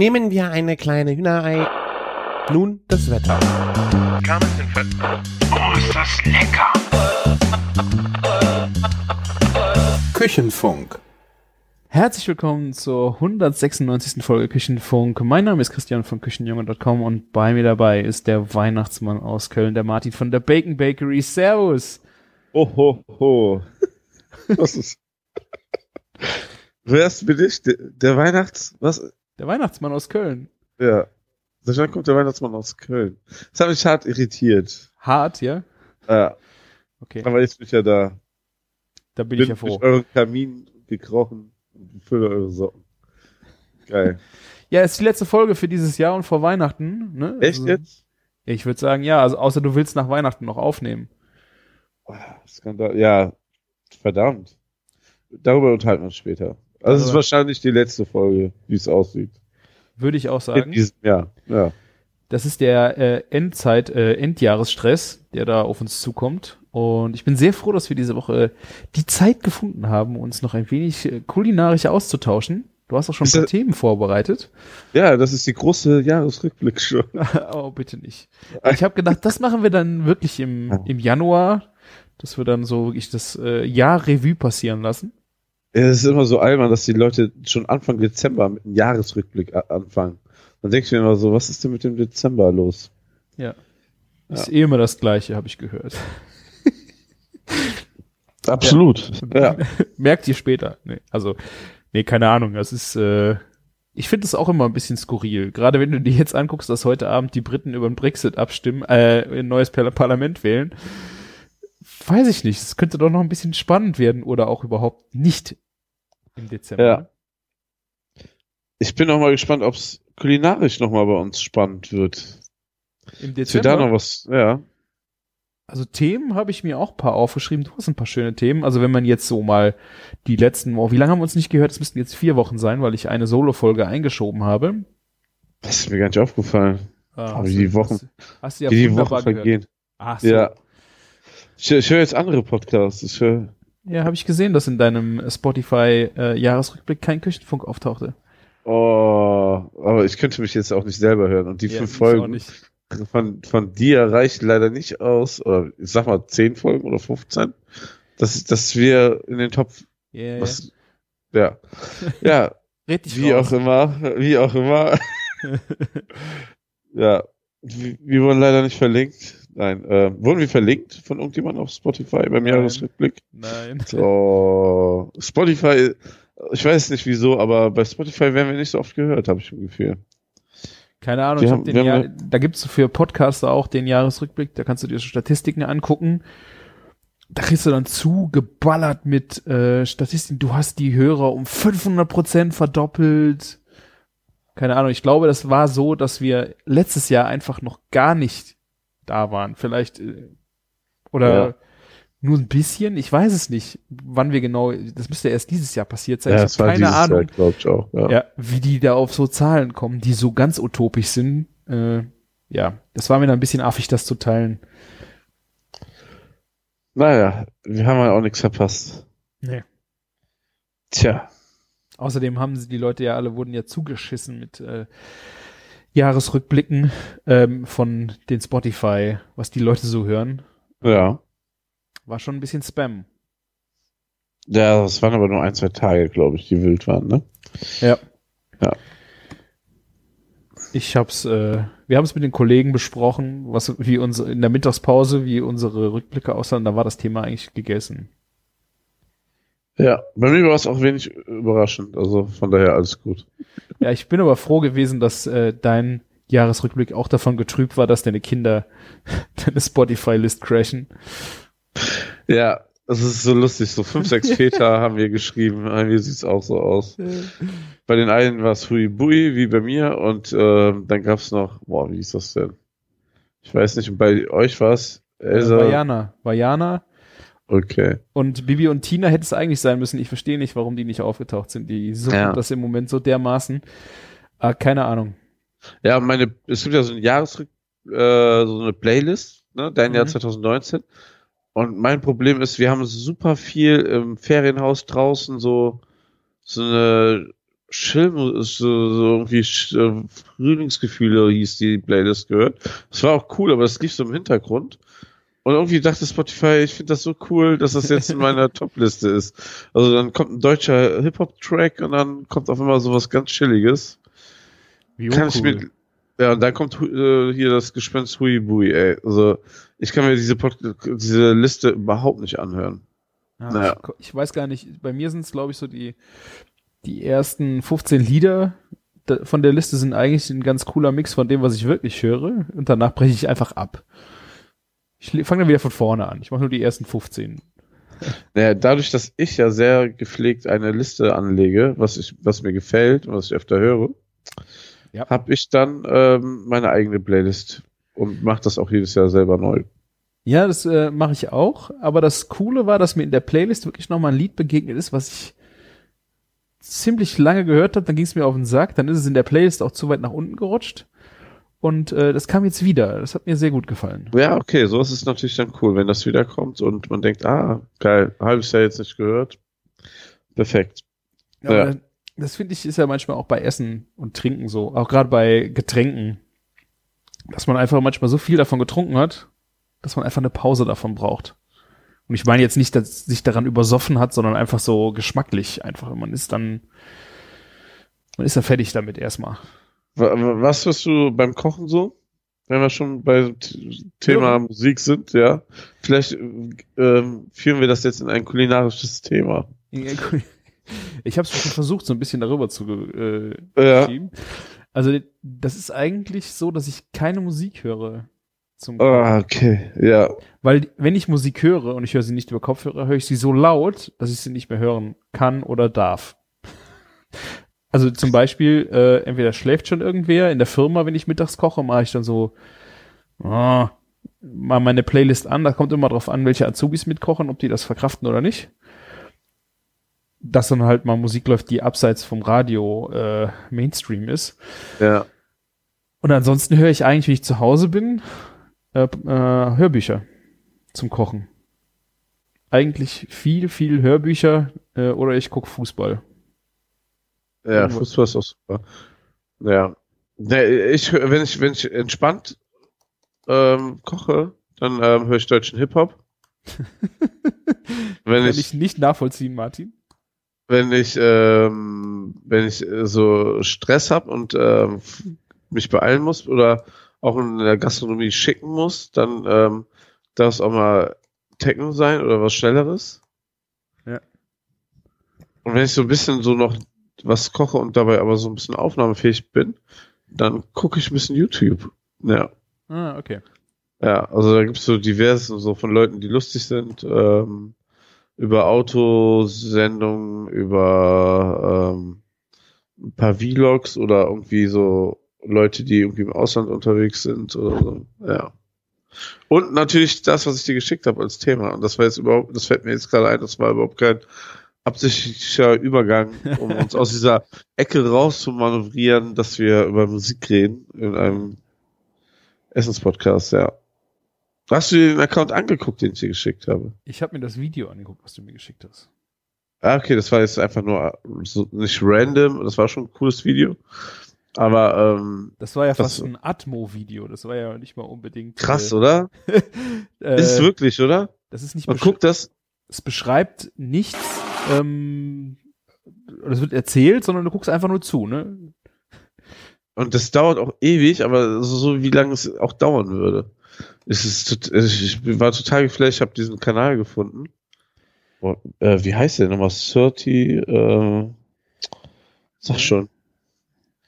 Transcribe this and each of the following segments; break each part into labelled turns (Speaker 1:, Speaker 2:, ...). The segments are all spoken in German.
Speaker 1: Nehmen wir eine kleine Hühnerei. Nun das Wetter.
Speaker 2: Oh, ist das lecker!
Speaker 3: Küchenfunk.
Speaker 4: Herzlich willkommen zur 196. Folge Küchenfunk. Mein Name ist Christian von Küchenjunge.com und bei mir dabei ist der Weihnachtsmann aus Köln, der Martin von der Bacon Bakery. Servus!
Speaker 5: Oh, ho, ho. Was ist? Wer ist bin ich? Der, der Weihnachts... Was?
Speaker 4: Der Weihnachtsmann aus Köln.
Speaker 5: Ja. Dann kommt der Weihnachtsmann aus Köln. Das hat mich hart irritiert.
Speaker 4: Hart, ja?
Speaker 5: Ja.
Speaker 4: Okay,
Speaker 5: Aber jetzt bin ich ja da.
Speaker 4: da bin
Speaker 5: Bin
Speaker 4: ich ja froh.
Speaker 5: durch euren Kamin gekrochen und fülle eure Socken. Geil.
Speaker 4: Ja, ist die letzte Folge für dieses Jahr und vor Weihnachten. Ne?
Speaker 5: Echt
Speaker 4: Also,
Speaker 5: jetzt?
Speaker 4: Ich würde sagen, ja, also außer du willst nach Weihnachten noch aufnehmen.
Speaker 5: Oh, Skandal. Ja, verdammt. Darüber unterhalten wir uns später. Also es ist wahrscheinlich die letzte Folge, wie es aussieht.
Speaker 4: Würde ich auch
Speaker 5: In
Speaker 4: sagen.
Speaker 5: diesem Jahr. Ja.
Speaker 4: Das ist der äh, Endzeit, äh, Endjahresstress, der da auf uns zukommt. Und ich bin sehr froh, dass wir diese Woche die Zeit gefunden haben, uns noch ein wenig äh, kulinarisch auszutauschen. Du hast auch schon ein paar Themen vorbereitet.
Speaker 5: Ja, das ist die große Jahresrückblick schon.
Speaker 4: oh, bitte nicht. Ich habe gedacht, das machen wir dann wirklich im, im Januar, dass wir dann so wirklich das äh, Jahr Revue passieren lassen.
Speaker 5: Ja, Es ist immer so albern, dass die Leute schon Anfang Dezember mit einem Jahresrückblick anfangen. Dann denke ich mir immer so, was ist denn mit dem Dezember los?
Speaker 4: Ja. Ist eh immer das Gleiche, habe ich gehört.
Speaker 5: Absolut. Ja.
Speaker 4: Merkt ihr später. Nee, also, nee, keine Ahnung. Das ist, äh, ich finde es auch immer ein bisschen skurril. Gerade wenn du dir jetzt anguckst, dass heute Abend die Briten über den Brexit abstimmen, äh, ein neues Par Parlament wählen. Weiß ich nicht. Es könnte doch noch ein bisschen spannend werden oder auch überhaupt nicht im Dezember.
Speaker 5: Ja. Ich bin auch mal gespannt, ob es kulinarisch nochmal bei uns spannend wird.
Speaker 4: Im
Speaker 5: Dass wir da
Speaker 4: Dezember.
Speaker 5: noch was, ja.
Speaker 4: Also Themen habe ich mir auch ein paar aufgeschrieben. Du hast ein paar schöne Themen. Also wenn man jetzt so mal die letzten, oh, wie lange haben wir uns nicht gehört? Es müssten jetzt vier Wochen sein, weil ich eine Solo-Folge eingeschoben habe.
Speaker 5: Das ist mir gar nicht aufgefallen.
Speaker 4: Ah, hast
Speaker 5: die
Speaker 4: du-
Speaker 5: Wochen-
Speaker 4: hast, hast du ja
Speaker 5: wie die Wochen vergehen.
Speaker 4: Ach so.
Speaker 5: Ja. Ich, ich höre jetzt andere Podcasts. Ich höre,
Speaker 4: Ja, habe ich gesehen, dass in deinem Spotify äh, Jahresrückblick kein Küchenfunk auftauchte.
Speaker 5: oh, aber ich könnte mich jetzt auch nicht selber hören. Und die
Speaker 4: Ja,
Speaker 5: fünf Folgen von, von dir reichen leider nicht aus, oder ich sag mal zehn Folgen oder 15, dass, dass wir in den Top,
Speaker 4: Ja, ja.
Speaker 5: was, ja, ja,
Speaker 4: dich
Speaker 5: wie
Speaker 4: raus.
Speaker 5: auch immer, wie auch immer, ja, wir wurden leider nicht verlinkt, nein, äh, wurden wir verlinkt von irgendjemandem auf Spotify beim
Speaker 4: Nein.
Speaker 5: Jahresrückblick?
Speaker 4: Nein.
Speaker 5: So, Spotify, ich weiß nicht wieso, aber bei Spotify werden wir nicht so oft gehört, habe ich im Gefühl.
Speaker 4: Keine Ahnung,
Speaker 5: haben-
Speaker 4: hab den Jahr,
Speaker 5: haben
Speaker 4: da gibt's für Podcaster auch den Jahresrückblick, da kannst du dir so Statistiken angucken. Da kriegst du dann zugeballert mit äh, Statistiken. Du hast die Hörer um 500 Prozent verdoppelt. Keine Ahnung, ich glaube, das war so, dass wir letztes Jahr einfach noch gar nicht da waren. Vielleicht äh, oder
Speaker 5: Ja.
Speaker 4: nur ein bisschen. Ich weiß es nicht, wann wir genau. Das müsste erst dieses Jahr passiert sein.
Speaker 5: Ja,
Speaker 4: ich habe keine Ahnung.
Speaker 5: Jahr, ich auch. Ja.
Speaker 4: Ja, wie die da auf so Zahlen kommen, die so ganz utopisch sind. Äh, ja, das war mir dann ein bisschen affig, das zu teilen.
Speaker 5: Naja, wir haben ja auch nichts verpasst.
Speaker 4: Nee.
Speaker 5: Tja.
Speaker 4: Außerdem haben sie die Leute ja alle wurden ja zugeschissen mit äh, Jahresrückblicken ähm, von den Spotify, was die Leute so hören.
Speaker 5: Ja.
Speaker 4: War schon ein bisschen Spam.
Speaker 5: Ja, das waren aber nur ein, zwei Tage, glaube ich, die wild waren, ne?
Speaker 4: Ja.
Speaker 5: Ja.
Speaker 4: Ich hab's, äh, wir haben es mit den Kollegen besprochen, was wie unsere in der Mittagspause, wie unsere Rückblicke aussahen, da war das Thema eigentlich gegessen.
Speaker 5: Ja. Bei mir war es auch wenig überraschend, also von daher alles gut.
Speaker 4: Ja, ich bin aber froh gewesen, dass äh, dein Jahresrückblick auch davon getrübt war, dass deine Kinder deine Spotify-List crashen.
Speaker 5: Ja, das ist so lustig. So fünf, sechs Väter haben wir geschrieben. Bei mir sieht's auch so aus. Bei den einen war es Hui Bui, wie bei mir, und ähm, dann gab's noch, boah, wie hieß das denn? Ich weiß nicht, und bei euch war es Elsa.
Speaker 4: Vajana. Vajana
Speaker 5: Okay.
Speaker 4: und Bibi und Tina hätte es eigentlich sein müssen. Ich verstehe nicht, warum die nicht aufgetaucht sind. Die suchen
Speaker 5: Ja.
Speaker 4: das im Moment so dermaßen. Ah, keine Ahnung.
Speaker 5: Ja, meine, es gibt ja so ein Jahresrück, äh, so eine Playlist, ne, dein Jahr
Speaker 4: Mhm.
Speaker 5: 2019. Und mein Problem ist, wir haben super viel im Ferienhaus draußen so, so eine Chill, so, so irgendwie Sch- äh, Frühlingsgefühle hieß die Playlist gehört. Das war auch cool, aber das lief so im Hintergrund. Und irgendwie dachte Spotify, ich finde das so cool, dass das jetzt in meiner Top-Liste ist. Also dann kommt ein deutscher Hip-Hop-Track und dann kommt auf einmal sowas ganz Chilliges.
Speaker 4: Wie
Speaker 5: Kann ich mir, ja, und dann kommt äh, hier das Gespenst Hui Bui, ey. Also ich kann mir diese, Pod diese Liste überhaupt nicht anhören.
Speaker 4: Ja,
Speaker 5: Naja.
Speaker 4: ich, ich weiß gar nicht, bei mir sind es, glaube ich, so die, die ersten 15 Lieder von der Liste sind eigentlich ein ganz cooler Mix von dem, was ich wirklich höre. Und danach breche ich einfach ab. Ich fange dann wieder von vorne an. Ich mache nur die ersten 15.
Speaker 5: Naja, dadurch, dass ich ja sehr gepflegt eine Liste anlege, was ich, was mir gefällt und was ich öfter höre,
Speaker 4: Ja.
Speaker 5: habe ich dann ähm, meine eigene Playlist und mache das auch jedes Jahr selber neu.
Speaker 4: Ja, das äh, mache ich auch. Aber das Coole war, dass mir in der Playlist wirklich nochmal ein Lied begegnet ist, was ich ziemlich lange gehört habe. Dann ging es mir auf den Sack. Dann ist es in der Playlist auch zu weit nach unten gerutscht. Und äh, das kam jetzt wieder. Das hat mir sehr gut gefallen.
Speaker 5: Ja, okay, sowas ist natürlich dann cool, wenn das wiederkommt und man denkt, ah, geil, halbes Jahr jetzt nicht gehört. Perfekt.
Speaker 4: Aber
Speaker 5: Ja.
Speaker 4: das finde ich ist ja manchmal auch bei Essen und Trinken so, auch gerade bei Getränken, dass man einfach manchmal so viel davon getrunken hat, dass man einfach eine Pause davon braucht. Und ich meine jetzt nicht, dass sich daran übersoffen hat, sondern einfach so geschmacklich einfach. Man ist dann, man ist dann fertig damit erstmal.
Speaker 5: Wa- wa- Was hörst du beim Kochen so? Wenn wir schon bei T- Thema
Speaker 4: Ja.
Speaker 5: Musik sind, ja. Vielleicht ähm, führen wir das jetzt in ein kulinarisches Thema.
Speaker 4: Ich habe es schon versucht, so ein bisschen darüber zu äh,
Speaker 5: Ja.
Speaker 4: schieben. Also das ist eigentlich so, dass ich keine Musik höre zum
Speaker 5: Ah, okay, ja.
Speaker 4: Weil wenn ich Musik höre und ich höre sie nicht über Kopfhörer, höre ich sie so laut, dass ich sie nicht mehr hören kann oder darf. Also zum Beispiel, äh, entweder schläft schon irgendwer in der Firma, wenn ich mittags koche, mache ich dann so oh, mal meine Playlist an. Da kommt immer drauf an, welche Azubis mitkochen, ob die das verkraften oder nicht. Dass dann halt mal Musik läuft, die abseits vom Radio äh, Mainstream ist.
Speaker 5: Ja.
Speaker 4: Und ansonsten höre ich eigentlich, wenn ich zu Hause bin, äh, äh, Hörbücher zum Kochen. Eigentlich viel, viel Hörbücher äh, oder ich gucke Fußball.
Speaker 5: Ja, Fußball ist auch super. Ja. Nee, ich, wenn ich, wenn ich entspannt ähm, koche, dann ähm, höre ich deutschen Hip-Hop. wenn
Speaker 4: Kann
Speaker 5: ich,
Speaker 4: ich nicht nachvollziehen, Martin.
Speaker 5: wenn ich, ähm, wenn ich äh, so Stress habe und ähm, mich beeilen muss oder auch in der Gastronomie schicken muss, dann ähm, darf es auch mal Techno sein oder was Schnelleres.
Speaker 4: Ja.
Speaker 5: Und wenn ich so ein bisschen so noch was koche und dabei aber so ein bisschen aufnahmefähig bin, dann gucke ich ein bisschen YouTube. Ja.
Speaker 4: Ah, okay.
Speaker 5: Ja, also da gibt's so diverse so von Leuten, die lustig sind, ähm, über Autosendungen, über ähm, ein paar Vlogs oder irgendwie so Leute, die irgendwie im Ausland unterwegs sind oder so. Ja. Und natürlich das, was ich dir geschickt habe als Thema. Und das war jetzt überhaupt, das fällt mir jetzt gerade ein, das war überhaupt kein absichtlicher Übergang, um uns aus dieser Ecke rauszumanövrieren, dass wir über Musik reden in einem Essenspodcast, ja. Hast du dir den Account angeguckt, den ich dir geschickt habe?
Speaker 4: Ich habe mir das Video angeguckt, was du mir geschickt hast.
Speaker 5: Ah, okay, das war jetzt einfach nur so nicht random, das war schon ein cooles Video. Aber ähm,
Speaker 4: Das war ja
Speaker 5: Das-
Speaker 4: fast ein Atmo-Video. Das war ja nicht mal unbedingt.
Speaker 5: krass,
Speaker 4: äh,
Speaker 5: oder?
Speaker 4: Äh,
Speaker 5: Ist es wirklich, oder?
Speaker 4: das ist nicht
Speaker 5: Man guckt das.
Speaker 4: es beschreibt nichts, ähm, oder es wird erzählt, sondern du guckst einfach nur zu, ne?
Speaker 5: Und das dauert auch ewig, aber so, so wie lange es auch dauern würde. Es ist, ich war total geflasht, ich habe diesen Kanal gefunden. Boah, äh, wie heißt der nochmal? 30, äh, sag schon.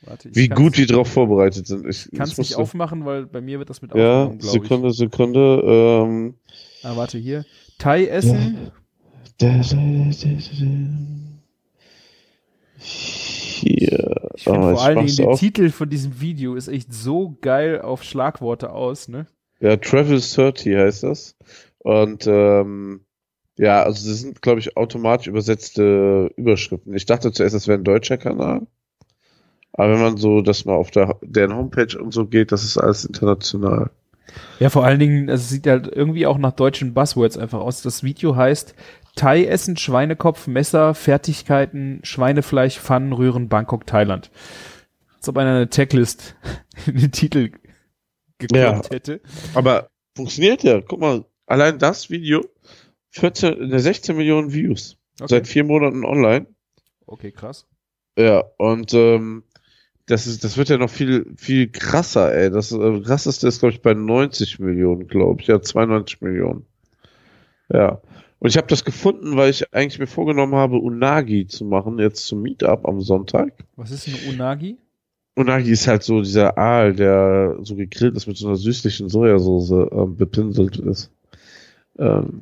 Speaker 4: Warte, ich
Speaker 5: Wie gut wir darauf vorbereitet sind. Ich,
Speaker 4: kann es
Speaker 5: ich
Speaker 4: nicht aufmachen, weil bei mir wird das mit
Speaker 5: Ja,
Speaker 4: aufgenommen, glaube ich.
Speaker 5: Sekunde, Sekunde. Ähm,
Speaker 4: Ah, warte, hier. Thai essen.
Speaker 5: Hier.
Speaker 4: Ich finde
Speaker 5: Oh,
Speaker 4: vor allen Dingen der
Speaker 5: auf.
Speaker 4: Titel von diesem Video ist echt so geil auf Schlagworte aus, ne?
Speaker 5: Ja, Travel 30 heißt das. Und ähm, ja, also das sind, glaube ich, automatisch übersetzte Überschriften. Ich dachte zuerst, das wäre ein deutscher Kanal. Aber wenn man so, dass man auf der deren Homepage und so geht, das ist alles international.
Speaker 4: Ja, vor allen Dingen, also es sieht halt irgendwie auch nach deutschen Buzzwords einfach aus. Das Video heißt Thai-Essen, Schweinekopf, Messer, Fertigkeiten, Schweinefleisch, Pfannen, Rühren, Bangkok, Thailand. Als ob einer eine Tagglist in den Titel gekloppt hätte.
Speaker 5: Aber funktioniert ja. Guck mal, allein das Video, 14, ne, 16 Millionen Views.
Speaker 4: Okay.
Speaker 5: Seit vier Monaten online.
Speaker 4: Okay, krass.
Speaker 5: Ja, und ähm, das ist, das wird ja noch viel, viel krasser, ey. Das äh, krasseste ist, glaube ich, bei 90 Millionen, glaube ich. Ja, 92 Millionen. Ja. Und ich habe das gefunden, weil ich eigentlich mir vorgenommen habe, Unagi zu machen, jetzt zum Meetup am Sonntag.
Speaker 4: Was ist ein Unagi?
Speaker 5: Unagi ist halt so dieser Aal, der so gegrillt ist mit so einer süßlichen Sojasauce ähm, bepinselt ist. Ähm,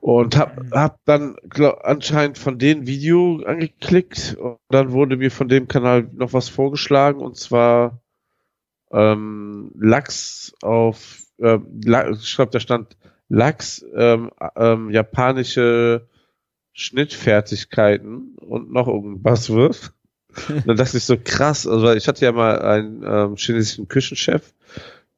Speaker 5: und hab, hab dann glaub, anscheinend von dem Video angeklickt und dann wurde mir von dem Kanal noch was vorgeschlagen und zwar ähm, Lachs auf, äh, ich glaube, da stand Lachs, ähm, ähm, japanische Schnittfertigkeiten und noch irgendwas wird. dann dachte ich so krass, also ich hatte ja mal einen ähm, chinesischen Küchenchef,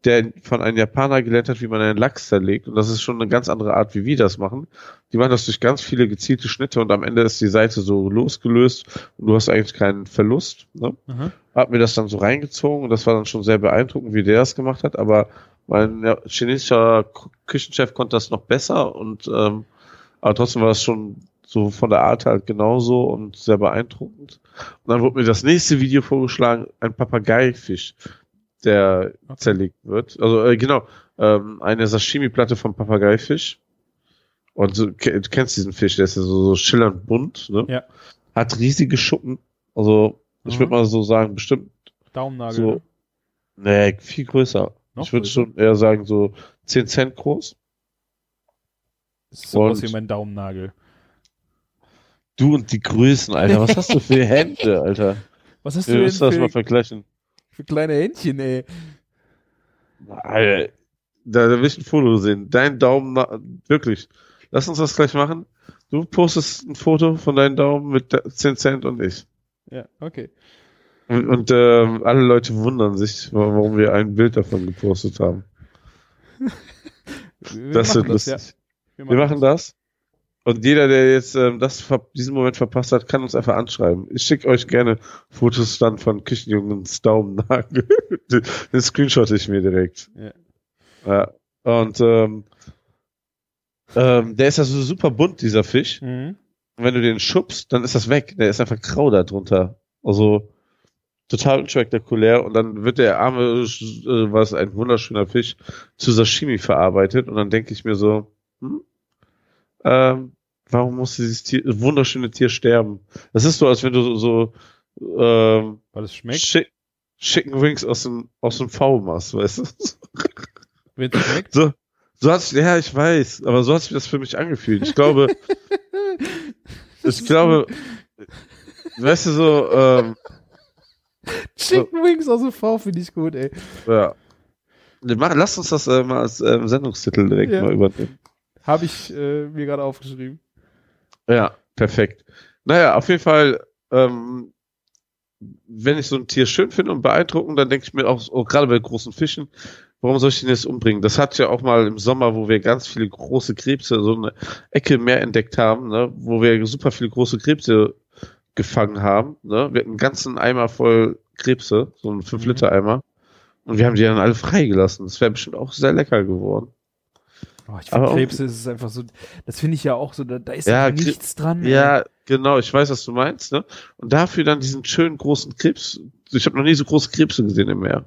Speaker 5: der von einem Japaner gelernt hat, wie man einen Lachs zerlegt. Und das ist schon eine ganz andere Art, wie wir das machen. Die machen das durch ganz viele gezielte Schnitte und am Ende ist die Seite so losgelöst und du hast eigentlich keinen Verlust. Ne?
Speaker 4: Mhm.
Speaker 5: Hab mir das dann so reingezogen und das war dann schon sehr beeindruckend, wie der das gemacht hat. Aber mein ja, chinesischer Küchenchef konnte das noch besser und ähm, aber trotzdem war das schon so von der Art halt genauso und sehr beeindruckend. Und dann wurde mir das nächste Video vorgeschlagen, ein Papageifisch, der zerlegt wird. Also äh, genau, ähm, eine Sashimi-Platte vom Papageifisch. Und so, du kennst diesen Fisch, der ist ja so, so schillernd bunt, ne?
Speaker 4: Ja.
Speaker 5: Hat riesige Schuppen. Also, ich
Speaker 4: Mhm.
Speaker 5: würde mal so sagen, bestimmt
Speaker 4: Daumennagel.
Speaker 5: so,
Speaker 4: ne?
Speaker 5: nee, viel größer.
Speaker 4: Noch
Speaker 5: ich würde schon eher sagen, so 10 Cent groß.
Speaker 4: Das ist so aus wie mein Daumennagel.
Speaker 5: Du und die Größen, Alter. Was hast du für Hände, Alter?
Speaker 4: Was hast
Speaker 5: Wir
Speaker 4: du denn
Speaker 5: müssen das mal vergleichen.
Speaker 4: Für kleine Händchen, ey?
Speaker 5: Alter, da, da will ich ein Foto sehen. Dein Daumen, na- wirklich. Lass uns das gleich machen. Du postest ein Foto von deinem Daumen mit der- 10 Cent und ich.
Speaker 4: Ja, okay.
Speaker 5: Und, und ähm, alle Leute wundern sich, warum wir ein Bild davon gepostet haben.
Speaker 4: Wir
Speaker 5: Das
Speaker 4: machen
Speaker 5: wird lustig.
Speaker 4: ja.
Speaker 5: Wir machen das. Und jeder, der jetzt ähm, das diesen Moment verpasst hat, kann uns einfach anschreiben. Ich schicke euch gerne Fotos dann von Küchenjungens Daumennagel. Den den screenshot ich mir direkt.
Speaker 4: Ja.
Speaker 5: Ja. Und ähm, ähm, der ist ja so super bunt, dieser Fisch.
Speaker 4: Mhm.
Speaker 5: Und wenn du den schubst, dann ist das weg. Der ist einfach grau da drunter. Also total unspektakulär. Und dann wird der arme, äh, was ein wunderschöner Fisch, zu Sashimi verarbeitet. Und dann denke ich mir so, hm, ähm, warum muss dieses Tier, wunderschöne Tier sterben? Das ist so, als wenn du so, so ähm,
Speaker 4: Weil es schmeckt.
Speaker 5: Chick Chicken Wings aus dem, aus dem V machst, weißt du?
Speaker 4: Wenn es schmeckt.
Speaker 5: So, so hat sich, ja, ich weiß, aber so hat sich das für mich angefühlt. Ich glaube, ich glaube, weißt du so, ähm,
Speaker 4: Chicken Wings aus dem V finde ich gut, ey.
Speaker 5: ja. Lass uns das äh, mal als ähm, Sendungstitel direkt
Speaker 4: Ja.
Speaker 5: mal übernehmen.
Speaker 4: Habe ich äh, mir gerade aufgeschrieben.
Speaker 5: Ja, perfekt. Naja, auf jeden Fall, ähm, wenn ich so ein Tier schön finde und beeindruckend, dann denke ich mir auch, auch gerade bei großen Fischen, warum soll ich den jetzt umbringen? Das hat ja auch mal im Sommer, wo wir ganz viele große Krebse, so eine Ecke mehr entdeckt haben, ne, wo wir super viele große Krebse gefangen haben. Ne? Wir hatten einen ganzen Eimer voll Krebse, so einen 5-Liter-Eimer. Und wir haben die dann alle freigelassen. Das wäre bestimmt auch sehr lecker geworden.
Speaker 4: Oh, ich finde Krebse ist es einfach so, das finde ich ja auch so, da, da ist
Speaker 5: Ja,
Speaker 4: ja, nichts dran. ey.
Speaker 5: Ja, genau, ich weiß, was du meinst, ne? Und dafür dann diesen schönen großen Krebs. Ich habe noch nie so große Krebse gesehen im Meer.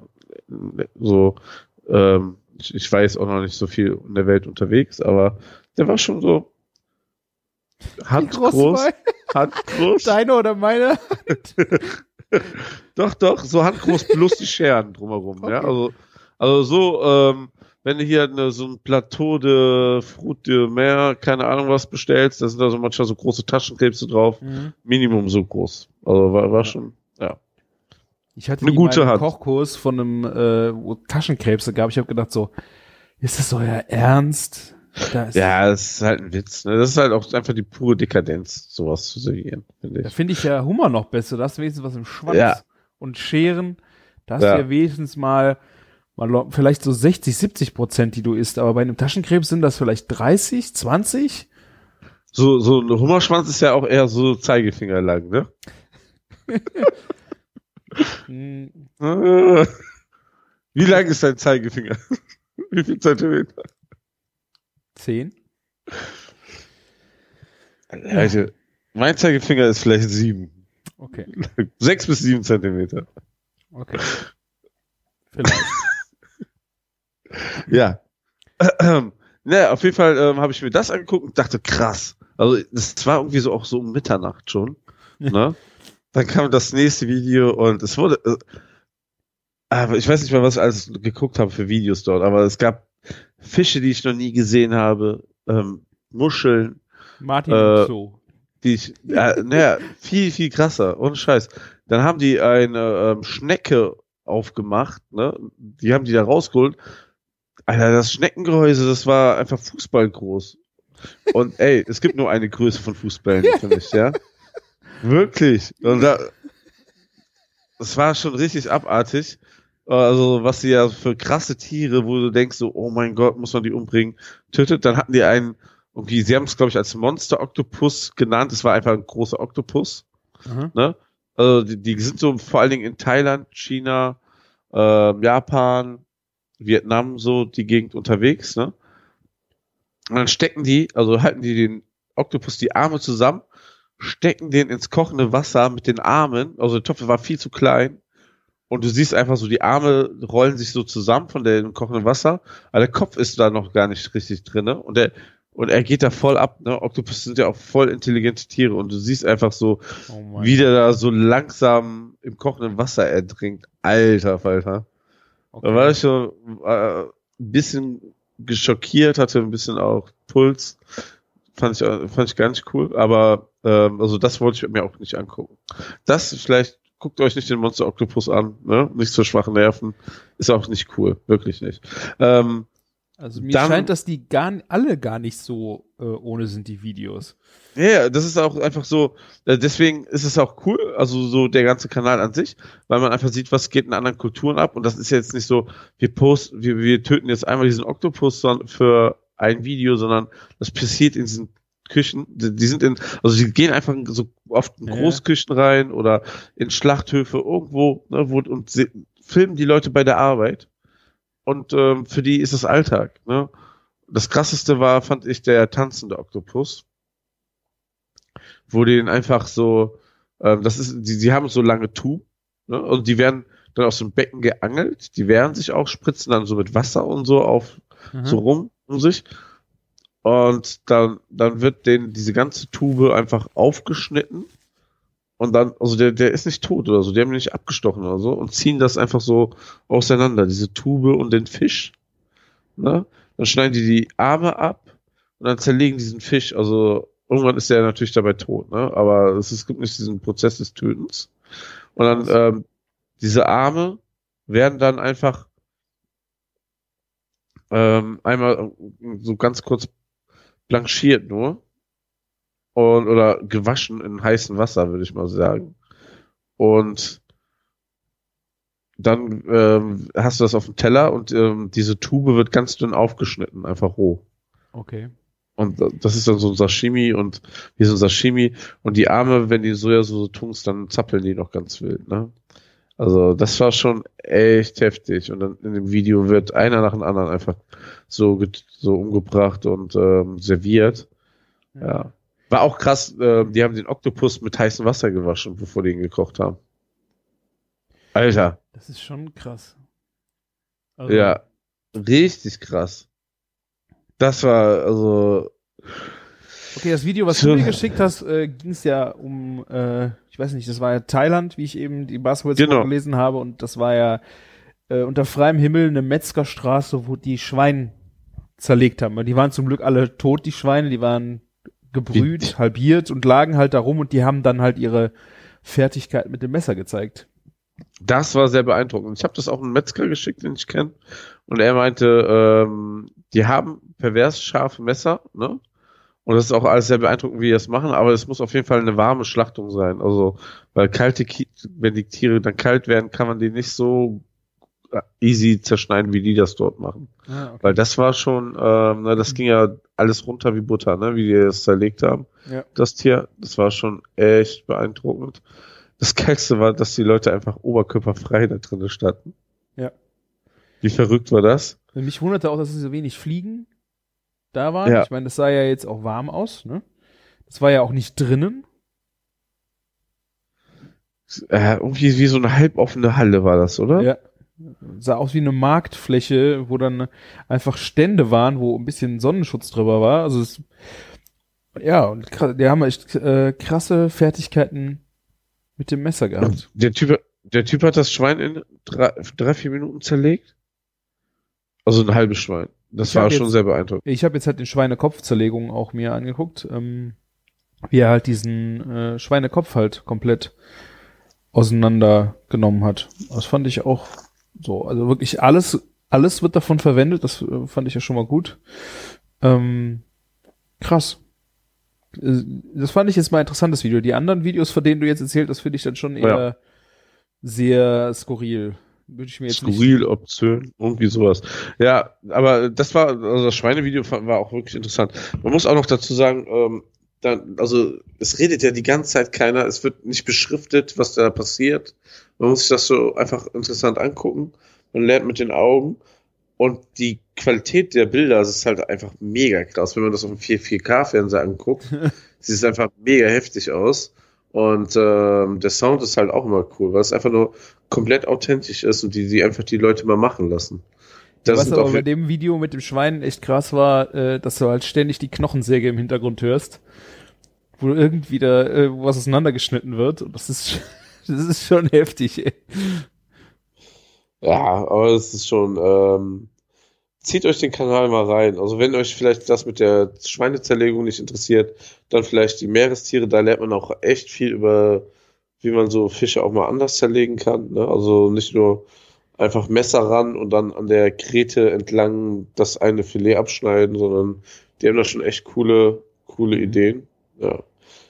Speaker 5: So, ähm, ich, ich weiß auch noch nicht so viel in der Welt unterwegs, aber der war schon so
Speaker 4: Wie groß
Speaker 5: handgroß, handgroß.
Speaker 4: deine oder meine?
Speaker 5: Doch, doch, so handgroß plus die Scheren drumherum, ja.
Speaker 4: Okay.
Speaker 5: Also, also so, ähm, wenn du hier eine, so ein Plateau de Fruit de Mer, keine Ahnung was bestellst, da sind da so manchmal so große Taschenkrebse drauf.
Speaker 4: Mhm.
Speaker 5: Minimum so groß. Also war, war schon, ja.
Speaker 4: Ich hatte
Speaker 5: Eine gute Hand.
Speaker 4: Kochkurs von einem, äh, wo Taschenkrebse gab. Ich habe gedacht so, ist das euer Ernst? Da,
Speaker 5: Ja, das ist halt ein Witz. Ne? Das ist halt auch einfach die pure Dekadenz, sowas zu servieren, finde
Speaker 4: da
Speaker 5: ich.
Speaker 4: finde ich ja Hummer noch besser. Da hast du wenigstens was im Schwanz.
Speaker 5: Ja.
Speaker 4: Und Scheren, da hast
Speaker 5: Ja.
Speaker 4: du ja wenigstens mal, mal vielleicht so 60, 70 Prozent, die du isst. Aber bei einem Taschenkrebs sind das vielleicht 30, 20?
Speaker 5: So, so ein Hummerschwanz ist ja auch eher so Zeigefinger lang, ne? Wie lang ist dein Zeigefinger? Wie viel Zentimeter?
Speaker 4: Zehn?
Speaker 5: Leute, mein Zeigefinger ist vielleicht sieben.
Speaker 4: Okay.
Speaker 5: Sechs bis sieben Zentimeter.
Speaker 4: Okay. Vielleicht.
Speaker 5: Ja. naja, auf jeden Fall ähm, habe ich mir das angeguckt und dachte, krass. Also das war irgendwie so auch so um Mitternacht schon. ne? Dann kam das nächste Video und es wurde. Äh, aber ich weiß nicht mal, was ich alles geguckt habe für Videos dort, aber es gab Fische, die ich noch nie gesehen habe, ähm, Muscheln,
Speaker 4: Martin
Speaker 5: Äh,
Speaker 4: so.
Speaker 5: die ich, äh, naja, viel, viel krasser, ohne Scheiß. Dann haben die eine ähm, Schnecke aufgemacht, ne? Die haben die da rausgeholt. Alter, das Schneckengehäuse, das war einfach fußballgroß. Und ey, es gibt nur eine Größe von Fußballen für mich, ja? Wirklich. Und da, das war schon richtig abartig. Also, was sie ja für krasse Tiere, wo du denkst so, oh mein Gott, muss man die umbringen, tötet. Dann hatten die einen, irgendwie, sie haben es, glaube ich, als Monster-Oktopus genannt. Es war einfach ein großer Oktopus.
Speaker 4: Aha.
Speaker 5: Ne? Also, die, die sind so vor allen Dingen in Thailand, China, ähm, Japan, Vietnam, so die Gegend unterwegs, ne? Und dann stecken die, also halten die den Oktopus die Arme zusammen, stecken den ins kochende Wasser mit den Armen, also der Topf war viel zu klein, und du siehst einfach so, die Arme rollen sich so zusammen von dem kochenden Wasser, aber der Kopf ist da noch gar nicht richtig drinne und der und er geht da voll ab, ne? Oktopus sind ja auch voll intelligente Tiere und du siehst einfach so,
Speaker 4: Oh
Speaker 5: wie der da so langsam im kochenden Wasser ertrinkt. Alter Falter.
Speaker 4: Okay.
Speaker 5: Da war ich schon äh, ein bisschen geschockiert, hatte ein bisschen auch Puls. Fand ich, äh, fand ich gar nicht cool, aber ähm, also das wollte ich mir auch nicht angucken. Das vielleicht guckt euch nicht den Monster Octopus an, ne? Nicht so schwache Nerven. Ist auch nicht cool, wirklich nicht. Ähm,
Speaker 4: Also mir
Speaker 5: Dann-
Speaker 4: scheint, dass die gar alle gar nicht so äh, ohne sind, die Videos.
Speaker 5: Ja, das ist auch einfach so, äh, deswegen ist es auch cool, also so der ganze Kanal an sich, weil man einfach sieht, was geht in anderen Kulturen ab und das ist jetzt nicht so, wir posten, wir, wir töten jetzt einmal diesen Oktopus für ein Video, sondern das passiert in diesen Küchen, die, sind in, also die gehen einfach in so oft in. Großküchen rein oder in Schlachthöfe irgendwo, ne, wo, und filmen die Leute bei der Arbeit und ähm, für die ist das Alltag, ne. Das krasseste war, fand ich, der tanzende Oktopus wo den einfach so, ähm, das ist, die, die haben so lange Tu, ne? Und die werden dann aus dem Becken geangelt, die wehren sich auch, spritzen dann so mit Wasser und so auf,
Speaker 4: Mhm.
Speaker 5: so rum um sich. Und dann, dann wird denen diese ganze Tube einfach aufgeschnitten. Und dann, also der, der ist nicht tot oder so, die haben ihn nicht abgestochen oder so und ziehen das einfach so auseinander, diese Tube und den Fisch. Ne? Dann schneiden die die Arme ab und dann zerlegen diesen Fisch. Also irgendwann ist der natürlich dabei tot, ne? Aber es, ist, es gibt nicht diesen Prozess des Tötens. Und dann ähm, diese Arme werden dann einfach ähm, einmal so ganz kurz blanchiert nur und oder gewaschen in heißem Wasser, würde ich mal sagen. Und dann ähm, hast du das auf dem Teller und ähm, diese Tube wird ganz dünn aufgeschnitten, einfach roh.
Speaker 4: Okay.
Speaker 5: Und das ist dann so ein Sashimi und wie so ein Sashimi. Und die Arme, wenn die Sojasauce tunst, dann zappeln die noch ganz wild, ne? Also, das war schon echt heftig. Und dann in dem Video wird einer nach dem anderen einfach so, so umgebracht und ähm, serviert. Ja. War auch krass, äh, die haben den Oktopus mit heißem Wasser gewaschen, bevor die ihn gekocht haben. Alter,
Speaker 4: Das ist schon krass. Also,
Speaker 5: ja. Richtig krass. Das war, also,
Speaker 4: Okay, das Video, was
Speaker 5: So.
Speaker 4: du mir geschickt hast, äh, ging es ja um, äh, ich weiß nicht, das war ja Thailand, wie ich eben die Buzzwords
Speaker 5: Genau.
Speaker 4: gelesen habe, und das war ja äh, unter freiem Himmel eine Metzgerstraße, wo die Schweine zerlegt haben. Die waren zum Glück alle tot, die Schweine, die waren gebrüht, halbiert und lagen halt da rum und die haben dann halt ihre Fertigkeit mit dem Messer gezeigt.
Speaker 5: Das war sehr beeindruckend. Ich habe das auch einem Metzger geschickt, den ich kenne. Und er meinte, ähm, die haben pervers scharfe Messer, ne? Und das ist auch alles sehr beeindruckend, wie die das machen, aber es muss auf jeden Fall eine warme Schlachtung sein. Also, weil kalte, Ki wenn die Tiere dann kalt werden, kann man die nicht so easy zerschneiden, wie die das dort machen.
Speaker 4: Ah, okay.
Speaker 5: Weil das war schon, ähm, na, das ging ja alles runter wie Butter, ne, wie die das zerlegt haben.
Speaker 4: Ja.
Speaker 5: Das Tier, das war schon echt beeindruckend. Das Geilste war, dass die Leute einfach oberkörperfrei da drin standen.
Speaker 4: Ja.
Speaker 5: Wie verrückt war das?
Speaker 4: Mich wunderte auch, dass es so wenig Fliegen da waren.
Speaker 5: Ja.
Speaker 4: Ich meine, das sah ja jetzt auch warm aus, ne? Das war ja auch nicht drinnen.
Speaker 5: Äh, irgendwie wie so eine halboffene Halle war das, oder?
Speaker 4: Ja. Sah aus wie eine Marktfläche, wo dann einfach Stände waren, wo ein bisschen Sonnenschutz drüber war. Also es, ja, und die haben echt äh, krasse Fertigkeiten mit dem Messer gehabt.
Speaker 5: Der Typ, der Typ hat das Schwein in drei, drei vier Minuten zerlegt. Also ein halbes Schwein. Das
Speaker 4: Ich
Speaker 5: war schon
Speaker 4: jetzt-
Speaker 5: sehr beeindruckend.
Speaker 4: Ich habe jetzt halt den Schweinekopfzerlegung auch mir angeguckt, ähm, wie er halt diesen äh, Schweinekopf halt komplett auseinandergenommen hat. Das fand ich auch so, also wirklich alles, alles wird davon verwendet, das äh, fand ich ja schon mal gut. Ähm, krass. Äh, Das fand ich jetzt mal ein interessantes Video. Die anderen Videos, von denen du jetzt erzählt hast, finde ich dann schon eher
Speaker 5: Ja.
Speaker 4: sehr skurril. Würde ich mir jetzt nicht
Speaker 5: Skurril, obszön, irgendwie sowas. Ja, aber das war, also das Schweinevideo war auch wirklich interessant. Man muss auch noch dazu sagen, ähm, dann, also es redet ja die ganze Zeit keiner, es wird nicht beschriftet, was da passiert. Man muss sich das so einfach interessant angucken. Man lernt mit den Augen und die Qualität der Bilder, das ist halt einfach mega krass. Wenn man das auf einem 4K-Fernseher anguckt, sieht es einfach mega heftig aus. Und ähm, der Sound ist halt auch immer cool, weil es einfach nur komplett authentisch ist und die, die einfach die Leute mal machen lassen. Das
Speaker 4: Was aber bei dem Video mit dem Schwein echt krass war, äh, dass du halt ständig die Knochensäge im Hintergrund hörst, wo irgendwie da äh, was auseinandergeschnitten wird. Und das ist, das ist schon heftig. Ey.
Speaker 5: Ja, aber es ist schon, ähm, zieht euch den Kanal mal rein. Also wenn euch vielleicht das mit der Schweinezerlegung nicht interessiert, dann vielleicht die Meerestiere, da lernt man auch echt viel über, wie man so Fische auch mal anders zerlegen kann. Ne? Also nicht nur einfach Messer ran und dann an der Krete entlang das eine Filet abschneiden, sondern die haben da schon echt coole, coole Ideen. Ja.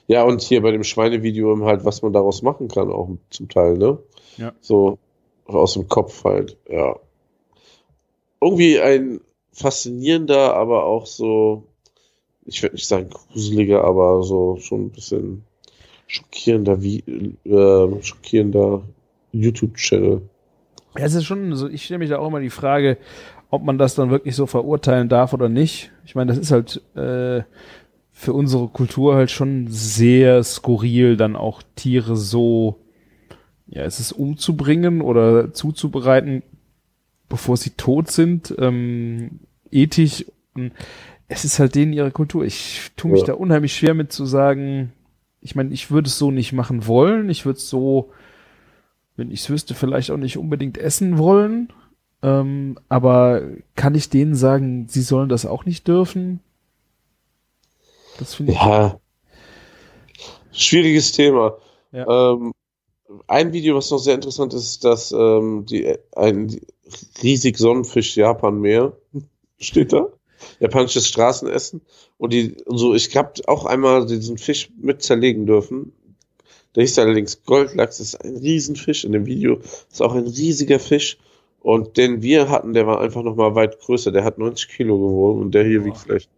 Speaker 5: Ja, und hier bei dem Schweinevideo halt, was man daraus machen kann, auch zum Teil, ne?
Speaker 4: Ja.
Speaker 5: So aus dem Kopf halt, ja. Irgendwie ein faszinierender, aber auch so, ich würde nicht sagen gruseliger, aber so schon ein bisschen schockierender, wie, äh, schockierender YouTube-Channel.
Speaker 4: Ja, es ist schon so, ich stelle mich da auch immer die Frage, ob man das dann wirklich so verurteilen darf oder nicht. Ich meine, das ist halt äh, für unsere Kultur halt schon sehr skurril, dann auch Tiere so, ja, es ist umzubringen oder zuzubereiten, bevor sie tot sind, ähm, ethisch. Es ist halt denen ihre Kultur. Ich tue mich
Speaker 5: Ja.
Speaker 4: da unheimlich schwer mit zu sagen, ich meine, ich würde es so nicht machen wollen. Ich würde es so, wenn ich es wüsste, vielleicht auch nicht unbedingt essen wollen. Ähm, aber kann ich denen sagen, sie sollen das auch nicht dürfen? Das finde ich.
Speaker 5: Ja. Schwieriges Thema.
Speaker 4: Ja.
Speaker 5: Ähm, ein Video, was noch sehr interessant ist, ist, dass ähm, die, ein riesig Sonnenfisch Japan-Meer steht da. Japanisches Straßenessen. Und die, und so, ich habe auch einmal diesen Fisch mit zerlegen dürfen. Der hieß allerdings Goldlachs, ist ein Riesenfisch in dem Video. Ist auch ein riesiger Fisch. Und den wir hatten, der war einfach noch mal weit größer. Der hat 90 Kilo gewogen und der hier wiegt vielleicht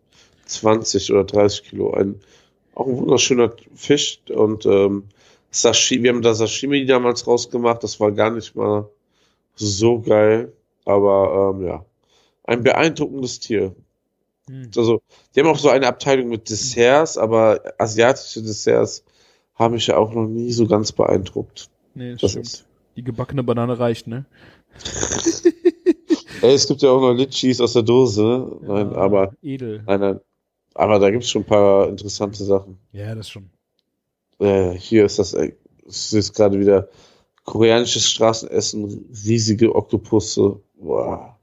Speaker 5: 20 oder 30 Kilo. Ein, auch ein wunderschöner Fisch. Und ähm, Sashimi, wir haben da Sashimi damals rausgemacht. Das war gar nicht mal so geil. Aber ähm, ja, ein beeindruckendes Tier.
Speaker 4: Hm.
Speaker 5: Also, die haben auch so eine Abteilung mit Desserts, aber asiatische Desserts haben mich ja auch noch nie so ganz beeindruckt.
Speaker 4: Nee, das
Speaker 5: Das
Speaker 4: stimmt.
Speaker 5: ist,
Speaker 4: Die gebackene Banane reicht, ne?
Speaker 5: ey, es gibt ja auch noch Litchis aus der Dose. Nein,
Speaker 4: Ja,
Speaker 5: aber,
Speaker 4: Edel.
Speaker 5: nein, nein. Aber da gibt's schon ein paar interessante Sachen.
Speaker 4: Ja, das schon.
Speaker 5: Äh, hier ist das, äh, es ist gerade wieder koreanisches Straßenessen, riesige Oktopusse. Boah.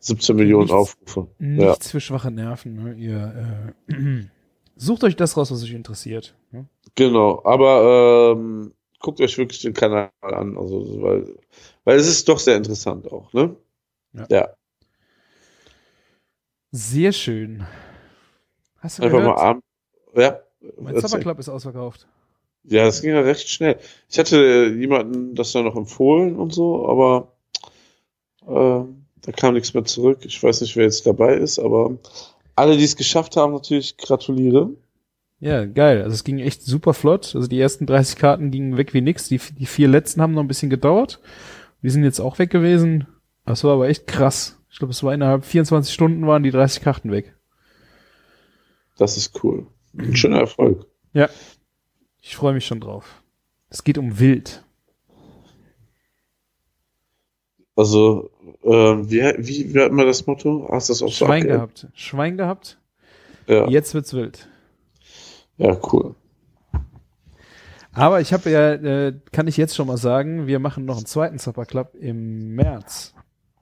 Speaker 5: 17 Millionen
Speaker 4: Nichts-
Speaker 5: Aufrufe. Ja.
Speaker 4: Nichts für schwache Nerven. Ne? Ihr äh, sucht euch das raus, was euch interessiert. Ne?
Speaker 5: Genau, aber ähm, guckt euch wirklich den Kanal an, also weil, weil es ist doch sehr interessant auch, ne?
Speaker 4: Ja.
Speaker 5: Ja,
Speaker 4: Sehr schön. Hast du
Speaker 5: einfach
Speaker 4: gehört?
Speaker 5: mal abend. Ja,
Speaker 4: mein
Speaker 5: erzähl.
Speaker 4: Supper Club ist ausverkauft.
Speaker 5: ja, das ging ja recht schnell. Ich hatte jemanden das dann noch empfohlen und so, aber Äh, da kam nichts mehr zurück. Ich weiß nicht, wer jetzt dabei ist, aber alle, die es geschafft haben, natürlich gratuliere.
Speaker 4: Ja, geil. Also es ging echt super flott. Also die ersten 30 Karten gingen weg wie nix. Die, die vier letzten haben noch ein bisschen gedauert. Die sind jetzt auch weg gewesen. Das war aber echt krass. Ich glaube, es war innerhalb 24 Stunden waren die 30 Karten weg.
Speaker 5: Das ist cool. Ein schöner Erfolg.
Speaker 4: Ja. Ich freue mich schon drauf. Es geht um Wild.
Speaker 5: Also, äh, wie, wie, wie hat man das Motto? Hast du das auch so
Speaker 4: Schwein
Speaker 5: abgeändert?
Speaker 4: gehabt. Schwein gehabt.
Speaker 5: Ja.
Speaker 4: Jetzt wird's wild.
Speaker 5: Ja, cool.
Speaker 4: Aber ich habe ja, äh, kann ich jetzt schon mal sagen, wir machen noch einen zweiten Supper Club im März.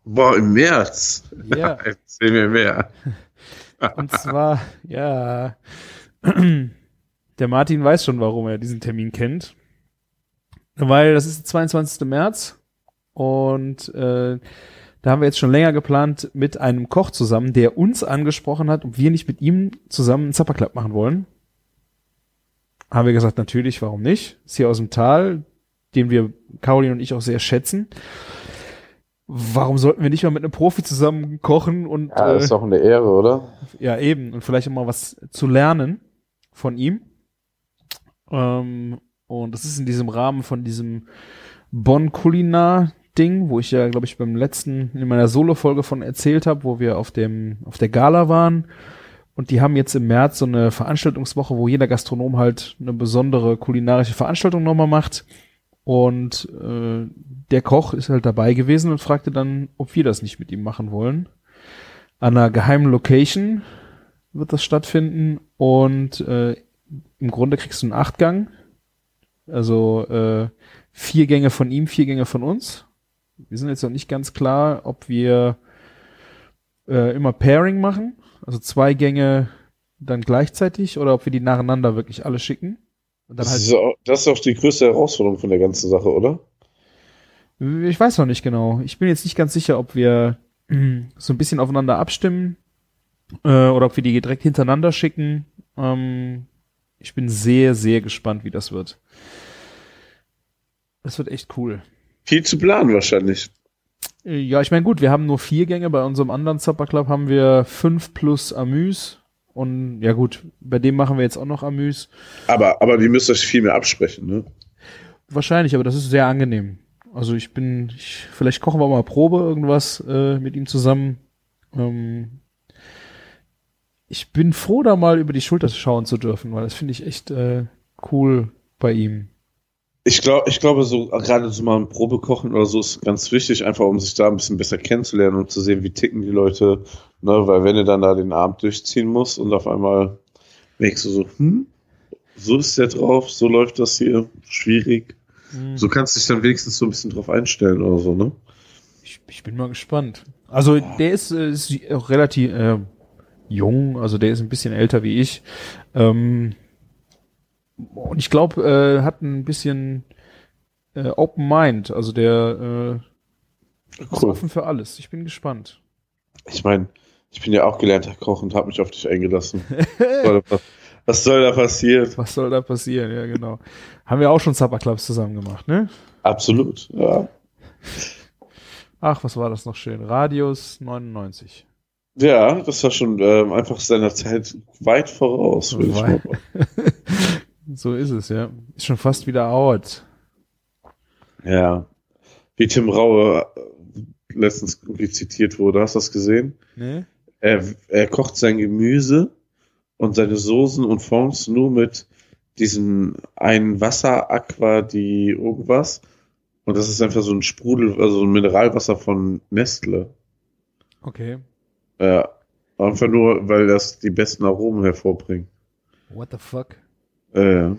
Speaker 5: Boah, im März.
Speaker 4: Ja.
Speaker 5: Erzähl mir mehr.
Speaker 4: Und zwar, ja, der Martin weiß schon, warum er diesen Termin kennt. Weil das ist der 22. März und äh, da haben wir jetzt schon länger geplant mit einem Koch zusammen, der uns angesprochen hat, ob wir nicht mit ihm zusammen einen Supper Club machen wollen. Haben wir gesagt, natürlich, warum nicht? Ist hier aus dem Tal, den wir, Caroline und ich auch sehr schätzen. Warum sollten wir nicht mal mit einem Profi zusammen kochen und
Speaker 5: Ja,
Speaker 4: äh,
Speaker 5: ist doch eine Ehre, oder?
Speaker 4: ja, eben. Und vielleicht auch mal was zu lernen von ihm. Ähm, und das ist in diesem Rahmen von diesem Bonn Kulinar Ding, wo ich ja, glaube ich, beim letzten, in meiner Solo-Folge von erzählt habe, wo wir auf dem, auf der Gala waren. Und die haben jetzt im März so eine Veranstaltungswoche, wo jeder Gastronom halt eine besondere kulinarische Veranstaltung nochmal macht. Und äh, der Koch ist halt dabei gewesen und fragte dann, ob wir das nicht mit ihm machen wollen. An einer geheimen Location wird das stattfinden und äh, im Grunde kriegst du einen Achtgang. Also äh, vier Gänge von ihm, vier Gänge von uns. Wir sind jetzt noch nicht ganz klar, ob wir äh, immer Pairing machen, also zwei Gänge dann gleichzeitig oder ob wir die nacheinander wirklich alle schicken.
Speaker 5: Das,
Speaker 4: halt
Speaker 5: ist auch, das ist auch die größte Herausforderung von der ganzen Sache, oder?
Speaker 4: Ich weiß noch nicht genau. Ich bin jetzt nicht ganz sicher, ob wir so ein bisschen aufeinander abstimmen äh, oder ob wir die direkt hintereinander schicken. Ähm, ich bin sehr, sehr gespannt, wie das wird. Das wird echt cool.
Speaker 5: Viel zu planen wahrscheinlich.
Speaker 4: Ja, ich meine, gut, wir haben nur vier Gänge. Bei unserem anderen Supper Club haben wir fünf plus Amüs. Und ja gut, bei dem machen wir jetzt auch noch Amüs.
Speaker 5: Aber, aber die müsst euch viel mehr absprechen, ne?
Speaker 4: Wahrscheinlich, aber das ist sehr angenehm. Also ich bin, ich, vielleicht kochen wir mal Probe irgendwas äh, mit ihm zusammen. Ähm, ich bin froh, da mal über die Schulter schauen zu dürfen, weil das finde ich echt äh, cool bei ihm.
Speaker 5: Ich glaube, ich glaube, so gerade so mal ein Probekochen oder so ist ganz wichtig, einfach um sich da ein bisschen besser kennenzulernen und zu sehen, wie ticken die Leute. Ne? Weil wenn du dann da den Abend durchziehen musst und auf einmal merkst du so, hm, so ist der drauf, so läuft das hier, schwierig. So kannst du dich dann wenigstens so ein bisschen drauf einstellen oder so, ne?
Speaker 4: Ich, ich bin mal gespannt. Also der ist, äh, ist auch relativ äh, jung, also der ist ein bisschen älter wie ich. Ähm, und ich glaube, äh, hat ein bisschen äh, Open Mind, also der äh, ist
Speaker 5: Cool.
Speaker 4: offen für alles. Ich bin gespannt.
Speaker 5: Ich meine, ich bin ja auch gelernter Koch und habe mich auf dich eingelassen. Was soll da- passieren?
Speaker 4: Was soll da passieren? Ja, genau. Haben wir auch schon Supper Clubs zusammen gemacht, ne?
Speaker 5: Absolut, ja.
Speaker 4: Ach, was war das noch schön? Radius 99.
Speaker 5: Ja, das war schon ähm, einfach seiner Zeit weit voraus, würde ich mal.
Speaker 4: so ist es, ja. Ist schon fast wieder out.
Speaker 5: Ja. Wie Tim Raue äh, letztens zitiert wurde, hast du das gesehen?
Speaker 4: Ne?
Speaker 5: Er, er kocht sein Gemüse und seine Soßen und Fonds nur mit diesem einen Wasser, Aqua, die irgendwas. Und das ist einfach so ein Sprudel, also ein Mineralwasser von Nestle.
Speaker 4: Okay.
Speaker 5: Ja. Einfach nur, weil das die besten Aromen hervorbringt.
Speaker 4: What the fuck?
Speaker 5: Äh,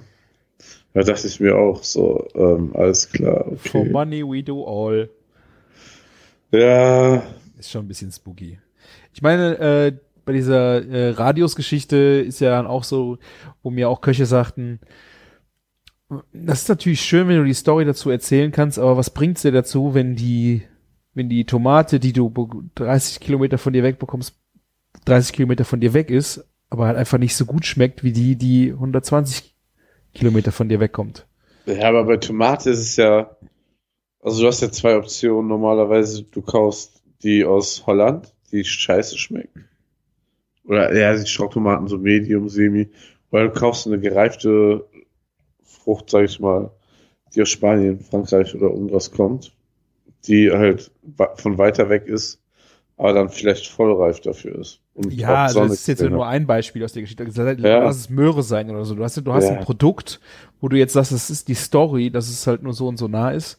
Speaker 5: da dachte ich mir auch so, ähm, alles klar,
Speaker 4: For
Speaker 5: okay.
Speaker 4: money we do all.
Speaker 5: Ja,
Speaker 4: Ist schon ein bisschen spooky. Ich meine, äh, bei dieser äh, Radius-Geschichte ist ja dann auch so, wo mir auch Köche sagten, das ist natürlich schön, wenn du die Story dazu erzählen kannst, aber was bringt's dir dazu, wenn die, wenn die Tomate, die du be- 30 Kilometer von dir wegbekommst, 30 Kilometer von dir weg ist, aber halt einfach nicht so gut schmeckt wie die, die 120 Kilometer von dir wegkommt.
Speaker 5: ja, aber bei Tomate ist es ja, Also du hast ja zwei Optionen. Normalerweise, du kaufst die aus Holland, die scheiße schmecken. Oder ja, die Schrocktomaten so Medium, Semi. Oder du kaufst eine gereifte Frucht, sag ich mal, die aus Spanien, Frankreich oder irgendwas kommt, die halt von weiter weg ist, aber dann vielleicht vollreif dafür ist.
Speaker 4: Und ja, also das ist jetzt ja nur ein Beispiel aus der Geschichte. Ja. Lass es Möhre sein oder so. Du hast, du hast ja. ein Produkt, wo du jetzt sagst, das ist die Story, dass es halt nur so und so nah ist.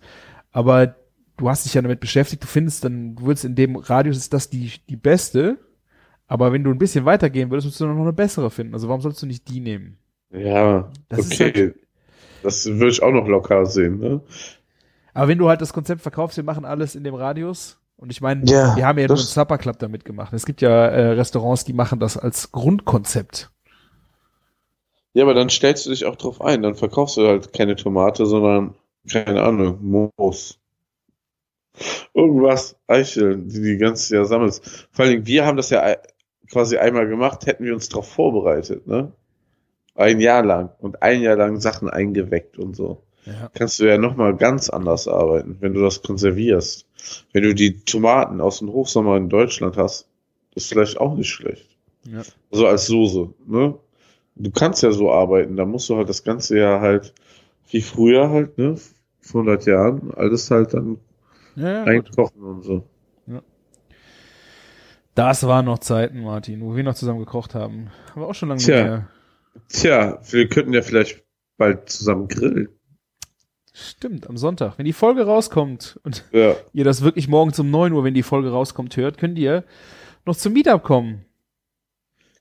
Speaker 4: Aber du hast dich ja damit beschäftigt, du findest dann, du würdest in dem Radius ist das die, die beste. Aber wenn du ein bisschen weitergehen würdest, würdest du noch eine bessere finden. Also warum sollst du nicht die nehmen?
Speaker 5: Ja, das okay. Halt, das würde ich auch noch locker sehen, ne?
Speaker 4: Aber wenn du halt das Konzept verkaufst, wir machen alles in dem Radius, und ich meine, ja, wir haben ja nur einen Supper Club damit gemacht. Es gibt ja äh, Restaurants, die machen das als Grundkonzept.
Speaker 5: Ja, aber dann stellst du dich auch drauf ein. Dann verkaufst du halt keine Tomate, sondern, keine Ahnung, Moos. Irgendwas, Eicheln, die die ganze Jahr sammelst. Vor allem, wir haben das ja quasi einmal gemacht, hätten wir uns darauf vorbereitet, ne? Ein Jahr lang und ein Jahr lang Sachen eingeweckt und so. Ja. Kannst du ja nochmal ganz anders arbeiten, wenn du das konservierst. Wenn du die Tomaten aus dem Hochsommer in Deutschland hast, ist vielleicht auch nicht schlecht. Ja. Also als Soße, ne? Du kannst ja so arbeiten, da musst du halt das ganze Jahr halt, wie früher halt, ne? Vor 100 Jahren, alles halt dann ja, einkochen und so. Ja.
Speaker 4: Das waren noch Zeiten, Martin, wo wir noch zusammen gekocht haben. Wir auch schon lange
Speaker 5: Tja. Mehr. Tja, wir könnten ja vielleicht bald zusammen grillen.
Speaker 4: Stimmt, am Sonntag. Wenn die Folge rauskommt und ja. ihr das wirklich morgens um 9 Uhr, wenn die Folge rauskommt, hört, könnt ihr noch zum Meetup kommen.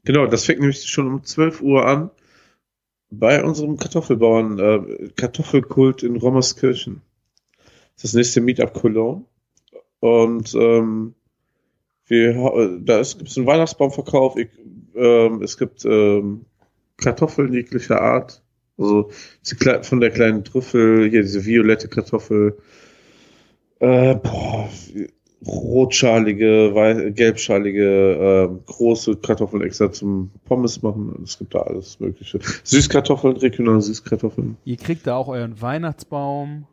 Speaker 5: Genau, das fängt nämlich schon um 12 Uhr an bei unserem Kartoffelbauern, äh, Kartoffelkult in Rommerskirchen. Das nächste Meetup Cologne. Und ähm, wir, da gibt es einen Weihnachtsbaumverkauf, ich, ähm, es gibt ähm, Kartoffeln jeglicher Art also von der kleinen Trüffel, hier diese violette Kartoffel, äh, boah, rotschalige, gelbschalige, äh, große Kartoffeln extra zum Pommes machen. Es gibt da alles Mögliche. Süßkartoffeln, regionale Süßkartoffeln.
Speaker 4: Ihr kriegt da auch euren Weihnachtsbaum.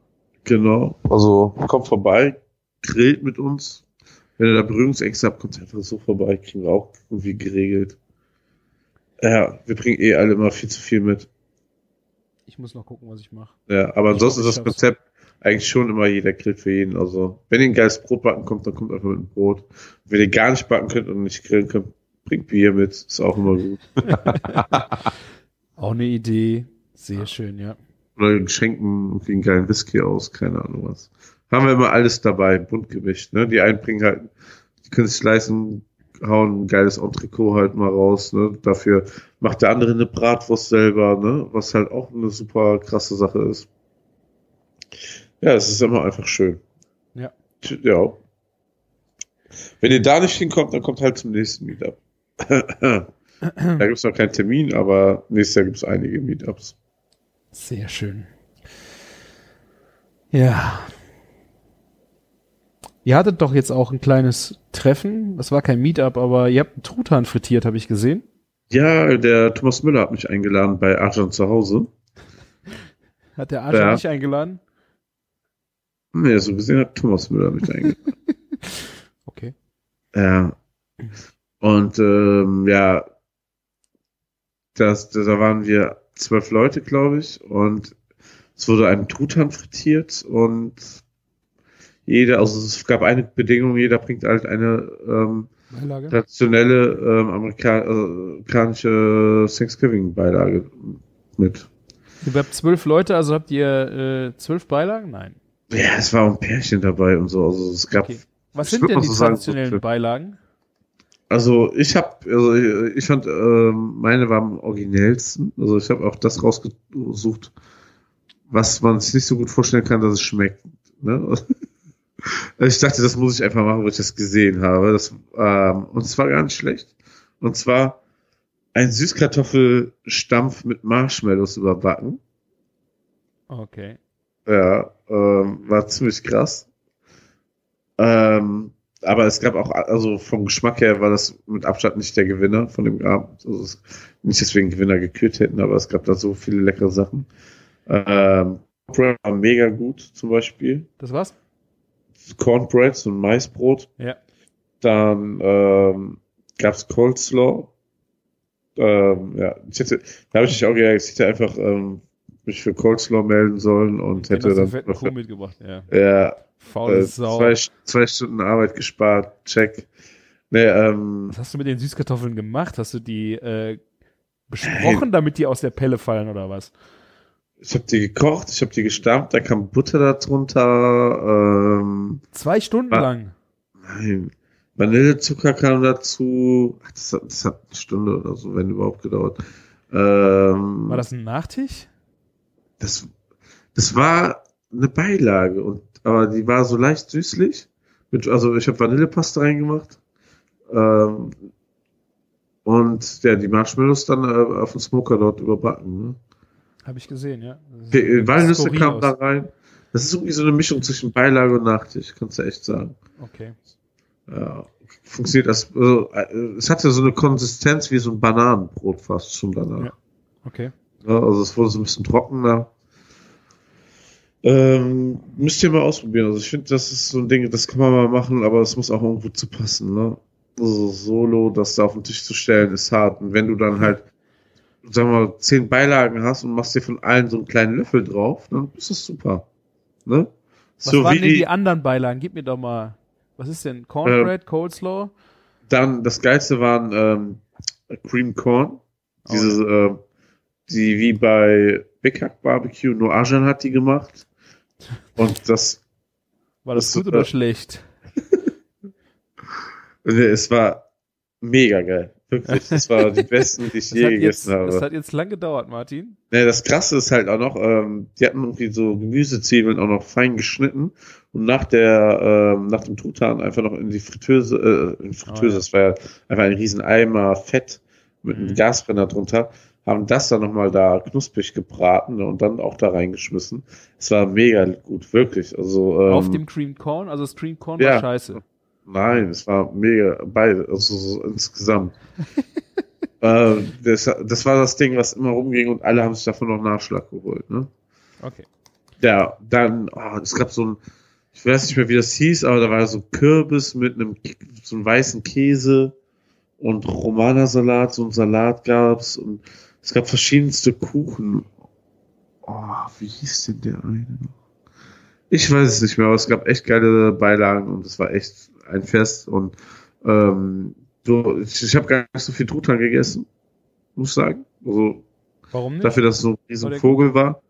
Speaker 5: Genau. Also kommt vorbei, grillt mit uns. Wenn ihr da Berührungsängste habt, kommt einfach so vorbei, kriegen wir auch irgendwie geregelt. Ja, wir bringen eh alle immer viel zu viel mit.
Speaker 4: Ich muss noch gucken, was ich mache.
Speaker 5: Ja, aber ansonsten ist das Konzept eigentlich schon immer jeder grillt für jeden. Also, wenn ihr ein geiles Brot backen kommt, dann kommt einfach mit einem Brot. Wenn ihr gar nicht backen könnt und nicht grillen könnt, bringt Bier mit. Ist auch immer gut.
Speaker 4: auch eine Idee. Sehr schön, ja.
Speaker 5: Oder schenken irgendwie einen geilen Whisky aus, keine Ahnung was. Haben wir immer alles dabei, bunt gemischt. Ne? Die einen bringen halt, die können sich leisten, hauen ein geiles Entrecot halt mal raus. Ne? Dafür macht der andere eine Bratwurst selber, ne? was halt auch eine super krasse Sache ist. Ja, es ist immer einfach schön.
Speaker 4: Ja.
Speaker 5: Ja. Wenn ihr da nicht hinkommt, dann kommt halt zum nächsten Meetup. da gibt es noch keinen Termin, aber nächstes Jahr gibt es einige Meetups.
Speaker 4: Sehr schön. Ja, Ihr hattet doch jetzt auch ein kleines Treffen. Das war kein Meetup, aber ihr habt einen Truthahn frittiert, habe ich gesehen.
Speaker 5: Ja, der Thomas Müller hat mich eingeladen bei Arjan zu Hause.
Speaker 4: Hat der Arjan ja. nicht eingeladen?
Speaker 5: Nee, so gesehen hat Thomas Müller mich eingeladen.
Speaker 4: okay.
Speaker 5: Ja. Und ähm, ja, das, das, da waren wir zwölf Leute, glaube ich, und es wurde ein Truthahn frittiert und jeder, also es gab eine Bedingung, jeder bringt halt eine ähm, traditionelle ähm, amerikanische Thanksgiving-Beilage mit.
Speaker 4: Ihr habt zwölf Leute, also habt ihr äh, zwölf Beilagen? Nein.
Speaker 5: Ja, es war ein Pärchen dabei und so. Also es gab. Okay.
Speaker 4: Was sind denn die so traditionellen sagen, Beilagen?
Speaker 5: Also ich habe, also ich fand, äh, meine waren am originellsten. Also ich habe auch das rausgesucht, was man sich nicht so gut vorstellen kann, dass es schmeckt. Ne? Ich dachte, das muss ich einfach machen, wo ich das gesehen habe. Das, ähm, und es war gar nicht schlecht. Und zwar ein Süßkartoffelstampf mit Marshmallows überbacken.
Speaker 4: Okay.
Speaker 5: Ja, ähm, war ziemlich krass. Ähm, aber es gab auch, also vom Geschmack her war das mit Abstand nicht der Gewinner von dem Abend. Also nicht deswegen Gewinner gekürt hätten, aber es gab da so viele leckere Sachen. Ähm, war mega gut, zum Beispiel.
Speaker 4: Das war's?
Speaker 5: Cornbread, so ein Maisbrot.
Speaker 4: Ja.
Speaker 5: Dann ähm, gab's Coleslaw. Ähm, ja, ich hätte, da habe ich mich auch geärgert, ich hätte einfach ähm, mich für Coleslaw melden sollen und hätte
Speaker 4: du
Speaker 5: dann
Speaker 4: fetten
Speaker 5: noch,
Speaker 4: Kuh mitgebracht, ja.
Speaker 5: ja,
Speaker 4: Faule
Speaker 5: äh,
Speaker 4: Sau.
Speaker 5: zwei, zwei Stunden Arbeit gespart, check. Nee, ähm,
Speaker 4: Was hast du mit den Süßkartoffeln gemacht? Hast du die äh, besprochen, damit die aus der Pelle fallen oder was?
Speaker 5: Ich habe die gekocht, ich habe die gestampft, da kam Butter da drunter, ähm,
Speaker 4: Zwei Stunden
Speaker 5: Wa-
Speaker 4: lang.
Speaker 5: nein, Vanillezucker kam dazu, Ach, das, hat, das hat eine Stunde oder so, wenn überhaupt gedauert. Ähm,
Speaker 4: War das ein Nachtisch?
Speaker 5: das, das war eine Beilage, und, aber die war so leicht süßlich. Mit, also ich habe Vanillepaste reingemacht. Ähm, und ja, die Marshmallows dann äh, auf dem Smoker dort überbacken. Ne?
Speaker 4: Habe ich gesehen, ja.
Speaker 5: Die, äh, Walnüsse kamen da rein. Das ist irgendwie so eine Mischung zwischen Beilage und Nachtisch, kannst du echt sagen.
Speaker 4: Okay.
Speaker 5: Ja, funktioniert das. Also, äh, es hatte so eine Konsistenz wie so ein Bananenbrot fast schon danach.
Speaker 4: Ja. Okay.
Speaker 5: Ja, also es wurde so ein bisschen trockener. Ähm, müsst ihr mal ausprobieren. Also ich finde, das ist so ein Ding, das kann man mal machen, aber es muss auch irgendwo zu passen. Ne? Also solo, das da auf den Tisch zu stellen, ist hart. Und wenn du dann halt, sagen wir mal, zehn Beilagen hast und machst dir von allen so einen kleinen Löffel drauf, dann ist das super. Ne?
Speaker 4: Was
Speaker 5: so
Speaker 4: waren
Speaker 5: wie
Speaker 4: denn die,
Speaker 5: die,
Speaker 4: anderen Beilagen? Gib mir doch mal. Was ist denn? Cornbread, Coleslaw?
Speaker 5: dann das geilste waren ähm, Cream Corn.
Speaker 4: Oh,
Speaker 5: Diese, äh, die wie bei Big Hack Barbecue, nur Arjan hat die gemacht. Und das,
Speaker 4: War das
Speaker 5: das-
Speaker 4: gut oder
Speaker 5: äh,
Speaker 4: schlecht?
Speaker 5: nee, es war mega geil. Wirklich. Das war die besten, die ich je
Speaker 4: hat, jetzt,
Speaker 5: gegessen habe.
Speaker 4: das hat jetzt lang gedauert, Martin.
Speaker 5: Nee, das krasse ist halt auch noch, ähm, die hatten irgendwie so Gemüsezwiebeln auch noch fein geschnitten und nach der, ähm, nach dem Truthahn einfach noch in die Fritteuse, äh, in die Fritteuse,
Speaker 4: Oh, ja.
Speaker 5: das war ja einfach ein riesen Eimer Fett mit einem
Speaker 4: Mhm.
Speaker 5: Gasbrenner drunter, haben das dann nochmal da knusprig gebraten und dann auch da reingeschmissen. Es war mega gut, wirklich. Also, ähm,
Speaker 4: Auf dem Cream Corn? Also das Cream Corn
Speaker 5: ja.
Speaker 4: war scheiße.
Speaker 5: Nein, es war mega, beide, also so insgesamt. äh, das, das war das Ding, was immer rumging und alle haben sich davon noch Nachschlag geholt, ne?
Speaker 4: Okay.
Speaker 5: Ja, dann, oh, es gab so ein, ich weiß nicht mehr, wie das hieß, aber da war so Kürbis mit einem, so einem weißen Käse und Romana-Salat, so ein Salat gab's und es gab verschiedenste Kuchen. Oh, wie hieß denn der eine noch? Ich weiß es nicht mehr, aber es gab echt geile Beilagen und es war echt ein Fest und ähm, so, ich, ich habe gar nicht so viel Truthahn gegessen, muss ich sagen. Also
Speaker 4: Warum nicht?
Speaker 5: dafür, dass es so ein riesen Vogel war.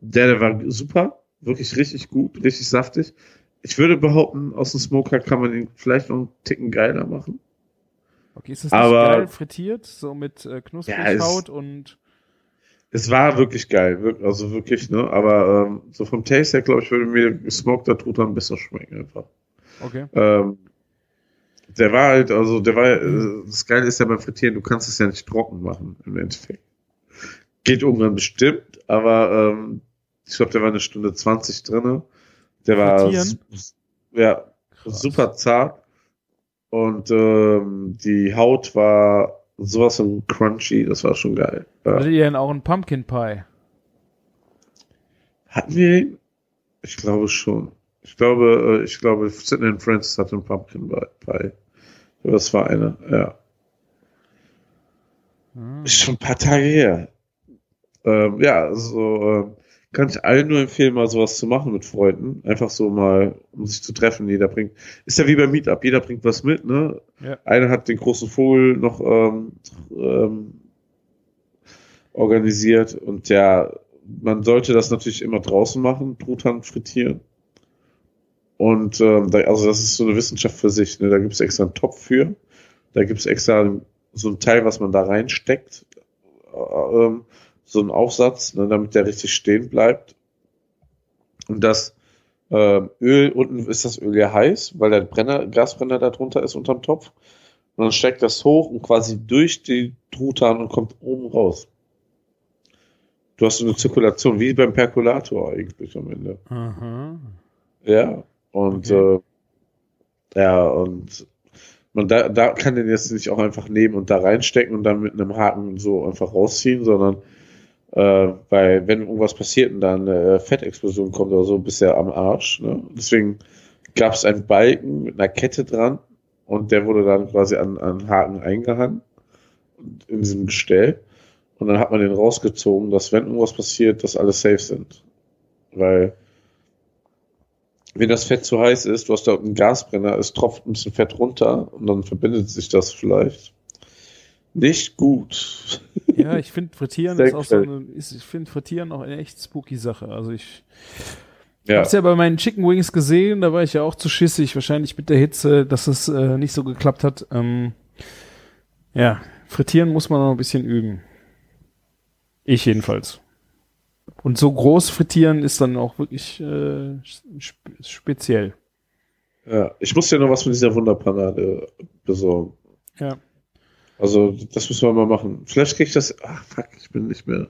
Speaker 5: Der, der war super, wirklich richtig gut, richtig saftig. Ich würde behaupten, aus dem Smoker kann man ihn vielleicht noch einen Ticken geiler machen.
Speaker 4: Okay, ist das nicht
Speaker 5: Aber-
Speaker 4: geil frittiert? So mit äh,
Speaker 5: Ja,
Speaker 4: Knusprighaut
Speaker 5: es-
Speaker 4: und
Speaker 5: Es war wirklich geil, also wirklich, ne? Aber ähm, so vom Taste her, glaube ich, würde mir Smoker Truthahn besser schmecken einfach.
Speaker 4: Okay.
Speaker 5: Ähm, der war halt, also der war, äh, das Geile ist ja beim Frittieren, du kannst es ja nicht trocken machen im Endeffekt. Geht irgendwann bestimmt, aber ähm, ich glaube, der war eine Stunde 20 drinne. Der war ja
Speaker 4: Krass.
Speaker 5: super zart und ähm, die Haut war sowas von crunchy, das war schon geil. Ja.
Speaker 4: Hattet ihr denn auch einen Pumpkin Pie?
Speaker 5: Hatten wir ihn? Ich glaube schon. Ich glaube, äh, ich glaube, Sidney and Francis hatte einen Pumpkin Pie. Das war eine, ja.
Speaker 4: Hm.
Speaker 5: Ist schon ein paar Tage her. Ähm, ja, also ähm, kann ich allen nur empfehlen, mal sowas zu machen mit Freunden. Einfach so mal, um sich zu treffen. Jeder bringt, ist ja wie beim Meetup, jeder bringt was mit, ne?
Speaker 4: Ja.
Speaker 5: Einer hat den großen Vogel noch ähm, ähm, organisiert und ja, man sollte das natürlich immer draußen machen, Truthahn frittieren. Und ähm, da, also das ist so eine Wissenschaft für sich. Ne? Da gibt es extra einen Topf für. Da gibt es extra so ein Teil, was man da reinsteckt. Äh, ähm, so ein Aufsatz, ne, damit der richtig stehen bleibt. Und das ähm, Öl, unten ist das Öl ja heiß, weil der Brenner, Gasbrenner da drunter ist unterm Topf. Und dann steckt das hoch und quasi durch die Truthahn und kommt oben raus. Du hast so eine Zirkulation, wie beim Perkulator eigentlich am Ende.
Speaker 4: Aha.
Speaker 5: Ja, und äh, ja, und man da, da kann den jetzt nicht auch einfach nehmen und da reinstecken und dann mit einem Haken so einfach rausziehen, sondern Äh, weil wenn irgendwas passiert und dann eine Fettexplosion kommt oder so, bist du ja am Arsch. Ne? Deswegen gab es einen Balken mit einer Kette dran und der wurde dann quasi an, an Haken eingehangen in diesem Gestell. Und dann hat man den rausgezogen, dass wenn irgendwas passiert, dass alle safe sind. Weil wenn das Fett zu heiß ist, du hast da einen Gasbrenner, es tropft ein bisschen Fett runter und dann verbindet sich das vielleicht. Nicht gut.
Speaker 4: Ja, ich finde Frittieren ist auch so eine, ist, ich finde Frittieren auch eine echt spooky Sache. Also ich ja. hab's ja bei meinen Chicken Wings gesehen, da war ich ja auch zu schissig, wahrscheinlich mit der Hitze, dass es äh, nicht so geklappt hat. Ähm, ja, Frittieren muss man noch ein bisschen üben. Ich jedenfalls. Und so groß frittieren ist dann auch wirklich äh, spe speziell.
Speaker 5: Ja, ich muss ja noch was von dieser Wunderpanade besorgen.
Speaker 4: Ja.
Speaker 5: Also, das müssen wir mal machen. Vielleicht kriege ich das. Ach, fuck, ich bin nicht mehr.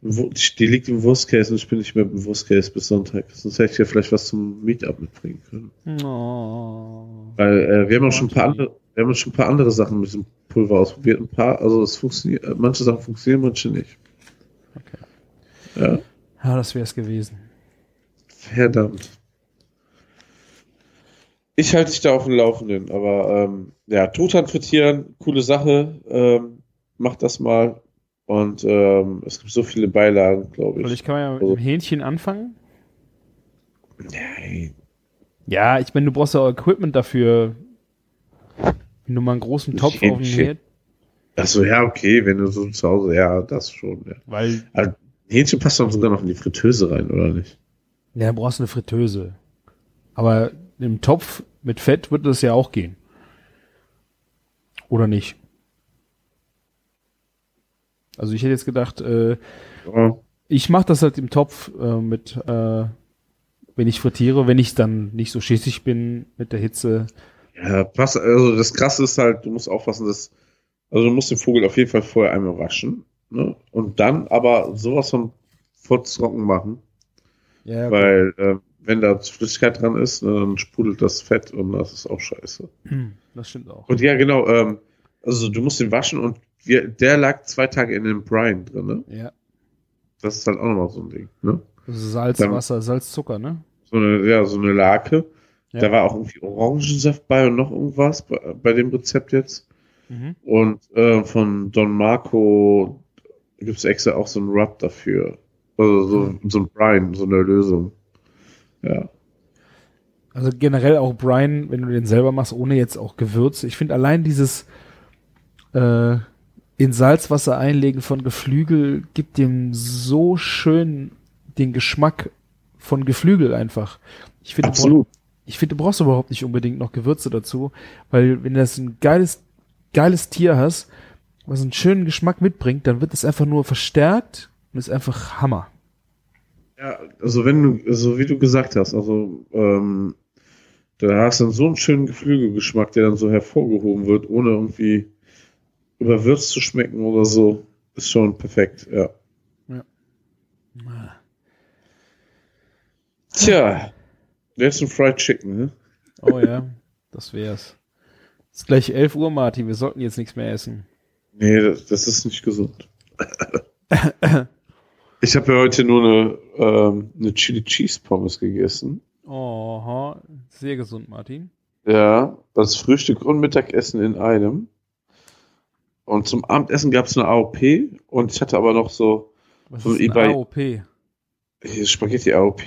Speaker 5: Die liegt im Wurstcase und ich bin nicht mehr im Wurstcase bis Sonntag. Sonst hätte ich ja vielleicht was zum Meetup mitbringen können.
Speaker 4: Oh.
Speaker 5: Weil äh, wir haben auch schon ein paar andere, wir haben schon ein paar andere Sachen mit diesem Pulver ausprobiert. Ein paar, also es funktioniert, manche Sachen funktionieren, manche nicht. Ja.
Speaker 4: Ja, das wäre es gewesen.
Speaker 5: Verdammt. Ich halte dich da auf dem Laufenden, aber ähm, ja, Truthahn frittieren, coole Sache. Ähm, mach das mal. Und ähm, es gibt so viele Beilagen, glaube ich.
Speaker 4: Weil ich kann ja mit
Speaker 5: Also-
Speaker 4: dem Hähnchen anfangen.
Speaker 5: Nein.
Speaker 4: Ja, ich meine, du brauchst ja auch Equipment dafür. Wenn du mal einen großen Topf auf dem
Speaker 5: Hähnchen.
Speaker 4: Herd.
Speaker 5: Achso, ja, okay, wenn du so zu Hause, ja, das schon, ja.
Speaker 4: Weil,
Speaker 5: Also, Hähnchen passt doch sogar noch in die Fritteuse rein, oder nicht?
Speaker 4: ja, du brauchst eine Fritteuse. Aber im Topf mit Fett wird das ja auch gehen. Oder nicht? Also ich hätte jetzt gedacht, äh,
Speaker 5: Ja.
Speaker 4: ich mache das halt im Topf äh, mit, äh, wenn ich frittiere, wenn ich dann nicht so schissig bin mit der Hitze.
Speaker 5: Ja, passt, also das Krasse ist halt, du musst aufpassen, dass, also du musst den Vogel auf jeden Fall vorher einmal waschen, ne? Und dann aber sowas von furztrocken machen,
Speaker 4: Ja,
Speaker 5: weil äh, wenn da Flüssigkeit dran ist, ne, dann sprudelt das Fett und das ist auch scheiße.
Speaker 4: Hm, das stimmt auch.
Speaker 5: Und ja, genau, ähm, also du musst den waschen und wir, der lag zwei Tage in dem Brine drin, ne?
Speaker 4: Ja.
Speaker 5: Das ist halt auch nochmal so ein Ding, ne?
Speaker 4: Also Salz,
Speaker 5: Dann-
Speaker 4: Wasser, Salz, Zucker, ne?
Speaker 5: So eine, ja, so eine Lake.
Speaker 4: Ja.
Speaker 5: Da war auch irgendwie Orangensaft bei und noch irgendwas bei, bei dem Rezept jetzt.
Speaker 4: Mhm.
Speaker 5: Und äh, von Don Marco gibt es extra auch so einen Rub dafür. Also so, so ein Brine, so eine Lösung. Ja.
Speaker 4: Also generell auch Brian, wenn du den selber machst, ohne jetzt auch Gewürze. Ich finde allein dieses äh, in Salzwasser einlegen von Geflügel gibt dem so schön den Geschmack von Geflügel einfach. Ich finde, du brauch- ich finde, du brauchst überhaupt nicht unbedingt noch Gewürze dazu, weil wenn du das ein geiles, geiles Tier hast, was einen schönen Geschmack mitbringt, dann wird es einfach nur verstärkt und ist einfach Hammer.
Speaker 5: Ja, also wenn du, so wie du gesagt hast, also ähm, da hast du dann so einen schönen Geflügelgeschmack, der dann so hervorgehoben wird, ohne irgendwie überwürzt zu schmecken oder so. Ist schon perfekt, ja. Tja, jetzt ein Fried Chicken, ne?
Speaker 4: Oh ja, das wär's. Es ist gleich 11 Uhr, Martin. Wir sollten jetzt nichts mehr essen.
Speaker 5: Nee, das, das ist nicht gesund. ich habe ja heute nur eine, ähm, eine Chili Cheese Pommes gegessen.
Speaker 4: Oh, sehr gesund, Martin.
Speaker 5: Ja, das Frühstück und Mittagessen in einem. Und zum Abendessen gab es eine AOP und ich hatte aber noch so
Speaker 4: Was
Speaker 5: Vom
Speaker 4: ist ein
Speaker 5: eBay-
Speaker 4: AOP?
Speaker 5: hier Spaghetti AOP,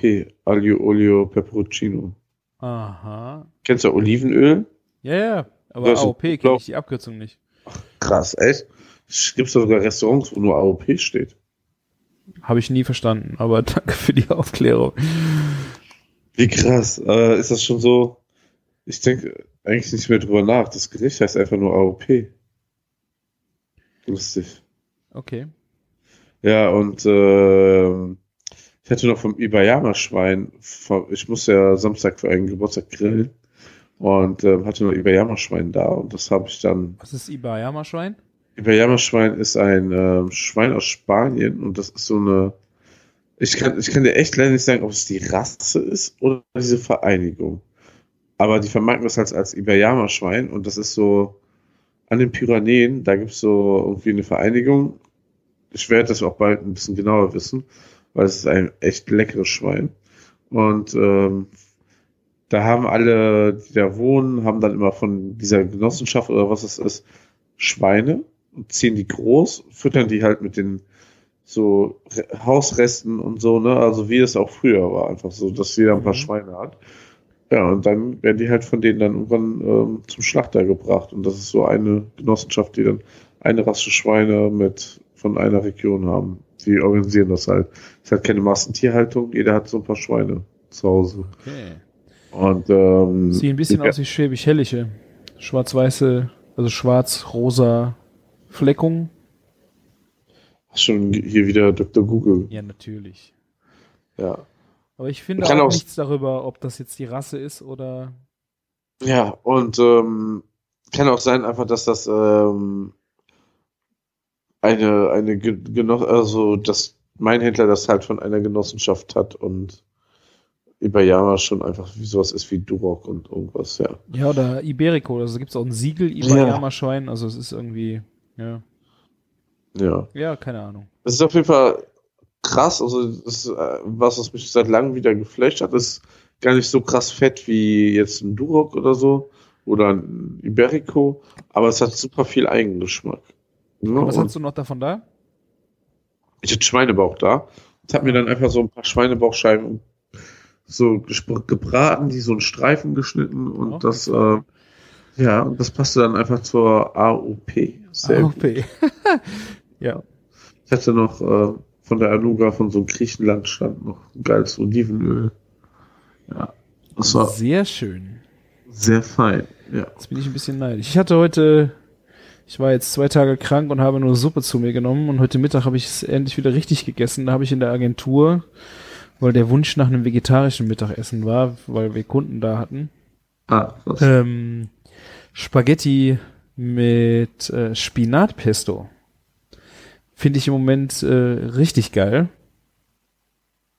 Speaker 5: Aglio Olio Peperoncino.
Speaker 4: Aha.
Speaker 5: Kennst du Olivenöl?
Speaker 4: Ja, ja. Aber
Speaker 5: Das
Speaker 4: AOP kenne ich die Abkürzung nicht.
Speaker 5: Krass, echt? Gibt es sogar Restaurants, wo nur AOP steht?
Speaker 4: Habe ich nie verstanden, aber danke für die Aufklärung.
Speaker 5: Wie krass. Äh, ist das schon so? Ich denke eigentlich nicht mehr drüber nach. Das Gericht heißt einfach nur AOP. Lustig.
Speaker 4: Okay.
Speaker 5: Ja, und ähm, ich hatte noch vom Ibayama-Schwein, ich musste ja Samstag für einen Geburtstag grillen und ähm, hatte noch Ibayama-Schwein da und das habe ich dann.
Speaker 4: Was ist Ibayama-Schwein?
Speaker 5: Ibayama-Schwein ist ein ähm, Schwein aus Spanien und das ist so eine. Ich kann, ich kann dir echt leider nicht sagen, ob es die Rasse ist oder diese Vereinigung. Aber die vermarkten das halt als Ibayama-Schwein und das ist so an den Pyrenäen, da gibt es so irgendwie eine Vereinigung ich werde das auch bald ein bisschen genauer wissen, weil es ist ein echt leckeres Schwein. Und ähm, da haben alle, die da wohnen, haben dann immer von dieser Genossenschaft oder was es ist, Schweine und ziehen die groß, füttern die halt mit den so Re Hausresten und so, ne? Also wie es auch früher war, einfach so, dass jeder ein paar
Speaker 4: Mhm.
Speaker 5: Schweine hat. Ja, und dann werden die halt von denen dann irgendwann ähm, zum Schlachter gebracht. Und das ist so eine Genossenschaft, die dann eine Rasse Schweine mit von einer Region haben. Die organisieren das halt. Es ist halt keine Massentierhaltung, jeder hat so ein paar Schweine zu Hause.
Speaker 4: Okay.
Speaker 5: Und ähm,
Speaker 4: Sieht ein bisschen aus wie Schwäbisch-Helliche. Schwarz-weiße, also schwarz-rosa Fleckung.
Speaker 5: schon hier wieder Dr. Google.
Speaker 4: Ja, natürlich.
Speaker 5: Ja.
Speaker 4: Aber ich finde auch,
Speaker 5: auch-
Speaker 4: nichts darüber, ob das jetzt die Rasse ist oder.
Speaker 5: Ja, und ähm, kann auch sein einfach, dass das ähm, eine, eine Ge- Genoss also dass mein Händler das halt von einer Genossenschaft hat und Ibayama schon einfach wie sowas ist wie Duroc und irgendwas, ja.
Speaker 4: Ja, oder Iberico. Also gibt es auch ein Siegel Ibayama-Schwein. Also es ist irgendwie. Ja.
Speaker 5: Ja.
Speaker 4: Ja, keine Ahnung.
Speaker 5: Es ist auf jeden Fall krass, also das ist, äh, was, was mich seit langem wieder geflasht hat, ist gar nicht so krass fett wie jetzt ein Duroc oder so oder ein Iberico, aber es hat super viel Eigengeschmack. Ne?
Speaker 4: Und was
Speaker 5: Und
Speaker 4: hast du noch davon da?
Speaker 5: ich hatte Schweinebauch da und habe mir dann einfach so ein paar Schweinebauchscheiben so gebraten, die so in Streifen geschnitten und
Speaker 4: Okay.
Speaker 5: das äh, ja, und das passte dann einfach zur AOP.
Speaker 4: AOP. ja.
Speaker 5: Ich hatte noch äh, von der Anuga von so Griechenland stand noch ein geiles Olivenöl. Ja, das war
Speaker 4: Sehr schön.
Speaker 5: sehr fein. Ja.
Speaker 4: Jetzt bin ich ein bisschen neidisch. Ich hatte heute, ich war jetzt zwei Tage krank und habe nur Suppe zu mir genommen und heute Mittag habe ich es endlich wieder richtig gegessen. Da habe ich in der Agentur, weil der Wunsch nach einem vegetarischen Mittagessen war, weil wir Kunden da hatten,
Speaker 5: Ah, was?
Speaker 4: ähm, Spaghetti mit äh, Spinatpesto. Finde ich im Moment äh, richtig geil,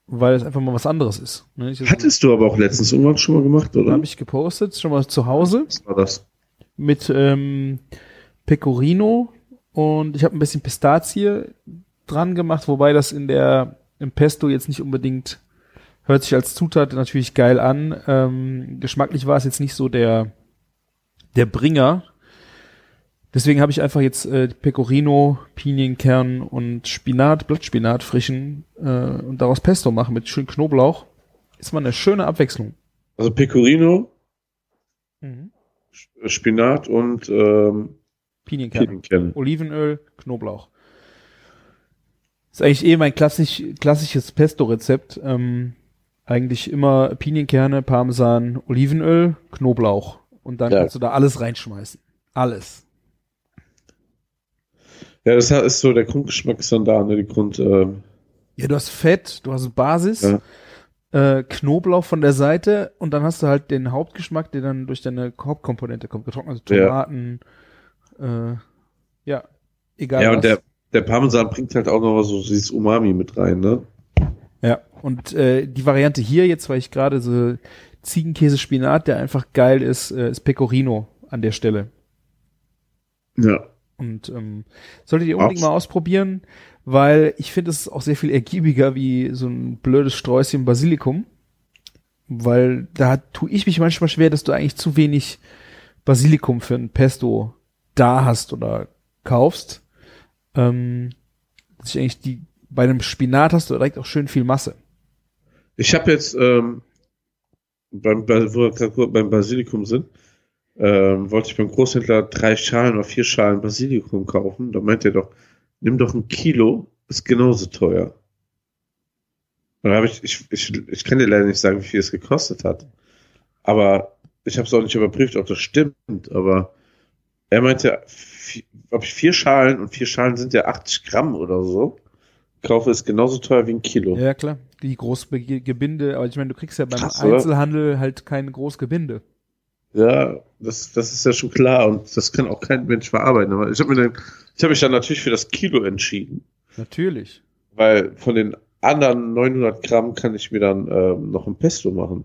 Speaker 4: weil es einfach mal was anderes ist. Ne? Ich,
Speaker 5: Hattest du aber auch letztens irgendwann schon mal gemacht, oder?
Speaker 4: habe ich gepostet, schon mal zu Hause.
Speaker 5: Was war das?
Speaker 4: mit ähm, Pecorino und ich habe ein bisschen Pistazie dran gemacht, wobei das in der im Pesto jetzt nicht unbedingt hört sich als Zutat natürlich geil an. Ähm, geschmacklich war es jetzt nicht so der der Bringer. Deswegen habe ich einfach jetzt äh, Pecorino, Pinienkern und Spinat, Blattspinat frischen äh, und daraus Pesto machen mit schön Knoblauch. Ist mal eine schöne Abwechslung.
Speaker 5: Also Pecorino, Spinat und ähm,
Speaker 4: Pinienkern.
Speaker 5: Pinienkern.
Speaker 4: Olivenöl, Knoblauch. Ist eigentlich eh mein klassisch, klassisches Pesto-Rezept. Ähm, eigentlich immer Pinienkerne, Parmesan, Olivenöl, Knoblauch. Und dann
Speaker 5: Ja.
Speaker 4: kannst du da alles reinschmeißen. Alles.
Speaker 5: Ja, das ist so, der Grundgeschmack ist dann da, ne? Die Grund, ähm,
Speaker 4: Ja, du hast Fett, du hast Basis,
Speaker 5: Ja.
Speaker 4: äh, Knoblauch von der Seite und dann hast du halt den Hauptgeschmack, der dann durch deine Hauptkomponente kommt. Getrocknete
Speaker 5: Ja.
Speaker 4: Tomaten, äh, ja, egal
Speaker 5: ja,
Speaker 4: was.
Speaker 5: und der, der Parmesan bringt halt auch noch so dieses Umami mit rein, ne?
Speaker 4: Ja, und äh, die Variante hier jetzt, weil ich gerade so Ziegenkäse-Spinat, der einfach geil ist, äh, ist Pecorino an der Stelle.
Speaker 5: Ja.
Speaker 4: Und ähm, solltet ihr unbedingt
Speaker 5: Abs-
Speaker 4: mal ausprobieren, weil ich finde, es ist auch sehr viel ergiebiger wie so ein blödes Sträußchen Basilikum. Weil da tue ich mich manchmal schwer, dass du eigentlich zu wenig Basilikum für ein Pesto da hast oder kaufst. Ähm, dass ich eigentlich die, bei einem Spinat hast du direkt auch schön viel Masse.
Speaker 5: Ich habe jetzt, ähm, beim, bei, wo wir beim Basilikum sind, ähm, wollte ich beim Großhändler drei Schalen oder vier Schalen Basilikum kaufen. Da meint er doch, nimm doch ein Kilo, ist genauso teuer. Und habe ich, ich, ich, ich kann dir leider nicht sagen, wie viel es gekostet hat. Aber ich habe es auch nicht überprüft, ob das stimmt. Aber er meinte, ob ich vier Schalen, und vier Schalen sind ja 80 Gramm oder so, kaufe, ist genauso teuer wie ein Kilo.
Speaker 4: Ja, klar. Die Großgebinde, aber ich meine, du kriegst ja beim
Speaker 5: Krass, oder?
Speaker 4: Einzelhandel halt kein Großgebinde.
Speaker 5: Ja, das, das ist ja schon klar und das kann auch kein Mensch verarbeiten. Aber ich habe habe mich dann natürlich für das Kilo entschieden,
Speaker 4: Natürlich.
Speaker 5: weil von den anderen 900 Gramm kann ich mir dann ähm, noch ein Pesto machen.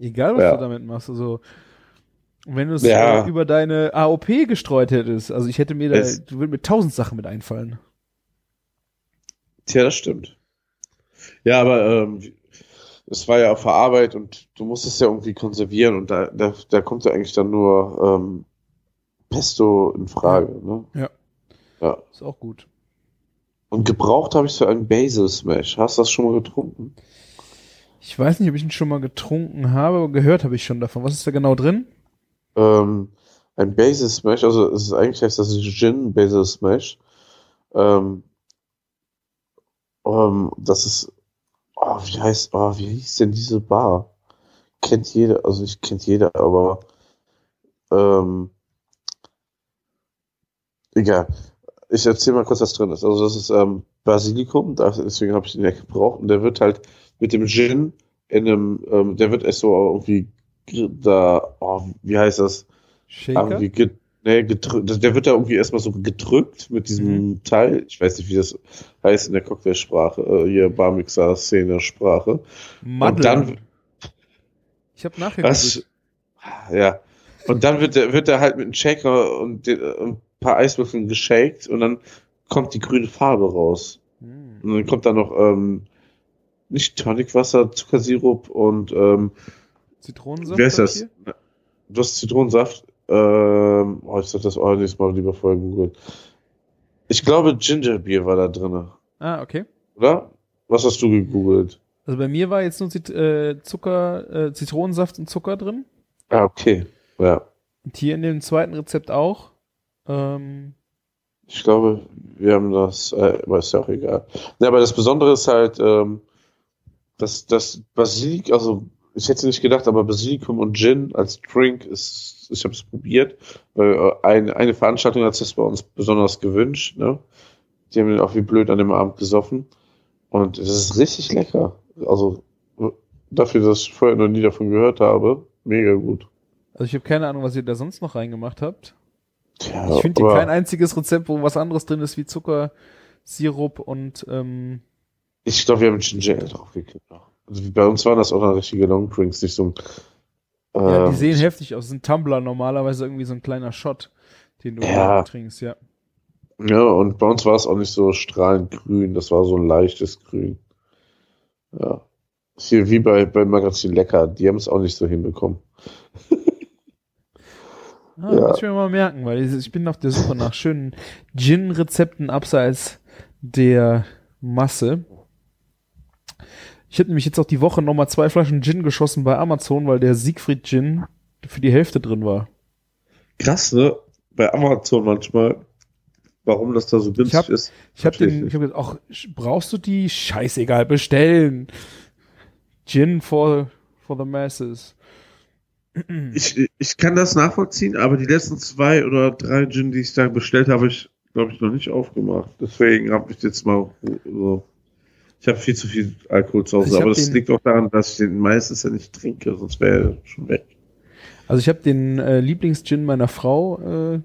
Speaker 4: Egal, was
Speaker 5: Ja.
Speaker 4: du damit machst. Also, und wenn du es
Speaker 5: Ja.
Speaker 4: äh, über deine AOP gestreut hättest, also ich hätte mir da,
Speaker 5: Es-
Speaker 4: du würdest mir tausend Sachen mit einfallen.
Speaker 5: Tja, das stimmt. Ja, aber ähm, es war ja auf der Arbeit und du musst es ja irgendwie konservieren und da, da, da kommt ja eigentlich dann nur ähm, Pesto in Frage. Ne?
Speaker 4: Ja.
Speaker 5: Ja.
Speaker 4: Ist auch gut.
Speaker 5: Und gebraucht habe ich für einen Basil Smash. Hast du das schon mal getrunken?
Speaker 4: Ich weiß nicht, ob ich ihn schon mal getrunken habe, aber gehört habe ich schon davon. Was ist da genau drin?
Speaker 5: Ähm, ein Basil Smash, also es ist eigentlich heißt das Gin Basil Smash. Ähm, ähm, das ist, oh, wie heißt, oh, wie hieß denn diese Bar? Kennt jeder, also ich kennt jeder, aber ähm, egal. Ich erzähle mal kurz, was drin ist. Also das ist ähm, Basilikum, deswegen habe ich den ja gebraucht und der wird halt mit dem Gin in einem, ähm, der wird erst so irgendwie da, oh, wie heißt das?
Speaker 4: Shaker?
Speaker 5: Irgendwie get, nee, der wird da irgendwie erstmal so gedrückt mit diesem
Speaker 4: Mhm.
Speaker 5: Teil. Ich weiß nicht, wie das heißt in der Cocktailsprache, äh, hier Barmixer-Szene-Sprache. Und dann,
Speaker 4: ich habe nachher
Speaker 5: was, ja. Und dann wird der, wird der halt mit einem Shaker und den, ein paar Eiswürfeln geshakt und dann kommt die grüne Farbe raus.
Speaker 4: Hm.
Speaker 5: Und dann kommt da noch, ähm, nicht Tonicwasser, Zuckersirup und, ähm,
Speaker 4: Zitronensaft.
Speaker 5: Wer ist das?
Speaker 4: hier?
Speaker 5: Du hast Zitronensaft. Ähm, oh, ich sollte das auch nächstes Mal lieber vorher googeln. Ich glaube, Gingerbier war da drin,
Speaker 4: Ah, okay.
Speaker 5: oder? Was hast du gegoogelt?
Speaker 4: Also bei mir war jetzt nur Zit äh, Zucker, äh, Zitronensaft und Zucker drin.
Speaker 5: Ah, okay. Ja.
Speaker 4: Und hier in dem zweiten Rezept auch. Ähm,
Speaker 5: Ich glaube, wir haben das, äh, aber ist ja auch egal. Ja, aber das Besondere ist halt, ähm, dass das Basilik, also ich hätte nicht gedacht, aber Basilikum und Gin als Drink ist, ich habe es probiert, weil äh, eine, eine Veranstaltung hat es bei uns besonders gewünscht, ne? Die haben auch wie blöd an dem Abend gesoffen. Und es ist richtig lecker. Also dafür, dass ich vorher noch nie davon gehört habe, mega gut.
Speaker 4: also ich habe keine Ahnung, was ihr da sonst noch reingemacht habt.
Speaker 5: Tja,
Speaker 4: Ich finde kein einziges Rezept, wo was anderes drin ist wie Zucker, Sirup und ähm,
Speaker 5: ich glaube, wir haben Ginger Ale draufgekippt. noch. Also bei uns waren das auch noch richtige Longdrinks, nicht so ein
Speaker 4: ja, die
Speaker 5: ähm,
Speaker 4: sehen heftig aus. Das ist ein Tumbler normalerweise irgendwie so ein kleiner Shot, den du
Speaker 5: Ja.
Speaker 4: trinkst, ja.
Speaker 5: Ja, und bei uns war es auch nicht so strahlend grün, das war so ein leichtes Grün. Ja. Ist Hier wie bei, beim Magazin Lecker, die haben es auch nicht so hinbekommen.
Speaker 4: Ah,
Speaker 5: Ja.
Speaker 4: Muss ich mir mal merken, weil ich bin auf der Suche nach schönen Gin-Rezepten abseits der Masse. Ich habe nämlich jetzt auch die Woche nochmal zwei Flaschen Gin geschossen bei Amazon, weil der Siegfried Gin für die Hälfte drin war.
Speaker 5: Krass, ne? Bei Amazon manchmal, warum das da so günstig
Speaker 4: hab-
Speaker 5: ist.
Speaker 4: Ich habe den,
Speaker 5: ich
Speaker 4: ich habe gesagt, ach, brauchst du die? Scheißegal, bestellen. Gin for, for the masses.
Speaker 5: Ich, ich kann das nachvollziehen, aber die letzten zwei oder drei Gin, die ich da bestellt habe, ich glaube ich noch nicht aufgemacht. Deswegen habe ich jetzt mal so. Ich habe viel zu viel Alkohol zu Hause,
Speaker 4: hab
Speaker 5: aber das liegt auch daran, dass ich den meistens ja nicht trinke, sonst wäre er schon weg.
Speaker 4: Also ich habe den äh, Lieblingsgin meiner Frau, äh,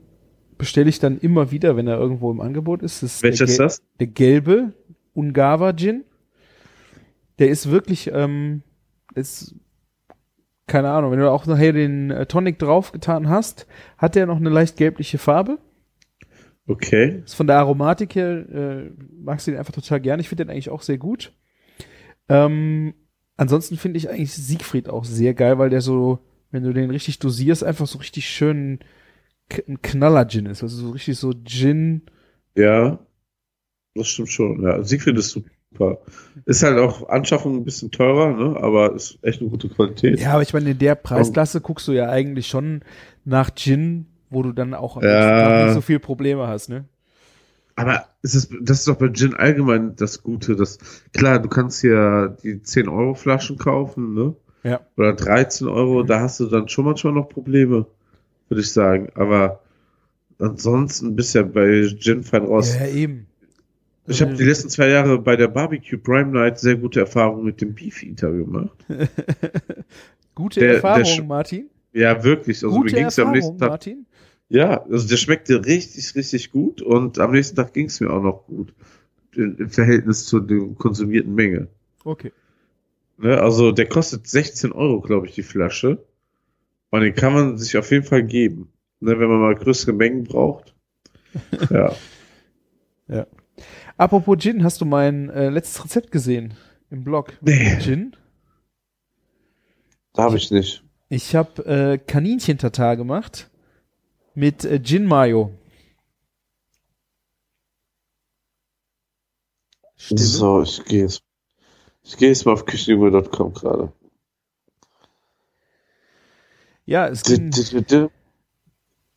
Speaker 4: bestelle ich dann immer wieder, wenn er irgendwo im Angebot ist. Ist
Speaker 5: Welcher ist das?
Speaker 4: der gelbe Ungava Gin. Der ist wirklich, ähm, ist, keine Ahnung, wenn du auch nachher den äh, Tonic draufgetan hast, hat der noch eine leicht gelbliche Farbe.
Speaker 5: Okay.
Speaker 4: Ist von der Aromatik her, äh, magst du den einfach total gern. Ich finde den eigentlich auch sehr gut. Ähm, ansonsten finde ich eigentlich Siegfried auch sehr geil, weil der so, wenn du den richtig dosierst, einfach so richtig schön ein Knaller-Gin ist. Also so richtig so Gin.
Speaker 5: Ja, das stimmt schon. Ja, Siegfried ist super. Ist halt auch Anschaffung ein bisschen teurer, ne? aber ist echt eine gute Qualität.
Speaker 4: Ja, aber ich meine, in der Preisklasse guckst du ja eigentlich schon nach Gin, wo du dann auch am
Speaker 5: Ja.
Speaker 4: nicht so viel Probleme hast, ne?
Speaker 5: Aber ist es, das ist doch bei Gin allgemein das Gute. Dass, klar, du kannst hier die 10-Euro-Flaschen kaufen, ne?
Speaker 4: Ja.
Speaker 5: Oder 13 Euro,
Speaker 4: Mhm.
Speaker 5: da hast du dann schon manchmal noch Probleme, würde ich sagen. Aber ansonsten bist du ja bei Gin fein raus.
Speaker 4: Ja, eben.
Speaker 5: Ich habe die letzten zwei Jahre bei der Barbecue Prime Night sehr gute Erfahrungen mit dem Beef Eater gemacht.
Speaker 4: Gute
Speaker 5: Der- der
Speaker 4: Erfahrung,
Speaker 5: Sch-
Speaker 4: Martin.
Speaker 5: Ja, wirklich. Also
Speaker 4: Gute
Speaker 5: mir ging's ja am nächsten
Speaker 4: Erfahrung,
Speaker 5: Tag.
Speaker 4: Martin.
Speaker 5: Ja, also der schmeckte richtig, richtig gut und am nächsten Tag ging's mir auch noch gut. Im Verhältnis zu der konsumierten Menge.
Speaker 4: Okay.
Speaker 5: Ne, also der kostet 16 Euro, glaube ich, die Flasche. Und den kann man sich auf jeden Fall geben. Ne, wenn man mal größere Mengen braucht. Ja.
Speaker 4: Apropos Gin, hast du mein äh, letztes Rezept gesehen im Blog?
Speaker 5: Nee.
Speaker 4: Gin?
Speaker 5: Da habe ich nicht.
Speaker 4: Ich habe äh, Kaninchen-Tatar gemacht mit äh, Gin Mayo. Stille.
Speaker 5: So, ich gehe jetzt. Ich gehe jetzt mal auf küchenüber.com gerade.
Speaker 4: Ja, es ging,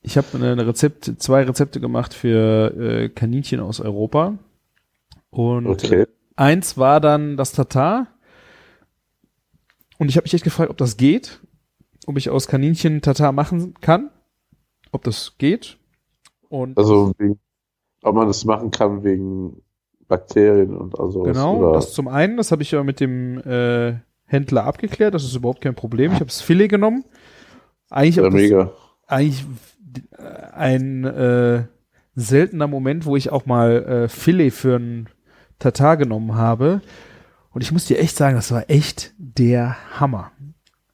Speaker 4: ich habe eine Rezept, zwei Rezepte gemacht für äh, Kaninchen aus Europa. Und
Speaker 5: Okay.
Speaker 4: eins war dann das Tatar. Und ich habe mich echt gefragt, ob das geht, ob ich aus Kaninchen Tatar machen kann, ob das geht. Und
Speaker 5: Also, wegen, ob man das machen kann wegen Bakterien und also
Speaker 4: Genau,
Speaker 5: Oder,
Speaker 4: das zum einen, das habe ich ja mit dem äh, Händler abgeklärt, das ist überhaupt kein Problem. Ich habe das Filet genommen. Eigentlich,
Speaker 5: ja,
Speaker 4: das,
Speaker 5: mega.
Speaker 4: eigentlich äh, ein äh, seltener Moment, wo ich auch mal äh, Filet für ein Tatar genommen habe. Und ich muss dir echt sagen, das war echt der Hammer.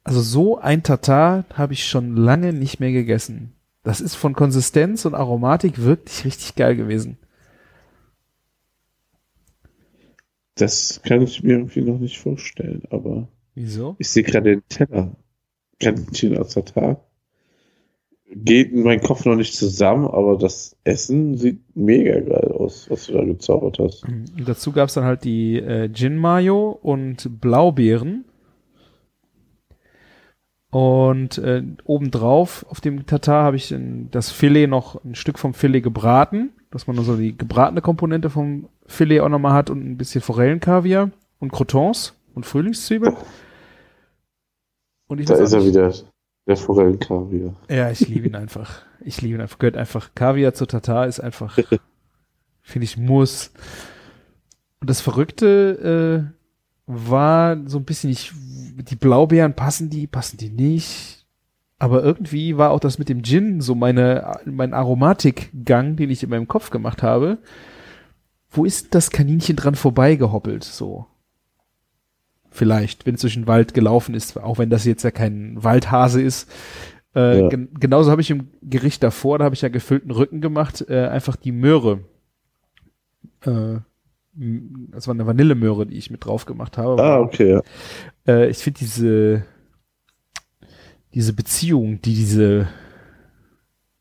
Speaker 4: Also so ein Tatar habe ich schon lange nicht mehr gegessen. Das ist von Konsistenz und Aromatik wirklich richtig geil gewesen.
Speaker 5: Das kann ich mir irgendwie noch nicht vorstellen, aber
Speaker 4: Wieso?
Speaker 5: ich sehe gerade den Teller. Kaninchen aus Tag. Geht in meinen Kopf noch nicht zusammen, aber das Essen sieht mega geil aus, was du da gezaubert hast.
Speaker 4: Und dazu gab's dann halt die äh, Gin Mayo und Blaubeeren. Und äh, obendrauf auf dem Tatar habe ich dann das Filet noch ein Stück vom Filet gebraten, dass man nur so die gebratene Komponente vom Filet auch nochmal hat und ein bisschen Forellenkaviar und Croutons und Frühlingszwiebeln. Und ich
Speaker 5: Da ist er wieder, der Forellenkaviar.
Speaker 4: ja, ich liebe ihn einfach. Ich liebe ihn einfach. Gehört einfach. Kaviar zu Tatar ist einfach, finde ich, muss. Und das Verrückte äh, war so ein bisschen, ich, die Blaubeeren passen die, passen die nicht. Aber irgendwie war auch das mit dem Gin so meine, mein Aromatikgang, den ich in meinem Kopf gemacht habe. Wo ist das Kaninchen dran vorbeigehoppelt? So. Vielleicht, wenn es durch den Wald gelaufen ist, auch wenn das jetzt ja kein Waldhase ist. Äh,
Speaker 5: Ja.
Speaker 4: gen genauso habe ich im Gericht davor, da habe ich ja gefüllten Rücken gemacht, äh, einfach die Möhre. Äh, das war eine Vanillemöhre, die ich mit drauf gemacht habe.
Speaker 5: Ah, okay, ja.
Speaker 4: Äh, ich finde diese, diese Beziehung, die diese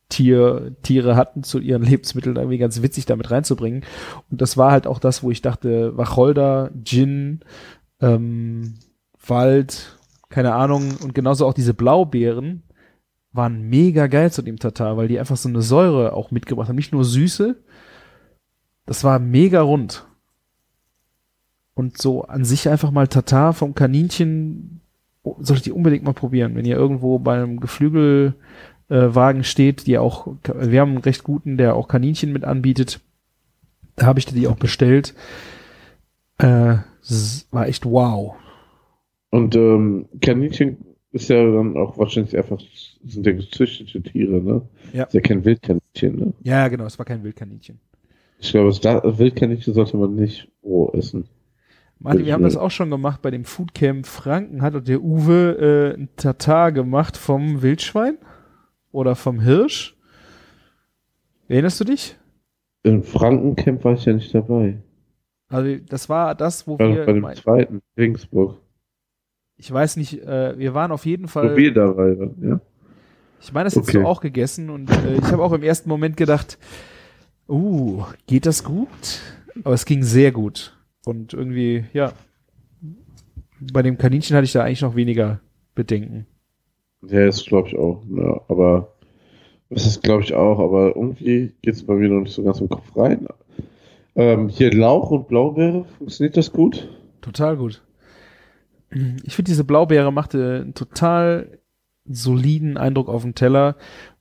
Speaker 4: Tier, Tiere hatten zu ihren Lebensmitteln, irgendwie ganz witzig damit reinzubringen. Und das war halt auch das, wo ich dachte, Wacholder, Gin, ähm, Wald, keine Ahnung, und genauso auch diese Blaubeeren waren mega geil zu dem Tatar, weil die einfach so eine Säure auch mitgebracht haben. Nicht nur Süße, das war mega rund. Und so an sich einfach mal Tatar vom Kaninchen oh, solltet ihr unbedingt mal probieren. Wenn ihr irgendwo beim Geflügelwagen äh, steht, die auch, wir haben einen recht guten, der auch Kaninchen mit anbietet. Da habe ich die auch bestellt. Äh, war echt wow.
Speaker 5: Und ähm, Kaninchen ist ja dann auch wahrscheinlich einfach, sind ja gezüchtete Tiere, ne?
Speaker 4: Ja.
Speaker 5: Ist ja kein Wildkaninchen, ne?
Speaker 4: Ja, genau, es war kein Wildkaninchen.
Speaker 5: Ich glaube, das Wildkaninchen sollte man nicht roh essen.
Speaker 4: Martin, wir haben das auch schon gemacht bei dem Foodcamp Franken. Hat der Uwe äh, ein Tatar gemacht vom Wildschwein oder vom Hirsch? Erinnerst du dich?
Speaker 5: Im Frankencamp war ich ja nicht dabei.
Speaker 4: Also das war das, wo
Speaker 5: war noch
Speaker 4: wir,
Speaker 5: bei dem
Speaker 4: mein-
Speaker 5: zweiten, Regensburg.
Speaker 4: ich weiß nicht, äh, wir waren auf jeden
Speaker 5: Wo
Speaker 4: Fall,
Speaker 5: wir dabei waren, ja.
Speaker 4: ich meine, das hättest
Speaker 5: Okay.
Speaker 4: du auch gegessen und äh, ich habe auch im ersten Moment gedacht, uh, geht das gut? Aber es ging sehr gut und irgendwie, ja, bei dem Kaninchen hatte ich da eigentlich noch weniger Bedenken.
Speaker 5: Ja, das glaube ich auch. Ja, aber das ist glaube ich auch, aber irgendwie geht es bei mir noch nicht so ganz im Kopf rein. Ähm, hier Lauch und Blaubeere, funktioniert das gut?
Speaker 4: Total gut. Ich finde, diese Blaubeere machte einen total soliden Eindruck auf dem Teller,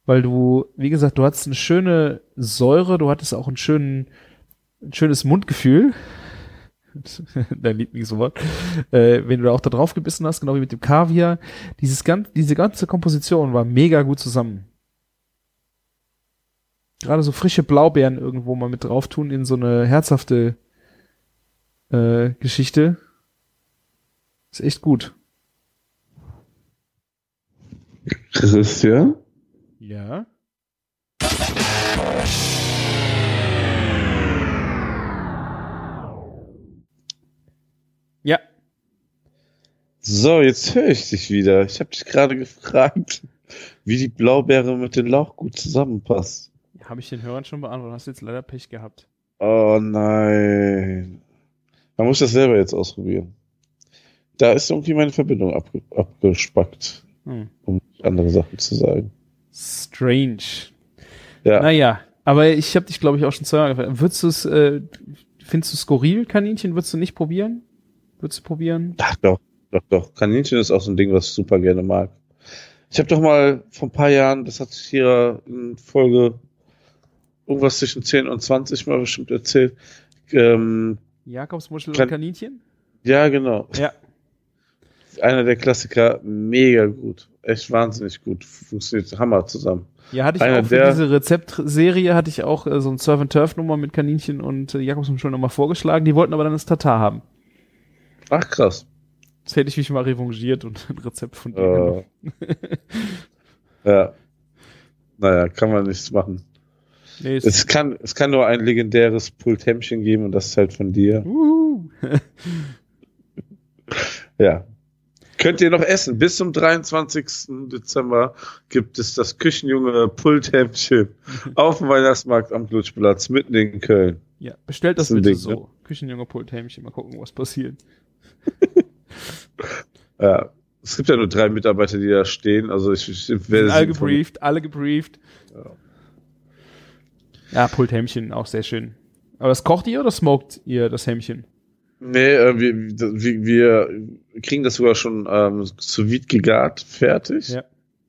Speaker 4: weil du, wie gesagt, du hattest eine schöne Säure, du hattest auch einen schönen, ein schönes Mundgefühl. Dein Lieblingswort. Äh, wenn du da auch da drauf gebissen hast, genau wie mit dem Kaviar. Dieses ganz, diese ganze Komposition war mega gut zusammen. Gerade so frische Blaubeeren irgendwo mal mit drauf tun in so eine herzhafte äh, Geschichte. Ist echt gut.
Speaker 5: Christian?
Speaker 4: Ja.
Speaker 5: So, jetzt höre ich dich wieder. Ich habe dich gerade gefragt, wie die Blaubeere mit dem Lauch gut zusammenpasst.
Speaker 4: Habe ich den Hörern schon beantwortet, hast jetzt leider Pech gehabt.
Speaker 5: Oh nein. Man muss das selber jetzt ausprobieren. Da ist irgendwie meine Verbindung abge abgespackt,
Speaker 4: Hm.
Speaker 5: um andere Sachen zu sagen.
Speaker 4: Strange.
Speaker 5: Ja,
Speaker 4: Naja, aber ich habe dich, glaube ich, auch schon zweimal gefragt. Würdest du es, äh, findest du skurril, Kaninchen? Würdest du nicht probieren? Würdest du probieren?
Speaker 5: Ach, doch, doch, doch. Kaninchen ist auch so ein Ding, was ich super gerne mag. Ich habe doch mal vor ein paar Jahren, das hat sich hier in Folge irgendwas zwischen 10 und 20 mal bestimmt erzählt. Ähm,
Speaker 4: Jakobsmuschel
Speaker 5: Kan-
Speaker 4: und Kaninchen?
Speaker 5: ja, genau.
Speaker 4: Ja.
Speaker 5: Einer der Klassiker, mega gut. Echt wahnsinnig gut. Funktioniert Hammer zusammen.
Speaker 4: Ja, hatte ich
Speaker 5: Einer
Speaker 4: auch für
Speaker 5: der-
Speaker 4: diese Rezeptserie hatte ich auch äh, so ein Surf and Turf Nummer mit Kaninchen und äh, Jakobsmuschel nochmal vorgeschlagen. Die wollten aber dann das Tatar haben.
Speaker 5: Ach, krass.
Speaker 4: Jetzt hätte ich mich mal revanchiert und ein Rezept von dir genommen.
Speaker 5: Äh, ja. Naja, kann man nichts machen.
Speaker 4: Nee,
Speaker 5: Es kann, es kann nur ein legendäres Pulthämmchen geben und das ist halt von dir.
Speaker 4: Uhu.
Speaker 5: Ja. Könnt ihr noch essen. Bis zum 23. Dezember gibt es das Küchenjunge Pulthämmchen auf dem Weihnachtsmarkt am Glutschplatz mitten in Köln.
Speaker 4: ja, bestellt das
Speaker 5: Das
Speaker 4: bitte
Speaker 5: Ding,
Speaker 4: so.
Speaker 5: ne?
Speaker 4: Küchenjunge Pulthämchen, mal gucken, was passiert.
Speaker 5: Ja. Es gibt ja nur drei Mitarbeiter, die da stehen. Also ich, ich werde
Speaker 4: alle gebrieft, alle gebrieft.
Speaker 5: Ja.
Speaker 4: Ja, Pulthämmchen, auch sehr schön. Aber das kocht ihr oder smoked ihr das Hämmchen?
Speaker 5: Nee, äh, wir, wir, wir kriegen das sogar schon ähm, sous vide gegart, fertig.
Speaker 4: Ja.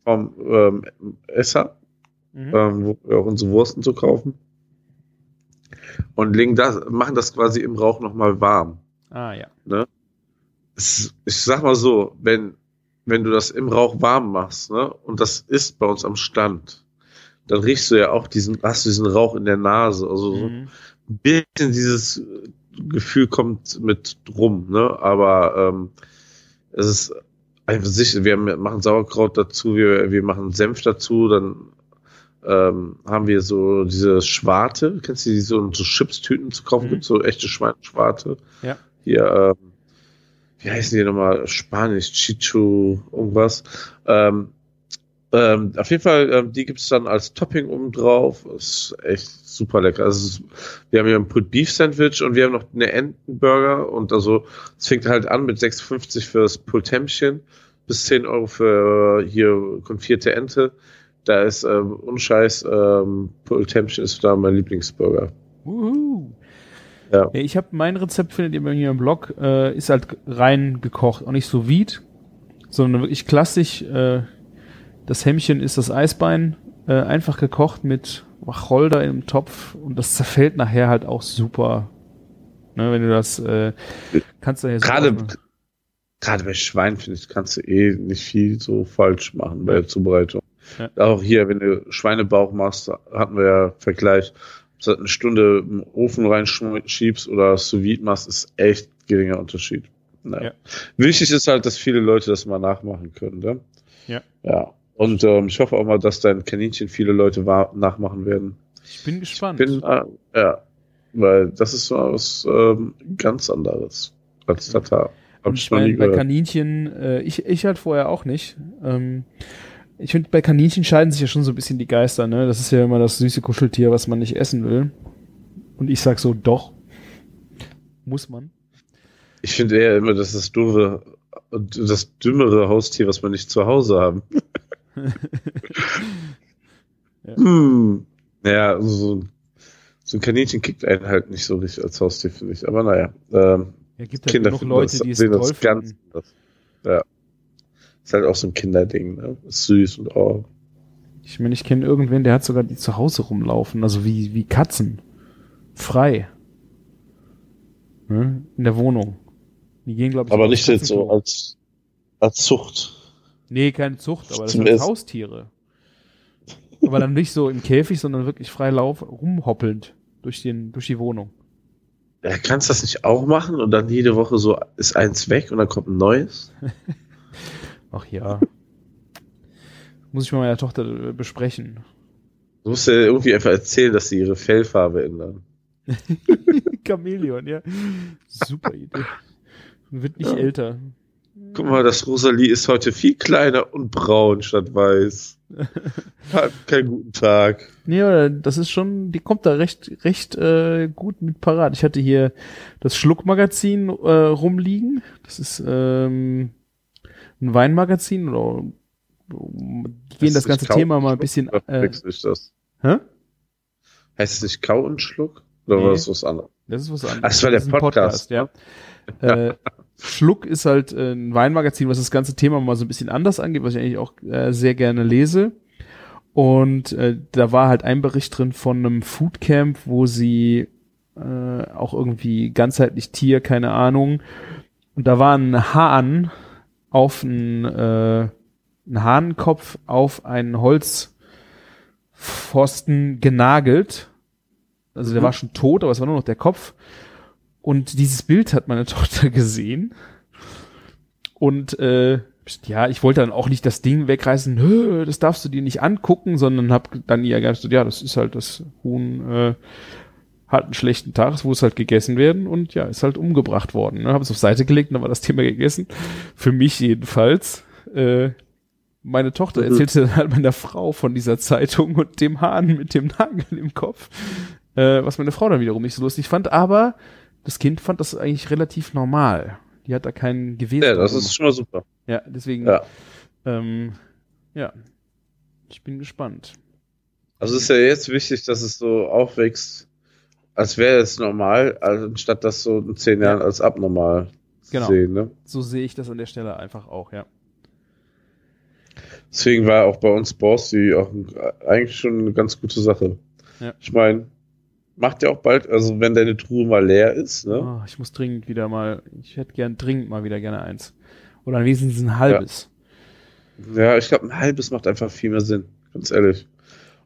Speaker 5: Vom ähm, Esser,
Speaker 4: Mhm.
Speaker 5: ähm, wo wir auch unsere Wursten zu kaufen. Und legen das, machen das quasi im Rauch nochmal warm.
Speaker 4: Ah, ja.
Speaker 5: Es, ich sag mal so, wenn, wenn du das im Rauch warm machst, ne, und das ist bei uns am Stand, dann riechst du ja auch diesen, hast du diesen Rauch in der Nase. Also so
Speaker 4: Mhm.
Speaker 5: ein bisschen dieses Gefühl kommt mit rum, ne? Aber ähm, es ist einfach sicher, wir machen Sauerkraut dazu, wir, wir machen Senf dazu, dann ähm, haben wir so diese Schwarte, kennst du die so so Chipstüten zu kaufen,
Speaker 4: Mhm.
Speaker 5: gibt so echte Schweineschwarte.
Speaker 4: Ja.
Speaker 5: Hier, ähm, wie heißen die nochmal? Spanisch, Chichu, irgendwas. Ähm, ähm, auf jeden Fall, ähm, die gibt's dann als Topping oben drauf. Ist echt super lecker. Also, wir haben hier ein Put Beef Sandwich und wir haben noch eine Entenburger und also es fängt halt an mit 6,50 fürs Pulthämmchen bis 10 Euro für äh, hier konfierte Ente. Da ist ähm, unscheiß ähm, Pulthämmchen ist da mein Lieblingsburger.
Speaker 4: Uhu.
Speaker 5: Ja.
Speaker 4: Ich habe mein Rezept, findet ihr bei mir im Blog, äh, ist halt rein gekocht. Auch nicht so vide, sondern wirklich klassisch. Äh, das Hämmchen ist das Eisbein, äh, einfach gekocht mit Wacholder im Topf und das zerfällt nachher halt auch super. Ne, wenn du das äh, kannst du ja so
Speaker 5: Gerade gerade bei Schwein finde ich, kannst du eh nicht viel so falsch machen bei der Zubereitung.
Speaker 4: Ja.
Speaker 5: Auch hier, wenn du Schweinebauch machst, hatten wir ja Vergleich, eine Stunde im Ofen reinschiebst oder sous vide machst, ist echt geringer Unterschied. Naja.
Speaker 4: Ja.
Speaker 5: Wichtig ist halt, dass viele Leute das mal nachmachen können. Ne?
Speaker 4: Ja.
Speaker 5: Ja. Und ähm, ich hoffe auch mal, dass dein Kaninchen viele Leute nachmachen werden.
Speaker 4: Ich bin gespannt.
Speaker 5: Bin, äh, ja, weil das ist mal was ähm, ganz anderes als Tatar. Hab
Speaker 4: Und
Speaker 5: ich
Speaker 4: ich meine, bei. Kaninchen, äh, ich, ich halt vorher auch nicht. Ähm, ich finde, bei Kaninchen scheiden sich ja schon so ein bisschen die Geister, ne? Das ist ja immer das süße Kuscheltier, was man nicht essen will. Und ich sag so, doch. Muss man.
Speaker 5: Ich finde eher immer, das doofe, das dümmere Haustier, was wir nicht zu Hause haben.
Speaker 4: Ja.
Speaker 5: Hm. Naja, so, so ein Kaninchen kickt einen halt nicht so richtig als Haustier, finde ich. Aber naja, ähm,
Speaker 4: Ja, gibt halt
Speaker 5: Kinder finden
Speaker 4: Leute,
Speaker 5: das,
Speaker 4: die es
Speaker 5: sehen
Speaker 4: toll
Speaker 5: das ganz anders. Ja. Ist halt auch so ein Kinderding, ne? Ist süß und oh.
Speaker 4: Ich meine, ich kenne irgendwen, der hat sogar die zu Hause rumlaufen, also wie, wie Katzen. Frei. Ne? In der Wohnung. Die gehen, glaube ich,
Speaker 5: Aber nicht jetzt so als, als Zucht.
Speaker 4: Nee, keine Zucht, aber das
Speaker 5: Zum
Speaker 4: sind
Speaker 5: Essen.
Speaker 4: Haustiere. aber dann nicht so im Käfig, sondern wirklich frei lauf, rumhoppelnd durch, den, durch die Wohnung.
Speaker 5: Ja, kannst du das nicht auch machen und dann jede Woche so ist eins weg und dann kommt ein neues?
Speaker 4: Ach ja. Muss ich mal meiner Tochter äh, besprechen.
Speaker 5: Du musst ja irgendwie einfach erzählen, dass sie ihre Fellfarbe ändern.
Speaker 4: Chamäleon, ja. Super Idee. Wird nicht
Speaker 5: Ja.
Speaker 4: älter.
Speaker 5: Guck mal, das Rosalie ist heute viel kleiner und braun statt weiß. Hat keinen guten Tag.
Speaker 4: Nee, aber das ist schon, die kommt da recht, recht äh, gut mit parat. Ich hatte hier das Schluckmagazin äh, rumliegen. Das ist ähm, ein Weinmagazin oder gehen das, ganze
Speaker 5: Kau
Speaker 4: Thema mal ein bisschen. Äh,
Speaker 5: das?
Speaker 4: hä?
Speaker 5: Heißt es nicht Kau und Schluck? Oder
Speaker 4: Nee.
Speaker 5: war das was anderes?
Speaker 4: Das ist was anderes.
Speaker 5: Ach, das war der
Speaker 4: ist ein
Speaker 5: Podcast,
Speaker 4: ja. äh, Schluck ist halt äh, ein Weinmagazin, was das ganze Thema mal so ein bisschen anders angeht, was ich eigentlich auch äh, sehr gerne lese. Und äh, da war halt ein Bericht drin von einem Foodcamp, wo sie äh, auch irgendwie ganzheitlich Tier, keine Ahnung. Und da war ein Hahn auf einen, äh, ein Hahnkopf auf einen Holzpfosten genagelt. Also der
Speaker 5: Mhm.
Speaker 4: war schon tot, aber es war nur noch der Kopf. Und dieses Bild hat meine Tochter gesehen. Und äh, ja, ich wollte dann auch nicht das Ding wegreißen, "Hö, das darfst du dir nicht angucken, sondern hab dann ihr gesagt, ja, das ist halt das Huhn äh, hat einen schlechten Tag, es muss halt gegessen werden und ja, ist halt umgebracht worden. Ne? Habe es auf Seite gelegt und dann war das Thema gegessen. Für mich jedenfalls. Äh, meine Tochter
Speaker 5: Mhm.
Speaker 4: erzählte dann halt meiner Frau von dieser Zeitung und dem Hahn mit dem Nagel im Kopf, äh, was meine Frau dann wiederum nicht so lustig fand, aber das Kind fand das eigentlich relativ normal. Die hat da keinen Gewesen.
Speaker 5: Ja, das ist schon mal super.
Speaker 4: Ja, deswegen,
Speaker 5: Ja.
Speaker 4: ähm, ja, ich bin gespannt.
Speaker 5: Also es ist ja jetzt wichtig, dass es so aufwächst, als wäre es normal, also anstatt das so in zehn Jahren als abnormal
Speaker 4: Genau.
Speaker 5: zu sehen. Ne?
Speaker 4: So sehe ich das an der Stelle einfach auch, ja.
Speaker 5: Deswegen war auch bei uns Borsty auch eigentlich schon eine ganz gute Sache.
Speaker 4: Ja.
Speaker 5: Ich meine, macht ja auch bald, also wenn deine Truhe mal leer ist, ne?
Speaker 4: Oh, ich muss dringend wieder mal, ich hätte gern dringend mal wieder gerne eins. Oder wenigstens ein halbes.
Speaker 5: Ja, ich glaube, ein halbes macht einfach viel mehr Sinn, ganz ehrlich.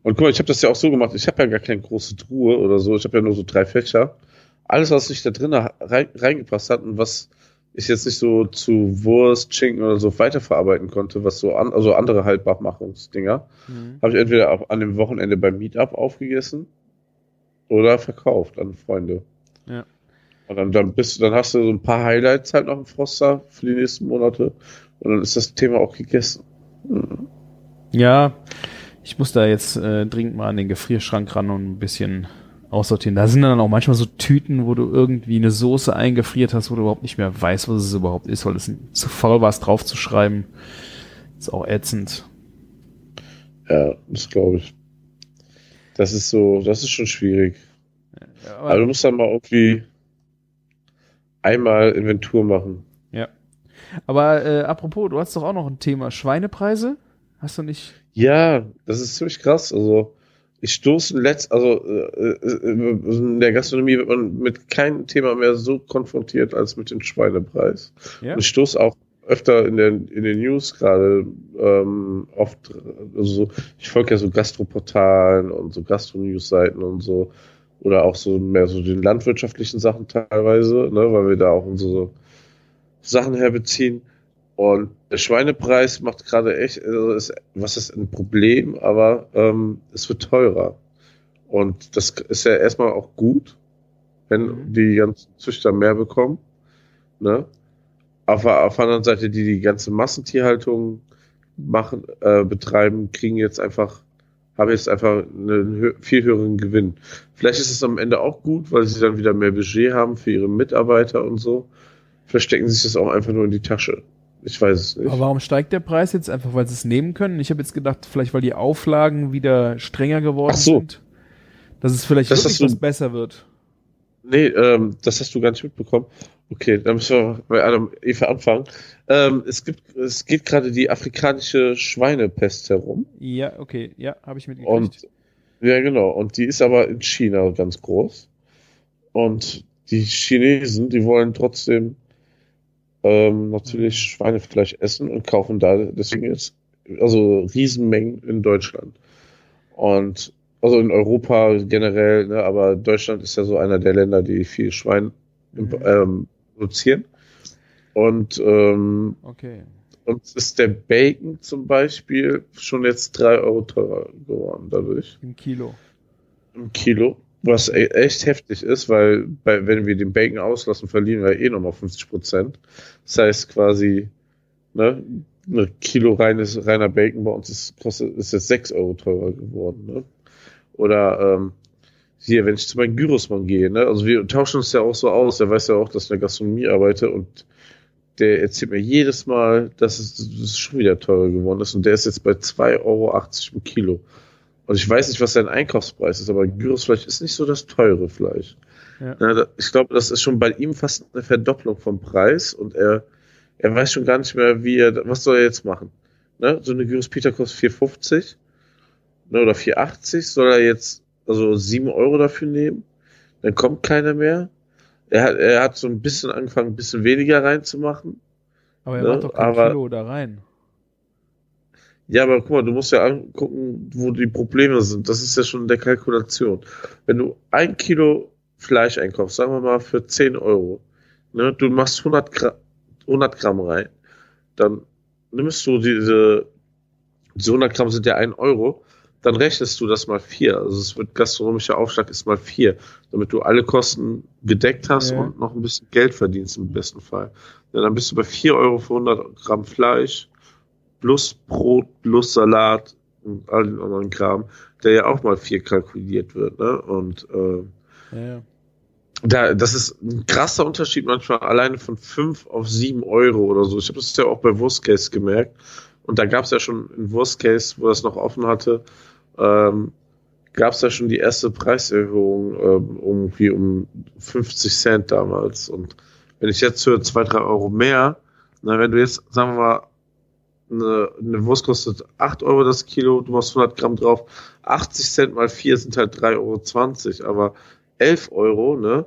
Speaker 5: Und guck mal, ich habe das ja auch so gemacht, ich habe ja gar keine große Truhe oder so, ich habe ja nur so drei Fächer. Alles, was nicht da drin rein, reingepasst hat und was ich jetzt nicht so zu Wurst, Schinken oder so weiterverarbeiten konnte, was so an, also andere Haltbarmachungsdinger,
Speaker 4: Mhm.
Speaker 5: habe ich entweder an dem Wochenende beim Meetup aufgegessen oder verkauft an Freunde.
Speaker 4: Ja.
Speaker 5: Und dann, dann bist du, dann hast du so ein paar Highlights halt noch im Froster für die nächsten Monate und dann ist das Thema auch gegessen. Hm.
Speaker 4: Ja, ich muss da jetzt äh, dringend mal an den Gefrierschrank ran und ein bisschen aussortieren. Da sind dann auch manchmal so Tüten, wo du irgendwie eine Soße eingefriert hast, wo du überhaupt nicht mehr weißt, was es überhaupt ist, weil es zu faul war, es draufzuschreiben. Ist auch ätzend.
Speaker 5: Ja, das glaube ich. Das ist so, das ist schon schwierig.
Speaker 4: Ja,
Speaker 5: Aber du musst dann mal irgendwie einmal Inventur machen.
Speaker 4: aber äh, apropos, du hast doch auch noch ein Thema Schweinepreise. Hast du nicht?
Speaker 5: Ja, das ist ziemlich krass. Also ich stoße letzt, also äh, äh, in der Gastronomie wird man mit keinem Thema mehr so konfrontiert als mit dem Schweinepreis.
Speaker 4: Ja.
Speaker 5: Und ich stoße auch öfter in den, in den News gerade ähm, oft, also so, ich folge ja so Gastroportalen und so Gastro-News-Seiten und so, oder auch so mehr so den landwirtschaftlichen Sachen teilweise, ne, weil wir da auch unsere Sachen herbeziehen. Und der Schweinepreis macht gerade echt, also ist, was ist ein Problem, aber ähm, es wird teurer. Und das ist ja erstmal auch gut, wenn
Speaker 4: Mhm.
Speaker 5: die ganzen Züchter mehr bekommen. Ne? Auf, der- auf der anderen Seite, die die ganze Massentierhaltung machen, äh, betreiben, kriegen jetzt einfach, haben jetzt einfach einen hö viel höheren Gewinn. Vielleicht ist es am Ende auch gut, weil sie dann wieder mehr Budget haben für ihre Mitarbeiter und so. Vielleicht stecken sie sich das auch einfach nur in die Tasche. Ich weiß es nicht.
Speaker 4: Aber warum steigt der Preis jetzt? Einfach, weil sie es nehmen können? Ich habe jetzt gedacht, vielleicht weil die Auflagen wieder strenger geworden
Speaker 5: Ach so.
Speaker 4: sind. Dass es vielleicht
Speaker 5: Das
Speaker 4: wirklich was besser wird.
Speaker 5: Nee, ähm, das hast du gar nicht mitbekommen. Okay, dann müssen wir bei Adam Eva anfangen. Ähm, es gibt, es geht gerade die afrikanische Schweinepest herum.
Speaker 4: Ja, okay, ja, habe ich mitgekriegt.
Speaker 5: Und ja, genau. Und die ist aber in China ganz groß. Und die Chinesen, die wollen trotzdem ähm, natürlich Schweinefleisch essen und kaufen da deswegen jetzt also Riesenmengen in Deutschland. Und also in Europa generell, ne, aber Deutschland ist ja so einer der Länder, die viel Schwein
Speaker 4: Mhm.
Speaker 5: ähm, produzieren. Und ähm,
Speaker 4: okay.
Speaker 5: uns ist der Bacon zum Beispiel schon jetzt drei Euro teurer geworden dadurch
Speaker 4: Im Kilo.
Speaker 5: im Kilo, was e echt heftig ist, weil bei, wenn wir den Bacon auslassen, verlieren wir eh nochmal 50 Prozent. Das heißt quasi, Ne? Ein Kilo reines, reiner Bacon bei uns ist, kostet, ist jetzt 6 Euro teurer geworden. Ne? Oder ähm, hier, wenn ich zu meinem Gyrosmann gehe, ne? also wir tauschen uns ja auch so aus, er weiß ja auch, dass ich in der Gastronomie arbeite und der erzählt mir jedes Mal, dass es, dass es schon wieder teurer geworden ist und der ist jetzt bei 2,80 Euro im Kilo. Und ich weiß nicht, was sein Einkaufspreis ist, aber Gyrosfleisch ist nicht so das teure Fleisch. Ja. Ja, ich glaube, das ist schon bei ihm fast eine Verdopplung vom Preis und er, er weiß schon gar nicht mehr, wie er, was soll er jetzt machen? Ne? So eine Gyros Peter kostet 4,50 ne, oder 4,80 soll er jetzt also 7 Euro dafür nehmen? Dann kommt keiner mehr. Er hat, er hat so ein bisschen angefangen, ein bisschen weniger reinzumachen.
Speaker 4: Aber er ne? macht doch kein aber, Kilo da rein.
Speaker 5: Ja, aber guck mal, du musst ja angucken, wo die Probleme sind. Das ist ja schon in der Kalkulation. Wenn du ein Kilo Fleisch einkaufst, sagen wir mal für 10 Euro, ne, du machst 100, Gra 100 Gramm rein, dann nimmst du diese, diese 100 Gramm sind ja 1 Euro, dann rechnest du das mal 4. Also es wird gastronomischer Aufschlag ist mal 4, damit du alle Kosten gedeckt hast ja. und noch ein bisschen Geld verdienst im besten Fall. Ja, dann bist du bei 4 Euro für 100 Gramm Fleisch plus Brot plus Salat und all den anderen Kram, der ja auch mal 4 kalkuliert wird. Ne? Und äh, ja da, das ist ein krasser Unterschied manchmal alleine von 5 auf 7 Euro oder so. Ich habe das ja auch bei Wurstcase gemerkt. Und da gab es ja schon in Wurstcase, wo das noch offen hatte, ähm, gab es ja schon die erste Preiserhöhung ähm, irgendwie um 50 Cent damals. Und wenn ich jetzt höre 2, 3 Euro mehr, na, wenn du jetzt, sagen wir mal, eine, eine Wurst kostet 8 Euro das Kilo, du machst 100 Gramm drauf, 80 Cent mal 4 sind halt 3,20 Euro. Aber 11 Euro, ne?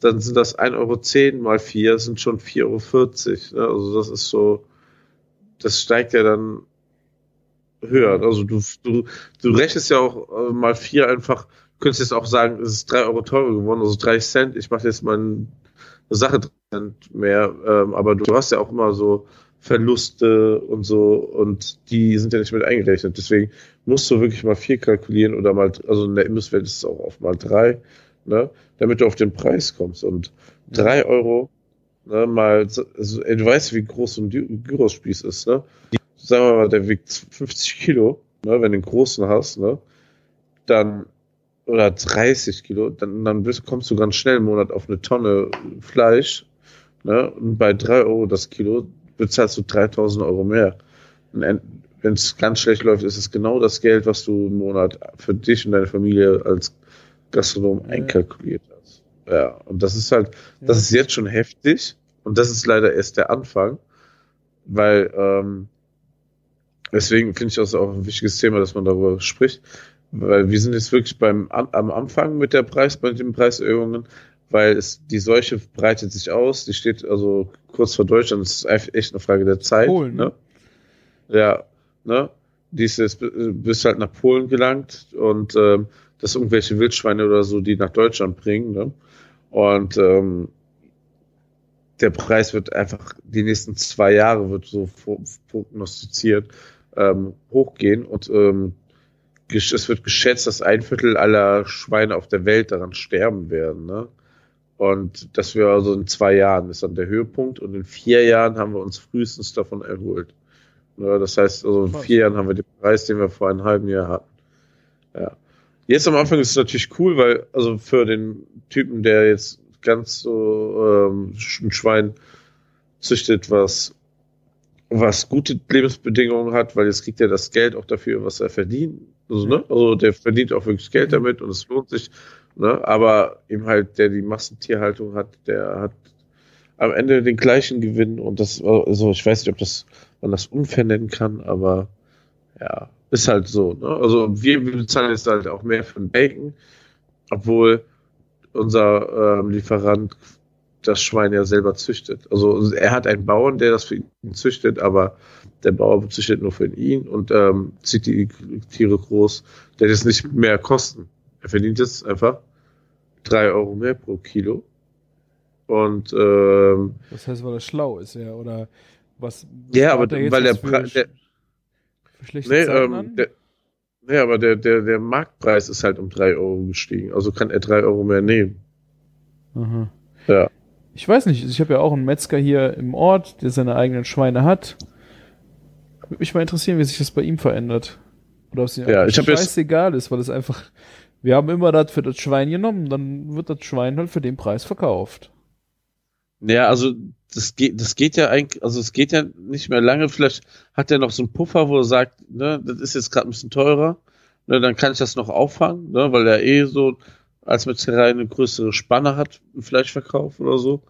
Speaker 5: Dann sind das 1,10 Euro mal 4, sind schon 4,40 Euro. Ne? Also das ist so, das steigt ja dann höher. Also du, du, du rechnest ja auch äh, mal 4 einfach, könntest jetzt auch sagen, es ist 3 Euro teurer geworden, also 30 Cent. Ich mache jetzt mal eine Sache mehr, ähm, aber du hast ja auch immer so Verluste und so und die sind ja nicht mit eingerechnet. Deswegen musst du wirklich mal 4 kalkulieren oder mal, also in der Imbisswelt ist es auch auf mal 3 ne, damit du auf den Preis kommst. Und drei Euro, ne, mal, also, ey, du weißt, wie groß so ein Gyros-Spieß ist, ne? Sagen wir mal, der wiegt 50 Kilo, ne, wenn du einen großen hast, ne? Dann, oder 30 Kilo, dann, dann bist, kommst du ganz schnell im Monat auf eine Tonne Fleisch, ne? Und bei drei Euro das Kilo bezahlst du 3000 Euro mehr. Wenn es ganz schlecht läuft, ist es genau das Geld, was du im Monat für dich und deine Familie als Gastronom ja. einkalkuliert hast. Ja, und das ist halt, das ja. ist jetzt schon heftig und das ist leider erst der Anfang, weil ähm, deswegen finde ich das auch ein wichtiges Thema, dass man darüber spricht, weil wir sind jetzt wirklich beim am Anfang mit der Preis, bei den Preiserhöhungen, weil es die Seuche breitet sich aus, die steht also kurz vor Deutschland, es ist echt eine Frage der Zeit. Polen, ne? Ja, ne? Die ist jetzt bis halt nach Polen gelangt und ähm, dass irgendwelche Wildschweine oder so die nach Deutschland bringen. Ne? Und ähm, der Preis wird einfach die nächsten zwei Jahre wird so prognostiziert ähm, hochgehen und ähm, es wird geschätzt, dass ein Viertel aller Schweine auf der Welt daran sterben werden. Ne? Und das wäre also in zwei Jahren ist dann der Höhepunkt und in vier Jahren haben wir uns frühestens davon erholt. Ja, das heißt, also in vier Jahren haben wir den Preis, den wir vor einem halben Jahr hatten. Ja. Jetzt am Anfang ist es natürlich cool, weil, also für den Typen, der jetzt ganz so ähm, ein Schwein züchtet, was, was gute Lebensbedingungen hat, weil jetzt kriegt er das Geld auch dafür, was er verdient. Also, ne? also der verdient auch wirklich Geld damit und es lohnt sich. Ne? Aber eben halt, der die Massentierhaltung hat, der hat am Ende den gleichen Gewinn und das, also ich weiß nicht, ob das man das unfair nennen kann, aber ja, ist halt so. Ne? Also wir bezahlen jetzt halt auch mehr für den Bacon, obwohl unser ähm, Lieferant das Schwein ja selber züchtet. Also er hat einen Bauern, der das für ihn züchtet, aber der Bauer züchtet nur für ihn und ähm, zieht die Tiere groß. Der jetzt nicht mehr Kosten. Er verdient jetzt einfach drei Euro mehr pro Kilo. Und ähm,
Speaker 4: das heißt, weil er schlau ist, ja, oder was?
Speaker 5: was ja, aber weil der, der,
Speaker 4: schlechte nee, ähm,
Speaker 5: der, nee, aber der, der, der Marktpreis ist halt um drei Euro gestiegen. Also kann er drei Euro mehr nehmen.
Speaker 4: Aha.
Speaker 5: Ja.
Speaker 4: Ich weiß nicht, ich habe ja auch einen Metzger hier im Ort, der seine eigenen Schweine hat. Würde mich mal interessieren, wie sich das bei ihm verändert. Oder ob es ihm
Speaker 5: Ja,
Speaker 4: scheißegal ist, weil es einfach, wir haben immer das für das Schwein genommen, dann wird das Schwein halt für den Preis verkauft.
Speaker 5: Ja, also das geht, das geht ja eigentlich, also es geht ja nicht mehr lange. Vielleicht hat er noch so einen Puffer, wo er sagt, ne, das ist jetzt gerade ein bisschen teurer, ne, dann kann ich das noch auffangen, ne, weil er eh so als Metzgerei eine größere Spanne hat im Fleischverkauf oder so.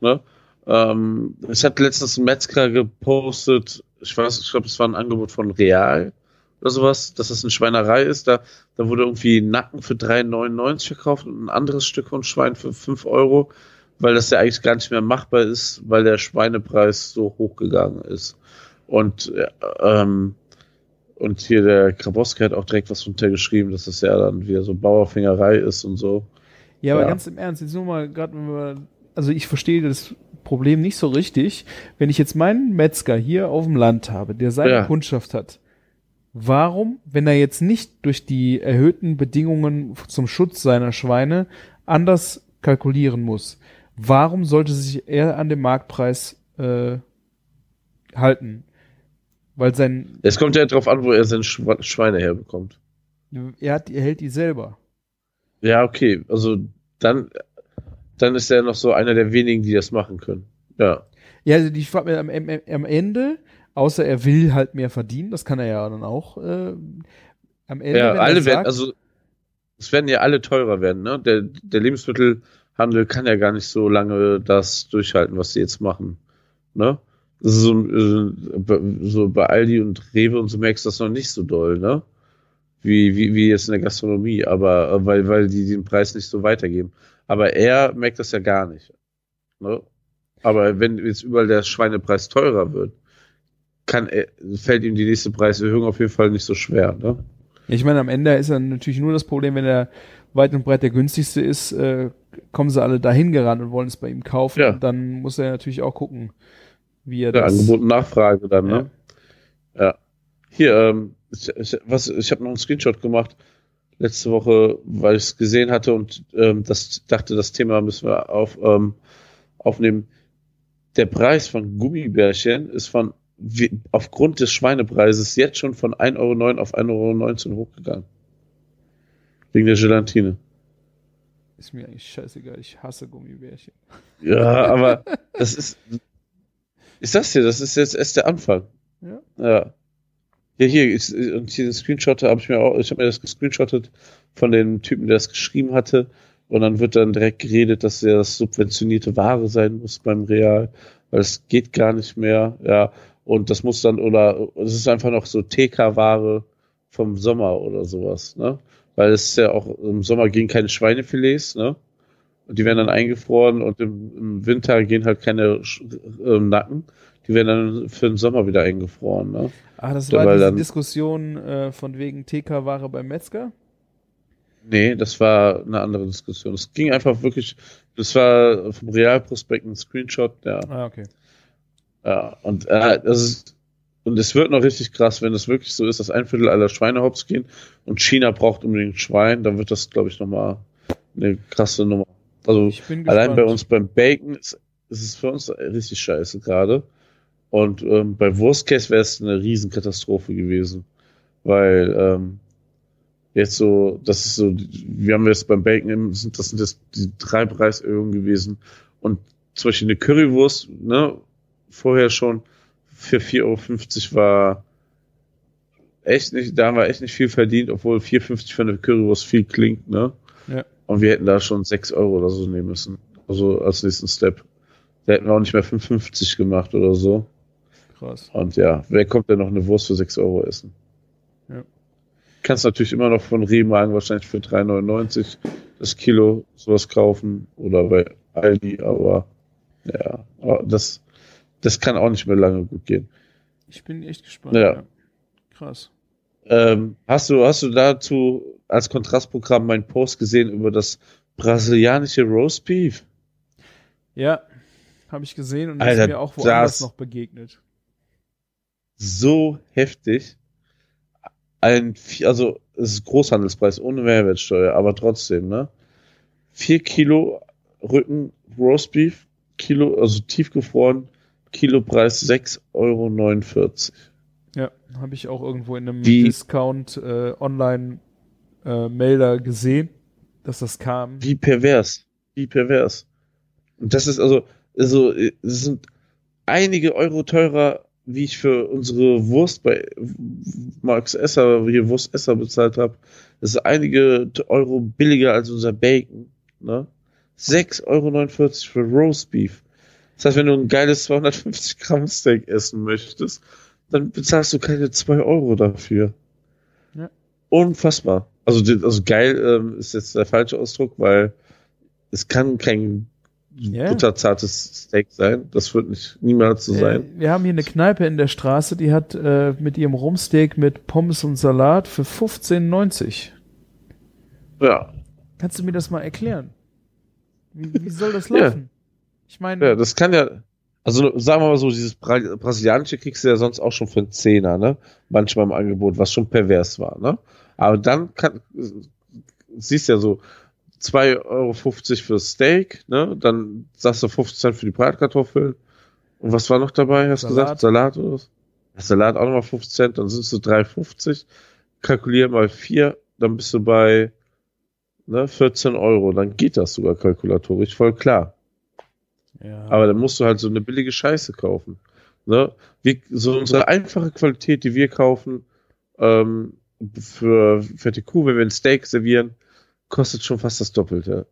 Speaker 5: Ne. Ähm, ich hatte letztens einen Metzger gepostet, ich weiß, ich glaube, es war ein Angebot von Real oder sowas, dass das eine Schweinerei ist. Da, da wurde irgendwie ein Nacken für 3,99 verkauft und ein anderes Stück von Schwein für 5 Euro weil das ja eigentlich gar nicht mehr machbar ist, weil der Schweinepreis so hochgegangen ist. Und äh, ähm, und hier der Krabowski hat auch direkt was runtergeschrieben, dass das ja dann wieder so Bauerfingerei ist und so.
Speaker 4: Ja, aber
Speaker 5: Ja.
Speaker 4: ganz im Ernst, jetzt nur mal gerade, wenn wir, also ich verstehe das Problem nicht so richtig. Wenn ich jetzt meinen Metzger hier auf dem Land habe, der seine
Speaker 5: Ja.
Speaker 4: Kundschaft hat, warum, wenn er jetzt nicht durch die erhöhten Bedingungen zum Schutz seiner Schweine anders kalkulieren muss, warum sollte sich er an dem Marktpreis äh, halten? Weil sein,
Speaker 5: Es kommt ja drauf an, wo er seine Schweine herbekommt.
Speaker 4: er, hat, er hält die selber.
Speaker 5: Ja, okay. Also dann, dann ist er noch so einer der wenigen, die das machen können. Ja.
Speaker 4: Ja, also die fragt mir am, am, Ende, außer er will halt mehr verdienen, das kann er ja dann auch. Äh, am Ende,
Speaker 5: Ja, alle
Speaker 4: sagt,
Speaker 5: werden, also es werden ja alle teurer werden, ne? Der, der Lebensmittelhandel kann ja gar nicht so lange das durchhalten, was sie jetzt machen. Ne? So, äh, bei- so bei Aldi und Rewe und so merkst du das noch nicht so doll, ne? Wie, wie, wie jetzt in der Gastronomie, aber äh, weil, weil die den Preis nicht so weitergeben. Aber er merkt das ja gar nicht. Ne? Aber wenn jetzt überall der Schweinepreis teurer wird, kann er, fällt ihm die nächste Preiserhöhung auf jeden Fall nicht so schwer, ne?
Speaker 4: Ich meine, am Ende ist dann natürlich nur das Problem, wenn er weit und breit der günstigste ist, äh, kommen sie alle dahin gerannt und wollen es bei ihm kaufen.
Speaker 5: Ja.
Speaker 4: Dann muss er natürlich auch gucken, wie er
Speaker 5: Ja,
Speaker 4: das.
Speaker 5: Angebot und Nachfrage dann, ne? Ja. Hier, ähm, ich, ich, was, ich habe noch einen Screenshot gemacht letzte Woche, weil ich es gesehen hatte und ähm, das dachte, das Thema müssen wir auf, ähm, aufnehmen. Der Preis von Gummibärchen ist von wie, aufgrund des Schweinepreises jetzt schon von 1,09 Euro auf 1,19 Euro hochgegangen. Wegen der Gelatine.
Speaker 4: Ist mir eigentlich scheißegal, ich hasse Gummibärchen.
Speaker 5: Ja, aber das ist. Ist das hier? Das ist jetzt erst der Anfang.
Speaker 4: Ja.
Speaker 5: Ja. Ja, hier ist, und hier den Screenshot habe ich mir auch, ich habe mir das gescreenshottet von dem Typen, der das geschrieben hatte. Und dann wird dann direkt geredet, dass ja das subventionierte Ware sein muss beim Real, weil es geht gar nicht mehr, ja. Und das muss dann, oder es ist einfach noch so TK-Ware vom Sommer oder sowas, ne? Weil es ist ja auch, im Sommer gehen keine Schweinefilets, ne? Und die werden dann eingefroren und im, im Winter gehen halt keine ähm, Nacken. Die werden dann für den Sommer wieder eingefroren, ne?
Speaker 4: Ah, das war diese
Speaker 5: dann-
Speaker 4: Diskussion äh, von wegen TK-Ware beim Metzger?
Speaker 5: Nee, das war eine andere Diskussion. Es ging einfach wirklich, das war vom Realprospekt ein Screenshot, ja.
Speaker 4: Ah, okay.
Speaker 5: ja und äh, das ist, und es wird noch richtig krass, wenn es wirklich so ist, dass ein Viertel aller Schweine hops gehen und China braucht unbedingt Schwein, dann wird das, glaube ich, nochmal eine krasse Nummer. Also allein bei uns beim Bacon ist, ist es für uns richtig scheiße gerade. Und ähm, bei Wurstcase wäre es eine Riesenkatastrophe gewesen. Weil ähm, jetzt so, das ist so, wir haben jetzt beim Bacon, sind, das sind jetzt die drei Preiserhöhungen gewesen. Und zum Beispiel eine Currywurst, ne, vorher schon für 4,50 Euro war echt nicht, da haben wir echt nicht viel verdient, obwohl 4,50 für eine Currywurst viel klingt, ne?
Speaker 4: Ja.
Speaker 5: Und wir hätten da schon 6 Euro oder so nehmen müssen. Also als nächsten Step. Da hätten wir auch nicht mehr 5,50 gemacht oder so.
Speaker 4: Krass.
Speaker 5: Und ja, wer kommt denn noch eine Wurst für 6 Euro essen?
Speaker 4: Ja.
Speaker 5: Kannst natürlich immer noch von Rehmagen wahrscheinlich für 3,99 das Kilo sowas kaufen oder bei Aldi, aber ja, aber das, das kann auch nicht mehr lange gut gehen.
Speaker 4: Ich bin echt gespannt.
Speaker 5: Ja.
Speaker 4: Krass.
Speaker 5: Ähm, hast du, hast du dazu als Kontrastprogramm meinen Post gesehen über das brasilianische Roast Beef?
Speaker 4: Ja, habe ich gesehen und
Speaker 5: Alter,
Speaker 4: ist mir auch woanders noch begegnet.
Speaker 5: So heftig. Ein, also, es ist Großhandelspreis ohne Mehrwertsteuer, aber trotzdem, ne? Vier Kilo Rücken Roast Beef Kilo, also tiefgefroren, Kilopreis 6,49 Euro.
Speaker 4: Ja, habe ich auch irgendwo in einem
Speaker 5: Wie-
Speaker 4: Discount äh, Online äh, Melder gesehen, dass das kam.
Speaker 5: Wie pervers. Wie pervers. Und das ist also, also, es sind einige Euro teurer, wie ich für unsere Wurst bei Max Esser, hier Wurst Esser bezahlt habe. Das ist einige Euro billiger als unser Bacon. Ne? 6,49 Euro für Roast Beef. Das heißt, wenn du ein geiles 250 Gramm Steak essen möchtest, dann bezahlst du keine 2 Euro dafür.
Speaker 4: Ja.
Speaker 5: Unfassbar. Also, also geil ähm, ist jetzt der falsche Ausdruck, weil es kann kein
Speaker 4: Ja.
Speaker 5: butterzartes Steak sein. Das wird nicht niemals so sein.
Speaker 4: Äh, wir haben hier eine Kneipe in der Straße, die hat äh, mit ihrem Rumsteak mit Pommes und Salat für 15,90.
Speaker 5: Ja.
Speaker 4: Kannst du mir das mal erklären? Wie, wie soll das
Speaker 5: Ja.
Speaker 4: laufen? Ich meine,
Speaker 5: Ja, das kann ja. Also sagen wir mal so, dieses Bra brasilianische kriegst du ja sonst auch schon für einen Zehner, ne? Manchmal im Angebot, was schon pervers war, ne? Aber dann kann, siehst ja so, 2,50 Euro für Steak, ne? Dann sagst du 15 Cent für die Bratkartoffeln. Und was war noch dabei, hast du
Speaker 4: Salat.
Speaker 5: gesagt? Salat oder was? Salat auch nochmal 15 Cent, dann sind es so 3,50. Kalkulier mal 4, dann bist du bei ne, 14 Euro. Dann geht das sogar kalkulatorisch, voll klar.
Speaker 4: ja.
Speaker 5: Aber dann musst du halt so eine billige Scheiße kaufen. Ne? Wir, so unsere einfache Qualität, die wir kaufen, ähm, für fette Kuh, wenn wir ein Steak servieren, kostet schon fast das Doppelte.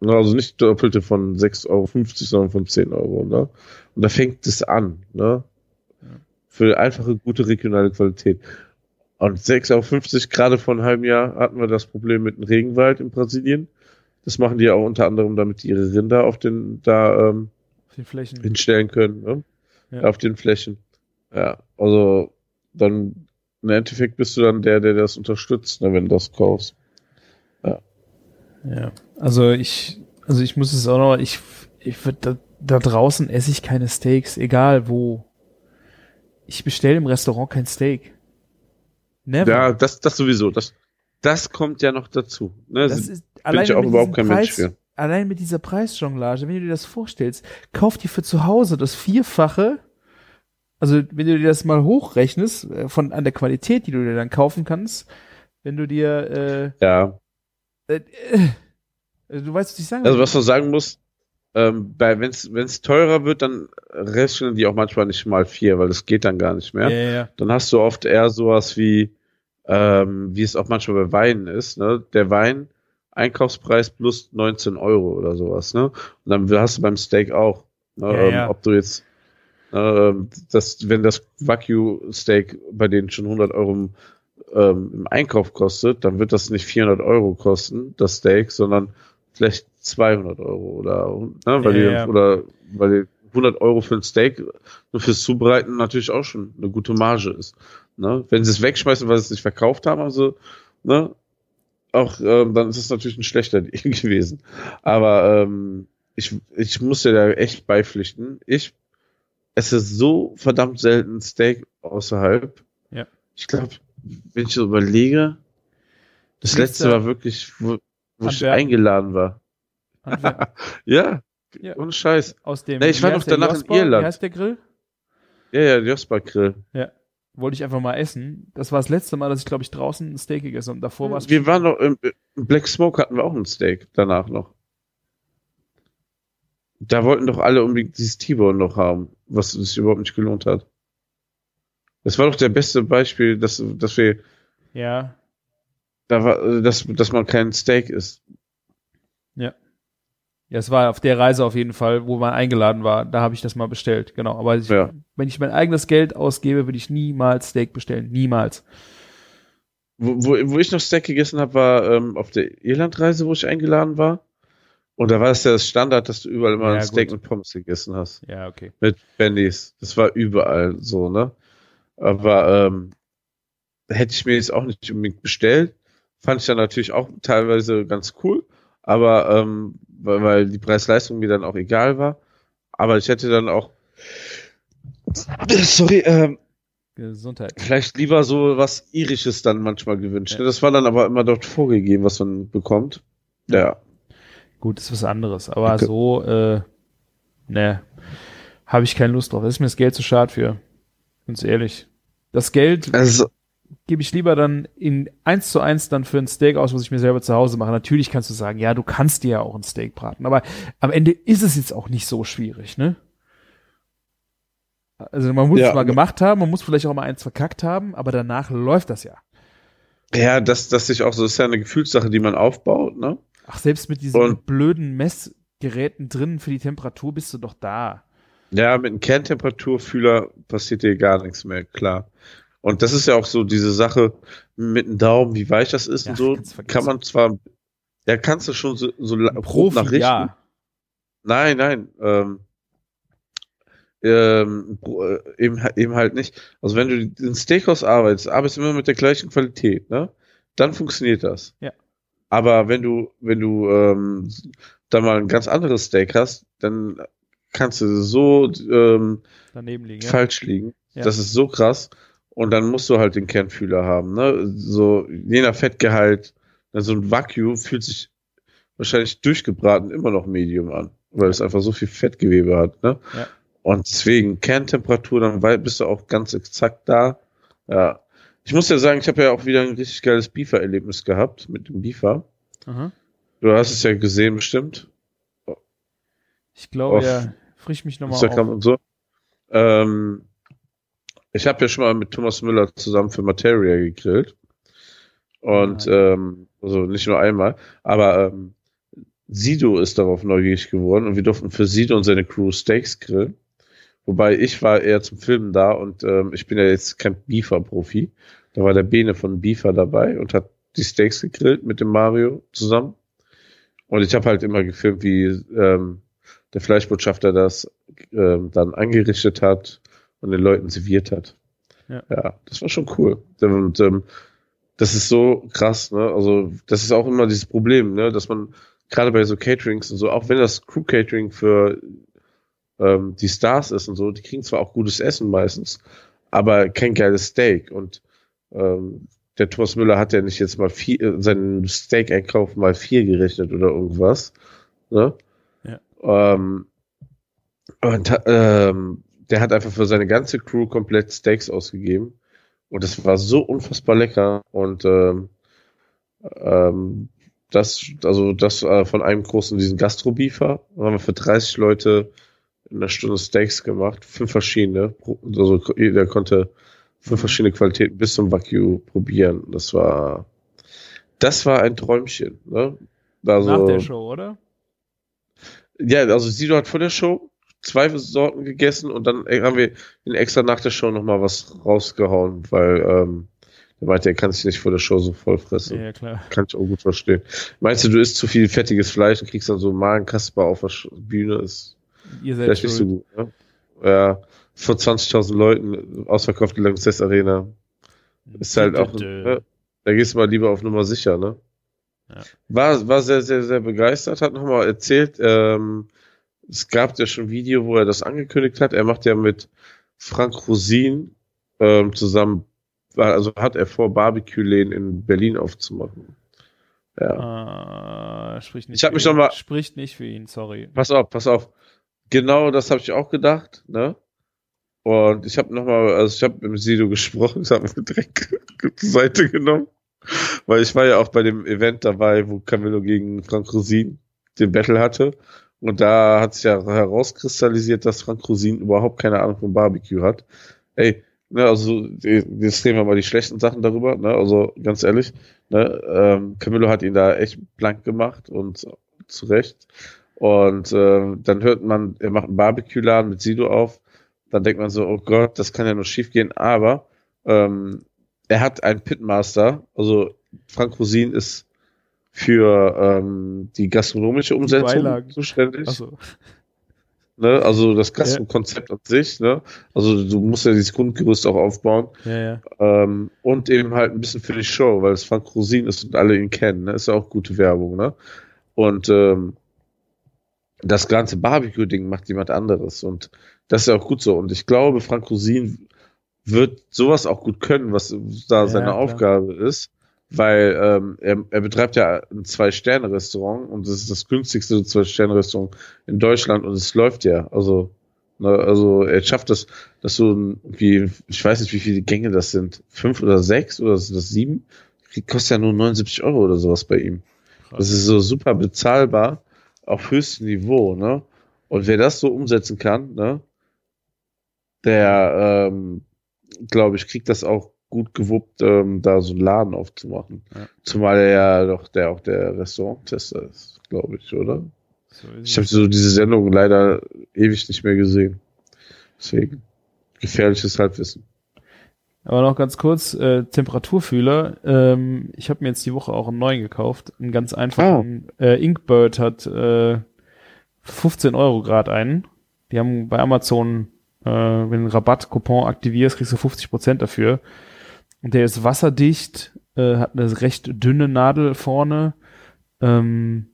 Speaker 5: Ne, Also nicht Doppelte von 6,50 Euro, sondern von 10 Euro. Ne? Und da fängt es an. Ne? Für einfache, gute regionale Qualität. Und 6,50 Euro, gerade vor einem halben Jahr hatten wir das Problem mit dem Regenwald in Brasilien. Das machen die ja auch unter anderem, damit die ihre Rinder auf den, da ähm,
Speaker 4: auf den Flächen.
Speaker 5: hinstellen können, ne?
Speaker 4: Ja.
Speaker 5: auf den Flächen. Ja, also dann im Endeffekt bist du dann der, der das unterstützt, ne, wenn du das kaufst.
Speaker 4: Ja, also ich, also ich muss es auch noch, ich, ich würd, da, da draußen esse ich keine Steaks, egal wo. Ich bestelle im Restaurant kein Steak. Never.
Speaker 5: Ja, das, das sowieso. Das, das kommt ja noch dazu. Ne?
Speaker 4: das ist
Speaker 5: bin ich auch überhaupt kein Mensch
Speaker 4: Preis,
Speaker 5: für.
Speaker 4: allein mit dieser Preisjonglage, wenn du dir das vorstellst, kauf dir für zu Hause das Vierfache, also wenn du dir das mal hochrechnest, äh, von an der Qualität, die du dir dann kaufen kannst, wenn du dir,
Speaker 5: Ja.
Speaker 4: äh, äh, äh, du weißt, was ich sagen
Speaker 5: Also was man sagen muss, ähm, wenn's wenn's teurer wird, dann rechnen die auch manchmal nicht mal vier, weil das geht dann gar nicht mehr.
Speaker 4: ja, ja,
Speaker 5: dann hast du oft eher sowas wie, ähm, wie es auch manchmal bei Weinen ist, ne? Der Wein, Einkaufspreis plus 19 Euro oder sowas, ne? Und dann hast du beim Steak auch, ne?
Speaker 4: Ja,
Speaker 5: ähm,
Speaker 4: ja.
Speaker 5: ob du jetzt, ähm, das, wenn das Wagyu-Steak bei denen schon 100 Euro im, ähm, im Einkauf kostet, dann wird das nicht 400 Euro kosten, das Steak, sondern vielleicht 200 Euro oder, ne? Weil
Speaker 4: Ja,
Speaker 5: die, oder, weil die 100 Euro für ein Steak nur fürs Zubereiten natürlich auch schon eine gute Marge ist. Ne? Wenn sie es wegschmeißen, weil sie es nicht verkauft haben, also, ne, auch, ähm, dann ist es natürlich ein schlechter Deal gewesen. Aber ähm, ich, ich muss dir da echt beipflichten. Ich esse so verdammt selten Steak außerhalb.
Speaker 4: Ja.
Speaker 5: Ich glaube, wenn ich so überlege, das
Speaker 4: bist
Speaker 5: letzte
Speaker 4: ja
Speaker 5: war wirklich, wo, wo ich eingeladen war. Ja,
Speaker 4: Ja.
Speaker 5: ohne Scheiß.
Speaker 4: Aus dem.
Speaker 5: Nee, ich war
Speaker 4: der,
Speaker 5: danach in
Speaker 4: Josper?
Speaker 5: Irland.
Speaker 4: Wie heißt der Grill?
Speaker 5: Ja, ja, Jospa Grill.
Speaker 4: Wollte ich einfach mal essen. Das war das letzte Mal, dass ich, glaube ich, draußen ein Steak gegessen habe. Und davor war es.
Speaker 5: Wir waren noch im, im Black Smoke hatten wir auch ein Steak danach noch. Da wollten doch alle unbedingt dieses T-Bone noch haben, was sich überhaupt nicht gelohnt hat. Das war doch der beste Beispiel, dass, dass wir,
Speaker 4: Ja.
Speaker 5: da war, dass, dass man kein Steak isst.
Speaker 4: Ja, es war auf der Reise auf jeden Fall, wo man eingeladen war. Da habe ich das mal bestellt. Genau. Aber ich,
Speaker 5: Ja.
Speaker 4: wenn ich mein eigenes Geld ausgebe, würde ich niemals Steak bestellen. Niemals.
Speaker 5: Wo, wo, wo ich noch Steak gegessen habe, war ähm, auf der Irlandreise, wo ich eingeladen war. Und da war es ja das Standard, dass du überall immer
Speaker 4: Ja,
Speaker 5: ein Steak
Speaker 4: gut.
Speaker 5: mit Pommes gegessen hast.
Speaker 4: Ja, okay.
Speaker 5: mit Bennys. Das war überall so, ne? Aber ähm, hätte ich mir jetzt auch nicht unbedingt bestellt. Fand ich dann natürlich auch teilweise ganz cool. Aber ähm, weil, weil die Preis-Leistung mir dann auch egal war. Aber ich hätte dann auch sorry, ähm,
Speaker 4: Gesundheit.
Speaker 5: vielleicht lieber so was Irisches dann manchmal gewünscht.
Speaker 4: Ja.
Speaker 5: Das war dann aber immer dort vorgegeben, was man bekommt. Ja.
Speaker 4: Gut, ist was anderes. Aber
Speaker 5: Okay.
Speaker 4: so, äh, Nee, habe ich keine Lust drauf. Das ist mir das Geld zu schade für. Ganz ehrlich. Das Geld
Speaker 5: Also,
Speaker 4: gebe ich lieber dann in eins zu eins dann für ein Steak aus, was ich mir selber zu Hause mache. Natürlich kannst du sagen, ja, du kannst dir ja auch ein Steak braten, aber am Ende ist es jetzt auch nicht so schwierig, ne? Also man muss
Speaker 5: Ja,
Speaker 4: es mal gemacht haben, man muss vielleicht auch mal eins verkackt haben, aber danach läuft das ja.
Speaker 5: ja, das, das ist auch so, das ist ja eine Gefühlssache, die man aufbaut, ne?
Speaker 4: Ach, selbst mit diesen
Speaker 5: Und-
Speaker 4: blöden Messgeräten drin für die Temperatur bist du doch da.
Speaker 5: Ja, mit einem Kerntemperaturfühler passiert dir gar nichts mehr, klar. Und das ist ja auch so diese Sache mit dem Daumen, wie weich das ist
Speaker 4: Ja,
Speaker 5: und so, kann man zwar, ja, kannst du schon so, so grob nachrichten.
Speaker 4: ja.
Speaker 5: Nein, nein, ähm, ähm, äh, eben, eben halt nicht. Also wenn du in Steakhouse arbeitest, arbeitest du immer mit der gleichen Qualität, ne? Dann funktioniert das.
Speaker 4: Ja.
Speaker 5: Aber wenn du, wenn du ähm, dann mal ein ganz anderes Steak hast, dann kannst du so ähm,
Speaker 4: liegen. Ja.
Speaker 5: falsch liegen.
Speaker 4: Ja.
Speaker 5: Das ist so krass. Und dann musst du halt den Kernfühler haben, ne? So, je nach Fettgehalt, so ein Vacuum fühlt sich wahrscheinlich durchgebraten immer noch Medium an, weil es einfach so viel Fettgewebe hat, ne?
Speaker 4: Ja.
Speaker 5: Und deswegen Kerntemperatur, dann bist du auch ganz exakt da. Ja. Ich muss ja sagen, ich habe ja auch wieder ein richtig geiles Beefer-Erlebnis gehabt mit dem.
Speaker 4: Aha.
Speaker 5: Du hast es ja gesehen bestimmt.
Speaker 4: Ich glaube,
Speaker 5: Auf
Speaker 4: ja, frisch mich nochmal
Speaker 5: Instagram
Speaker 4: auf.
Speaker 5: und so. Ähm, ich habe ja schon mal mit Thomas Müller zusammen für Materia gegrillt. Und ähm, also nicht nur einmal, aber ähm, Sido ist darauf neugierig geworden und wir durften für Sido und seine Crew Steaks grillen. Wobei ich war eher zum Filmen da und ähm, ich bin ja jetzt kein Beefer-Profi. Da war der Bene von Beefer dabei und hat die Steaks gegrillt mit dem Mario zusammen. Und ich habe halt immer gefilmt, wie ähm, der Fleischbotschafter das ähm, dann angerichtet hat und den Leuten serviert hat.
Speaker 4: Ja.
Speaker 5: ja das war schon cool. Und ähm, das ist so krass, ne? Also, das ist auch immer dieses Problem, ne? Dass man gerade bei so Caterings und so, auch wenn das Crew-Catering für ähm, die Stars ist und so, die kriegen zwar auch gutes Essen meistens, aber kein geiles Steak. Und ähm, der Thomas Müller hat ja nicht jetzt mal vier, äh, seinen Steak-Einkauf mal vier gerechnet oder irgendwas. Ne?
Speaker 4: Ja.
Speaker 5: Ähm, und ähm, der hat einfach für seine ganze Crew komplett Steaks ausgegeben. Und das war so unfassbar lecker. Und ähm, ähm, das, also das äh, von einem großen, diesen Gastro-Beefer, haben wir für 30 Leute in einer Stunde Steaks gemacht, fünf verschiedene. Also jeder konnte fünf verschiedene Qualitäten bis zum Wagyu probieren. Das war, das war ein Träumchen. Ne? Also,
Speaker 4: Nach der Show, oder?
Speaker 5: ja, also Sido hat vor der Show zwei Sorten gegessen und dann haben wir ihn extra nach der Show nochmal was rausgehauen, weil ähm, der meinte, er kann sich nicht vor der Show so voll fressen.
Speaker 4: Ja, klar.
Speaker 5: Kann ich auch gut verstehen. Meinst du, du isst zu viel fettiges Fleisch und kriegst dann so Magenkasper auf der Bühne? Ist
Speaker 4: Ihr seid
Speaker 5: vielleicht nicht so gut, ne? Ja, vor 20.000 Leuten, ausverkaufte Lanxess Arena. Ist halt auch, ne? da gehst du mal lieber auf Nummer sicher, ne?
Speaker 4: Ja.
Speaker 5: War, war sehr, sehr, sehr begeistert, hat nochmal erzählt, ähm, es gab ja schon ein Video, wo er das angekündigt hat. Er macht ja mit Frank Rosin ähm, zusammen, also hat er vor, Barbecue-Läden in Berlin aufzumachen. Ja.
Speaker 4: Äh, spricht nicht
Speaker 5: Ich hab
Speaker 4: für
Speaker 5: mich
Speaker 4: ihn.
Speaker 5: noch mal-
Speaker 4: Spricht nicht für ihn, sorry.
Speaker 5: Pass auf, pass auf. Genau das habe ich auch gedacht, ne? Und ich habe nochmal, also ich habe mit Sido gesprochen, ich habe mir direkt zur Seite genommen, weil ich war ja auch bei dem Event dabei, wo Camillo gegen Frank Rosin den Battle hatte. Und da hat sich ja herauskristallisiert, dass Frank Rosin überhaupt keine Ahnung vom Barbecue hat. Ey, ne, also jetzt reden wir mal die schlechten Sachen darüber, ne? Also ganz ehrlich, ne, ähm, Camillo hat ihn da echt blank gemacht und zu Recht. Und äh, dann hört man, er macht einen Barbecue-Laden mit Sido auf. Dann denkt man so, oh Gott, das kann ja nur schief gehen. Aber ähm, er hat einen Pitmaster. Also Frank Rosin ist für ähm, die gastronomische Umsetzung
Speaker 4: Beilagen.
Speaker 5: zuständig.
Speaker 4: Achso.
Speaker 5: Ne? Also das Gastro-Konzept an sich. Ne? Also du musst ja dieses Grundgerüst auch aufbauen.
Speaker 4: Ja, ja.
Speaker 5: Ähm, und eben halt ein bisschen für die Show, weil es Frank Rosin ist und alle ihn kennen. Ne? Ist ja auch gute Werbung. Ne? Und ähm, das ganze Barbecue-Ding macht jemand anderes. Und das ist ja auch gut so. Und ich glaube, Frank Rosin wird sowas auch gut können, was da
Speaker 4: Ja,
Speaker 5: seine
Speaker 4: klar.
Speaker 5: Aufgabe ist, weil ähm, er, er betreibt ja ein Zwei-Sterne-Restaurant und das ist das günstigste Zwei-Sterne-Restaurant in Deutschland und es läuft ja. Also, ne, also er schafft das, dass so wie, ich weiß nicht, wie viele Gänge das sind, fünf oder sechs oder sind das sieben? Die kostet ja nur 79 Euro oder sowas bei ihm. Das ist so super bezahlbar auf höchstem Niveau, ne? Und wer das so umsetzen kann, ne, der, ähm, glaube ich, kriegt das auch gut gewuppt, ähm, da so einen Laden aufzumachen.
Speaker 4: Ja.
Speaker 5: Zumal er ja doch der auch der Restauranttester ist, glaube ich, oder?
Speaker 4: So
Speaker 5: Ich habe so diese Sendung leider ewig nicht mehr gesehen. Deswegen gefährliches Halbwissen.
Speaker 4: Aber noch ganz kurz, äh, Temperaturfühler. Ähm, ich habe mir jetzt die Woche auch einen neuen gekauft. Einen ganz einfachen. Äh, Inkbird hat äh, 15 Euro Grad einen. Die haben bei Amazon, äh, wenn du einen Rabattcoupon aktivierst, kriegst du 50 Prozent dafür. Und der ist wasserdicht, äh, hat eine recht dünne Nadel vorne. Ähm,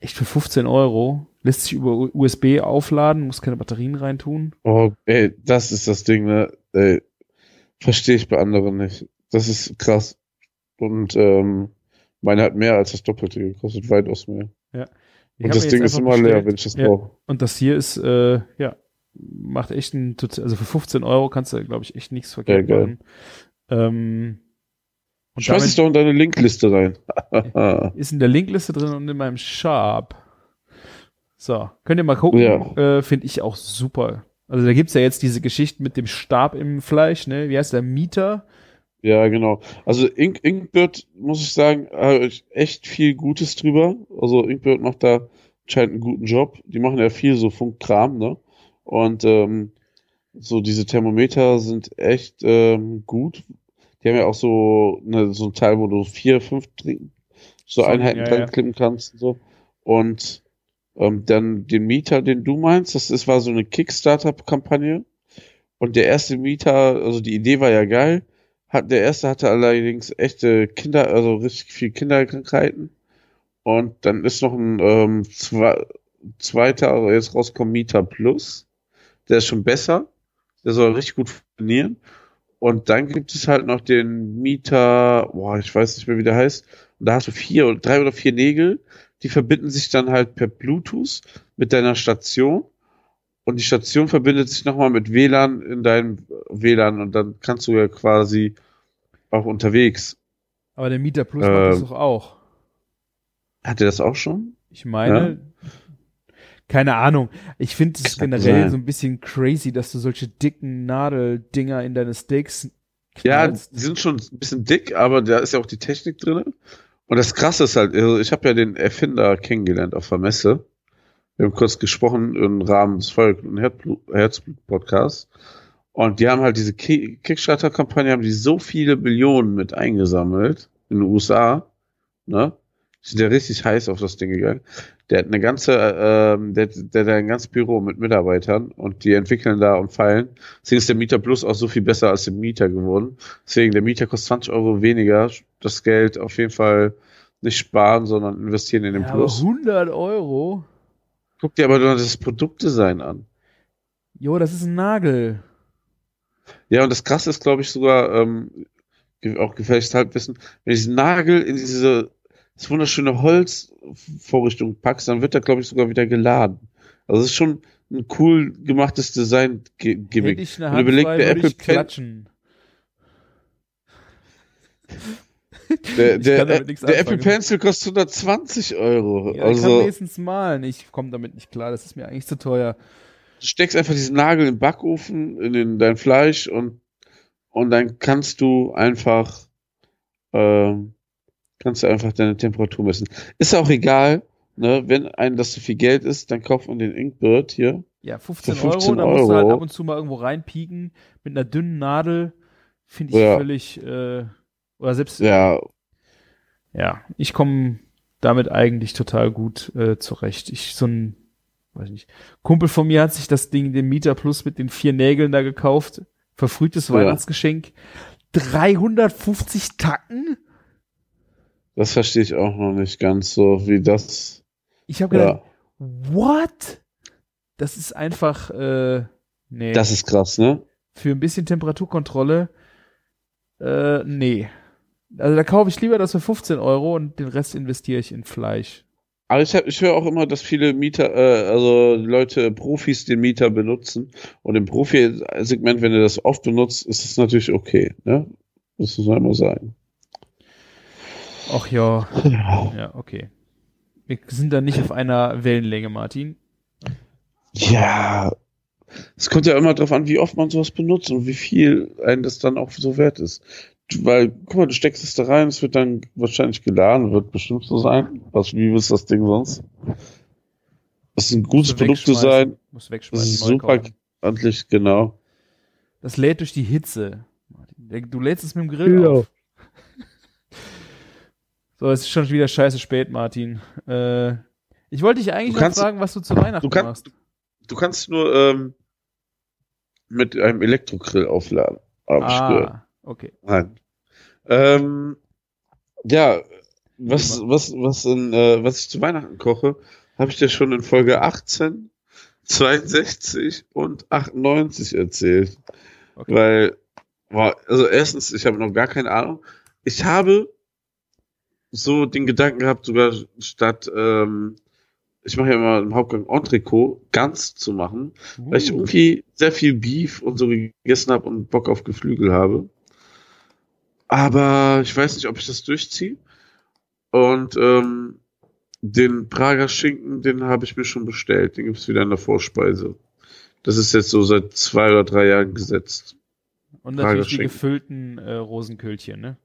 Speaker 4: echt für 15 Euro. Lässt sich über USB aufladen, muss keine Batterien reintun.
Speaker 5: Oh, ey, das ist das Ding, ne? Ey, verstehe ich bei anderen nicht. Das ist krass. Und ähm, meine hat mehr als das Doppelte gekostet, weitaus mehr.
Speaker 4: Ich
Speaker 5: Und das Ding ist immer leer,
Speaker 4: bestellt.
Speaker 5: wenn ich das
Speaker 4: Ja.
Speaker 5: brauche.
Speaker 4: Und das hier ist, äh, ja, macht echt ein, also für 15 Euro kannst du, glaube ich, echt nichts verkehrt
Speaker 5: Ja, geil.
Speaker 4: machen. Ähm, und
Speaker 5: Schmeiß es
Speaker 4: damit
Speaker 5: doch in deine Linkliste rein.
Speaker 4: ist in der Linkliste drin und in meinem Shop. So, könnt ihr mal gucken.
Speaker 5: Ja.
Speaker 4: Äh, Finde ich auch super. Also da gibt's ja jetzt diese Geschichte mit dem Stab im Fleisch, ne? Wie heißt der? Mieter?
Speaker 5: Ja, genau. Also Ink, Inkbird, muss ich sagen, habe ich echt viel Gutes drüber. Also Inkbird macht da anscheinend einen guten Job. Die machen ja viel so Funkkram, ne? Und ähm, so diese Thermometer sind echt ähm, gut. Die haben ja auch so, ne, so ein Teil, wo du vier, fünf so Einheiten
Speaker 4: ja,
Speaker 5: dran
Speaker 4: ja.
Speaker 5: klippen kannst und so. Und ähm, dann den Mieter, den du meinst, das ist, war so eine Kickstarter-Kampagne. Und der erste Mieter, also die Idee war ja geil. Hat, der erste hatte allerdings echte Kinder, also richtig viel Kinderkrankheiten. Und dann ist noch ein ähm, zwei, zweiter, jetzt rauskommt Mieter Plus. Der ist schon besser. Der soll richtig gut funktionieren. Und dann gibt es halt noch den Mieter, boah, ich weiß nicht mehr, wie der heißt. Und da hast du vier drei oder vier Nägel, die verbinden sich dann halt per Bluetooth mit deiner Station. Und die Station verbindet sich nochmal mit WLAN in deinem WLAN und dann kannst du ja quasi auch unterwegs.
Speaker 4: Aber der Mieter Plus macht das
Speaker 5: Ähm.
Speaker 4: doch auch.
Speaker 5: Hat er das auch schon?
Speaker 4: Ich meine, keine Ahnung. Ich finde es generell
Speaker 5: sein.
Speaker 4: so ein bisschen crazy, dass du solche dicken Nadeldinger in deine Steaks
Speaker 5: Ja,
Speaker 4: knallst.
Speaker 5: die sind schon ein bisschen dick, aber da ist ja auch die Technik drin. Und das Krasse ist halt, also ich habe ja den Erfinder kennengelernt auf der Messe. Wir haben kurz gesprochen im Rahmen des Feuer- und Herzblut- Herzblut-Podcasts. Und die haben halt diese Ki- Kickstarter-Kampagne, haben die so viele Millionen mit eingesammelt in den USA. Ne? Die sind ja richtig heiß auf das Ding gegangen. Der hat eine ganze, äh, ähm, der, der hat ein ganzes Büro mit Mitarbeitern und die entwickeln da und feilen. Deswegen ist der Mieter Plus auch so viel besser als der Mieter geworden. Deswegen, der Mieter kostet 20 Euro weniger. Das Geld auf jeden Fall nicht sparen, sondern investieren in den
Speaker 4: Ja,
Speaker 5: Plus.
Speaker 4: 100 Euro?
Speaker 5: Guck dir aber nur das Produktdesign an.
Speaker 4: Jo, das ist ein Nagel.
Speaker 5: Ja, und das Krasse ist, glaube ich, sogar ähm, auch gefährliches Halbwissen, wenn du diesen Nagel in diese das wunderschöne Holzvorrichtung packst, dann wird er, glaube ich, sogar wieder geladen. Also es ist schon ein cool gemachtes Design-Gimmick.
Speaker 4: ich eine Hand
Speaker 5: überlegst,
Speaker 4: frei,
Speaker 5: der
Speaker 4: ich
Speaker 5: Apple Pen-
Speaker 4: klatschen.
Speaker 5: Der,
Speaker 4: Ich
Speaker 5: der, der
Speaker 4: anfangen.
Speaker 5: Apple Pencil kostet 120 Euro.
Speaker 4: Ja, ich kann
Speaker 5: also
Speaker 4: wenigstens malen. Ich komme damit nicht klar. Das ist mir eigentlich zu teuer.
Speaker 5: du steckst einfach diesen Nagel im Backofen, in den, dein Fleisch und, und dann kannst du einfach, ähm, kannst du einfach deine Temperatur messen. Ist auch egal, ne? Wenn einem das zu viel Geld ist, dann kauft man den Inkbird hier.
Speaker 4: Ja, 15,
Speaker 5: Für 15
Speaker 4: Euro. Da musst du halt ab und zu mal irgendwo reinpieken. Mit einer dünnen Nadel. Finde ich
Speaker 5: Ja.
Speaker 4: völlig, äh, oder selbst, ja,
Speaker 5: Ja,
Speaker 4: ich komme damit eigentlich total gut äh, zurecht. Ich, so ein, weiß nicht, Kumpel von mir hat sich das Ding, den Mieter Plus mit den vier Nägeln da gekauft. Verfrühtes
Speaker 5: Ja.
Speaker 4: Weihnachtsgeschenk. 350 Tacken?
Speaker 5: Das verstehe ich auch noch nicht ganz so, wie das.
Speaker 4: Ich habe gedacht,
Speaker 5: Ja,
Speaker 4: what? Das ist einfach, äh, nee.
Speaker 5: das ist krass, ne?
Speaker 4: Für ein bisschen Temperaturkontrolle, äh, nee. Also da kaufe ich lieber das für 15 Euro und den Rest investiere ich in Fleisch.
Speaker 5: Aber ich, hab- ich höre auch immer, dass viele Mieter, äh, also Leute, Profis den Mieter benutzen. Und im Profi-Segment, wenn du das oft benutzt, ist es natürlich okay. Ne? Das muss man immer sagen.
Speaker 4: Ach ja, ja, okay. Wir sind da nicht auf einer Wellenlänge, Martin.
Speaker 5: Ja, es kommt ja immer darauf an, wie oft man sowas benutzt und wie viel ein das dann auch so wert ist. Weil, guck mal, du steckst es da rein, es wird dann wahrscheinlich geladen, wird bestimmt so sein. Was, wie ist das Ding sonst? Das ist ein gutes Produkt
Speaker 4: wegschmeißen.
Speaker 5: sein.
Speaker 4: Muss
Speaker 5: Das
Speaker 4: wegschmeißen.
Speaker 5: ist
Speaker 4: neu
Speaker 5: super ordentlich, genau.
Speaker 4: Das lädt durch die Hitze. Du lädst es mit dem Grill
Speaker 1: Genau.
Speaker 4: auf. So, es ist schon wieder scheiße spät, Martin. Äh, ich wollte dich eigentlich
Speaker 5: Du
Speaker 4: noch
Speaker 5: kannst-
Speaker 4: fragen, was du zu Weihnachten
Speaker 5: du kannst-
Speaker 4: machst.
Speaker 5: Du kannst nur ähm, mit einem Elektrogrill aufladen.
Speaker 4: Ah, okay.
Speaker 5: Nein. Ähm, ja, was, was, was, in, äh, was ich zu Weihnachten koche, habe ich dir schon in Folge 18, 62 und 98 erzählt.
Speaker 4: Okay.
Speaker 5: Weil, boah, also erstens, ich habe noch gar keine Ahnung. Ich habe so den Gedanken gehabt, sogar statt, ähm, ich mache ja immer im Hauptgang Entrecot ganz zu machen, weil ich
Speaker 4: Uh,
Speaker 5: irgendwie sehr viel Beef und so gegessen habe und Bock auf Geflügel habe. Aber ich weiß nicht, ob ich das durchziehe. Und ähm, den Prager Schinken, den habe ich mir schon bestellt. Den gibt's wieder in der Vorspeise. Das ist jetzt so seit zwei oder drei Jahren gesetzt.
Speaker 4: und natürlich die
Speaker 5: Schinken.
Speaker 4: gefüllten äh, Rosenköhlchen, ne?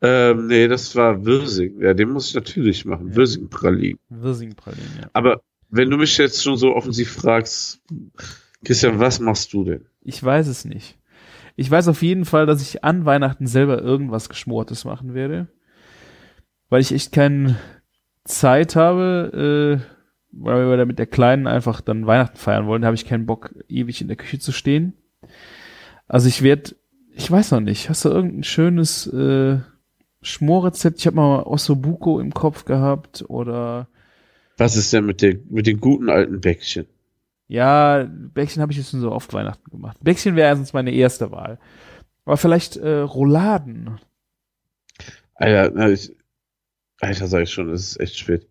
Speaker 5: Ähm, nee, das war Wirsing. Ja, den muss ich natürlich machen.
Speaker 4: Ja.
Speaker 5: Wirsing-Pralinen.
Speaker 4: Wirsingpralinen, ja.
Speaker 5: Aber wenn du mich jetzt schon so offensiv fragst, Christian, was machst du denn?
Speaker 4: Ich weiß es nicht. Ich weiß auf jeden Fall, dass ich an Weihnachten selber irgendwas Geschmortes machen werde. Weil ich echt keine Zeit habe, äh, weil wir da mit der Kleinen einfach dann Weihnachten feiern wollen. Da habe ich keinen Bock, ewig in der Küche zu stehen. Also ich werde, ich weiß noch nicht, hast du irgendein schönes äh, Schmorrezept? Ich habe mal Ossobuco im Kopf gehabt oder
Speaker 5: Was ist denn mit, den mit den guten alten Bäckchen?
Speaker 4: Ja, Bäckchen habe ich jetzt schon so oft Weihnachten gemacht. Bäckchen wäre sonst meine erste Wahl. Aber vielleicht äh, Rouladen.
Speaker 5: Alter, na, ich, Alter, sag ich schon, es ist echt spät.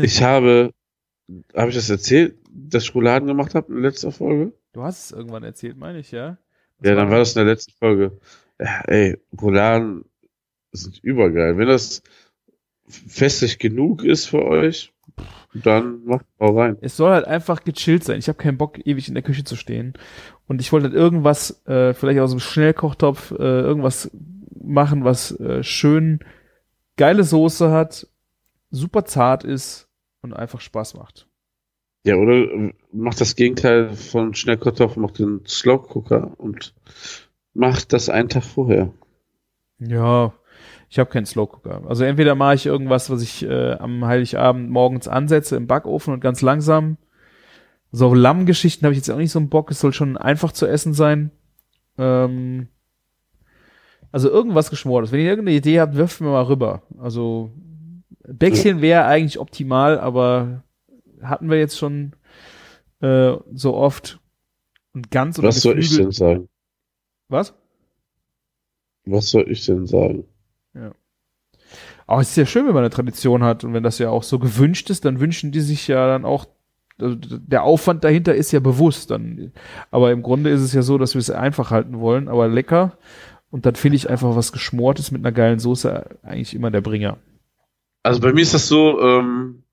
Speaker 5: Ich habe, habe ich das erzählt, dass ich Rouladen gemacht habe in letzter Folge?
Speaker 4: Du hast es irgendwann erzählt, meine ich, ja? Das
Speaker 5: Ja, dann war das in der letzten Folge. Ja, ey, Rouladen sind übergeil. Wenn das festlich genug ist für euch, dann macht auch rein.
Speaker 4: Es soll halt einfach gechillt sein. Ich habe keinen Bock, ewig in der Küche zu stehen. Und ich wollte halt irgendwas, äh, vielleicht aus dem Schnellkochtopf, äh, irgendwas machen, was äh, schön geile Soße hat, super zart ist und einfach Spaß macht.
Speaker 5: Ja, oder äh, macht das Gegenteil von Schnellkartoffeln, macht den Slow Cooker und macht das einen Tag vorher.
Speaker 4: Ja, ich habe keinen Slow Cooker. Also entweder mache ich irgendwas, was ich äh, am Heiligabend morgens ansetze im Backofen und ganz langsam. So Lammgeschichten habe ich jetzt auch nicht so einen Bock. Es soll schon einfach zu essen sein. Ähm, also irgendwas Geschmortes. Wenn ihr irgendeine Idee habt, wirft mir mal rüber. Also Bäckchen wäre eigentlich optimal, aber hatten wir jetzt schon äh, so oft. Und ganz oder
Speaker 5: Was soll ich denn sagen?
Speaker 4: Was?
Speaker 5: Was soll ich denn sagen?
Speaker 4: Aber es ist ja schön, wenn man eine Tradition hat und wenn das ja auch so gewünscht ist, dann wünschen die sich ja dann auch, also der Aufwand dahinter ist ja bewusst dann. Aber im Grunde ist es ja so, dass wir es einfach halten wollen, aber lecker. Und dann finde ich einfach was Geschmortes mit einer geilen Soße eigentlich immer der Bringer.
Speaker 5: Also bei mir ist das so, ähm,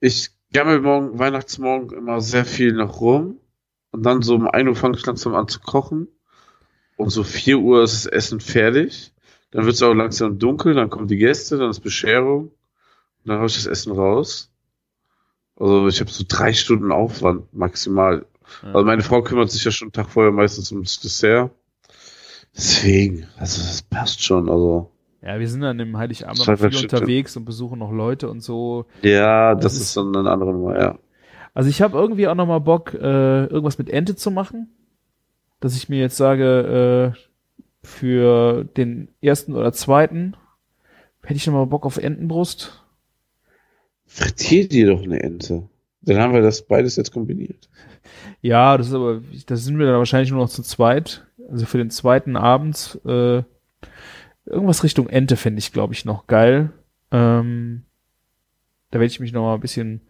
Speaker 5: ich gammel morgen, Weihnachtsmorgen immer sehr viel nach rum und dann so um 1 Uhr fange ich langsam an zu kochen und so 4 Uhr ist das Essen fertig. Dann wird es auch langsam dunkel, dann kommen die Gäste, dann ist Bescherung und dann hau ich das Essen raus. Also ich habe so drei Stunden Aufwand maximal.
Speaker 4: Ja.
Speaker 5: Also meine Frau kümmert sich ja schon einen Tag vorher meistens ums Dessert. Deswegen, also das passt schon, also.
Speaker 4: Ja, wir sind dann im Heiligabend viel unterwegs und besuchen noch Leute und so.
Speaker 5: Ja,
Speaker 4: Das
Speaker 5: das,
Speaker 4: ist-
Speaker 5: ist dann eine andere Nummer, ja.
Speaker 4: Also ich habe irgendwie auch noch mal Bock, äh, irgendwas mit Ente zu machen. Dass ich mir jetzt sage, äh, für den ersten oder zweiten hätte ich noch mal Bock auf Entenbrust.
Speaker 5: Frittier dir doch eine Ente. Dann haben wir das beides jetzt kombiniert.
Speaker 4: Ja, das ist aber, das sind wir dann wahrscheinlich nur noch zu zweit. Also für den zweiten Abend äh, Irgendwas Richtung Ente finde ich, glaube ich, noch geil. Ähm, da werde ich mich noch mal ein bisschen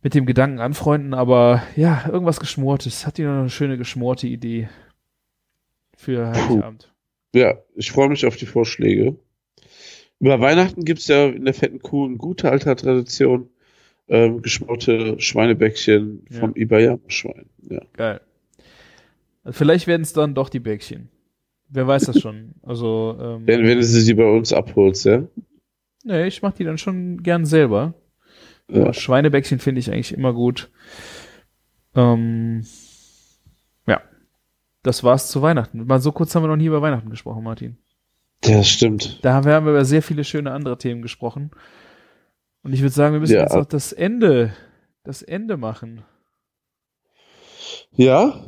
Speaker 4: mit dem Gedanken anfreunden, aber ja, irgendwas Geschmortes. Hat die noch eine schöne geschmorte Idee für Heiligabend?
Speaker 5: Ja, ich freue mich auf die Vorschläge. Über Weihnachten gibt's ja in der fetten Kuh eine gute alte Tradition. Ähm, geschmorte Schweinebäckchen vom
Speaker 4: Ja.
Speaker 5: Ibayama-Schwein. Ja.
Speaker 4: Geil. Vielleicht werden es dann doch die Bäckchen. Wer weiß das schon. Also, ähm,
Speaker 5: Wenn, wenn du sie bei uns abholst, ja.
Speaker 4: nee, ich mache die dann schon gern selber.
Speaker 5: Ja.
Speaker 4: Schweinebäckchen finde ich eigentlich immer gut. Ähm. Das war's zu Weihnachten. Mal so kurz haben wir noch nie über Weihnachten gesprochen, Martin.
Speaker 5: Ja, das stimmt.
Speaker 4: Da haben wir haben wir über sehr viele schöne andere Themen gesprochen. Und ich würde sagen, wir müssen
Speaker 5: Ja.
Speaker 4: jetzt noch das Ende, das Ende machen.
Speaker 5: Ja?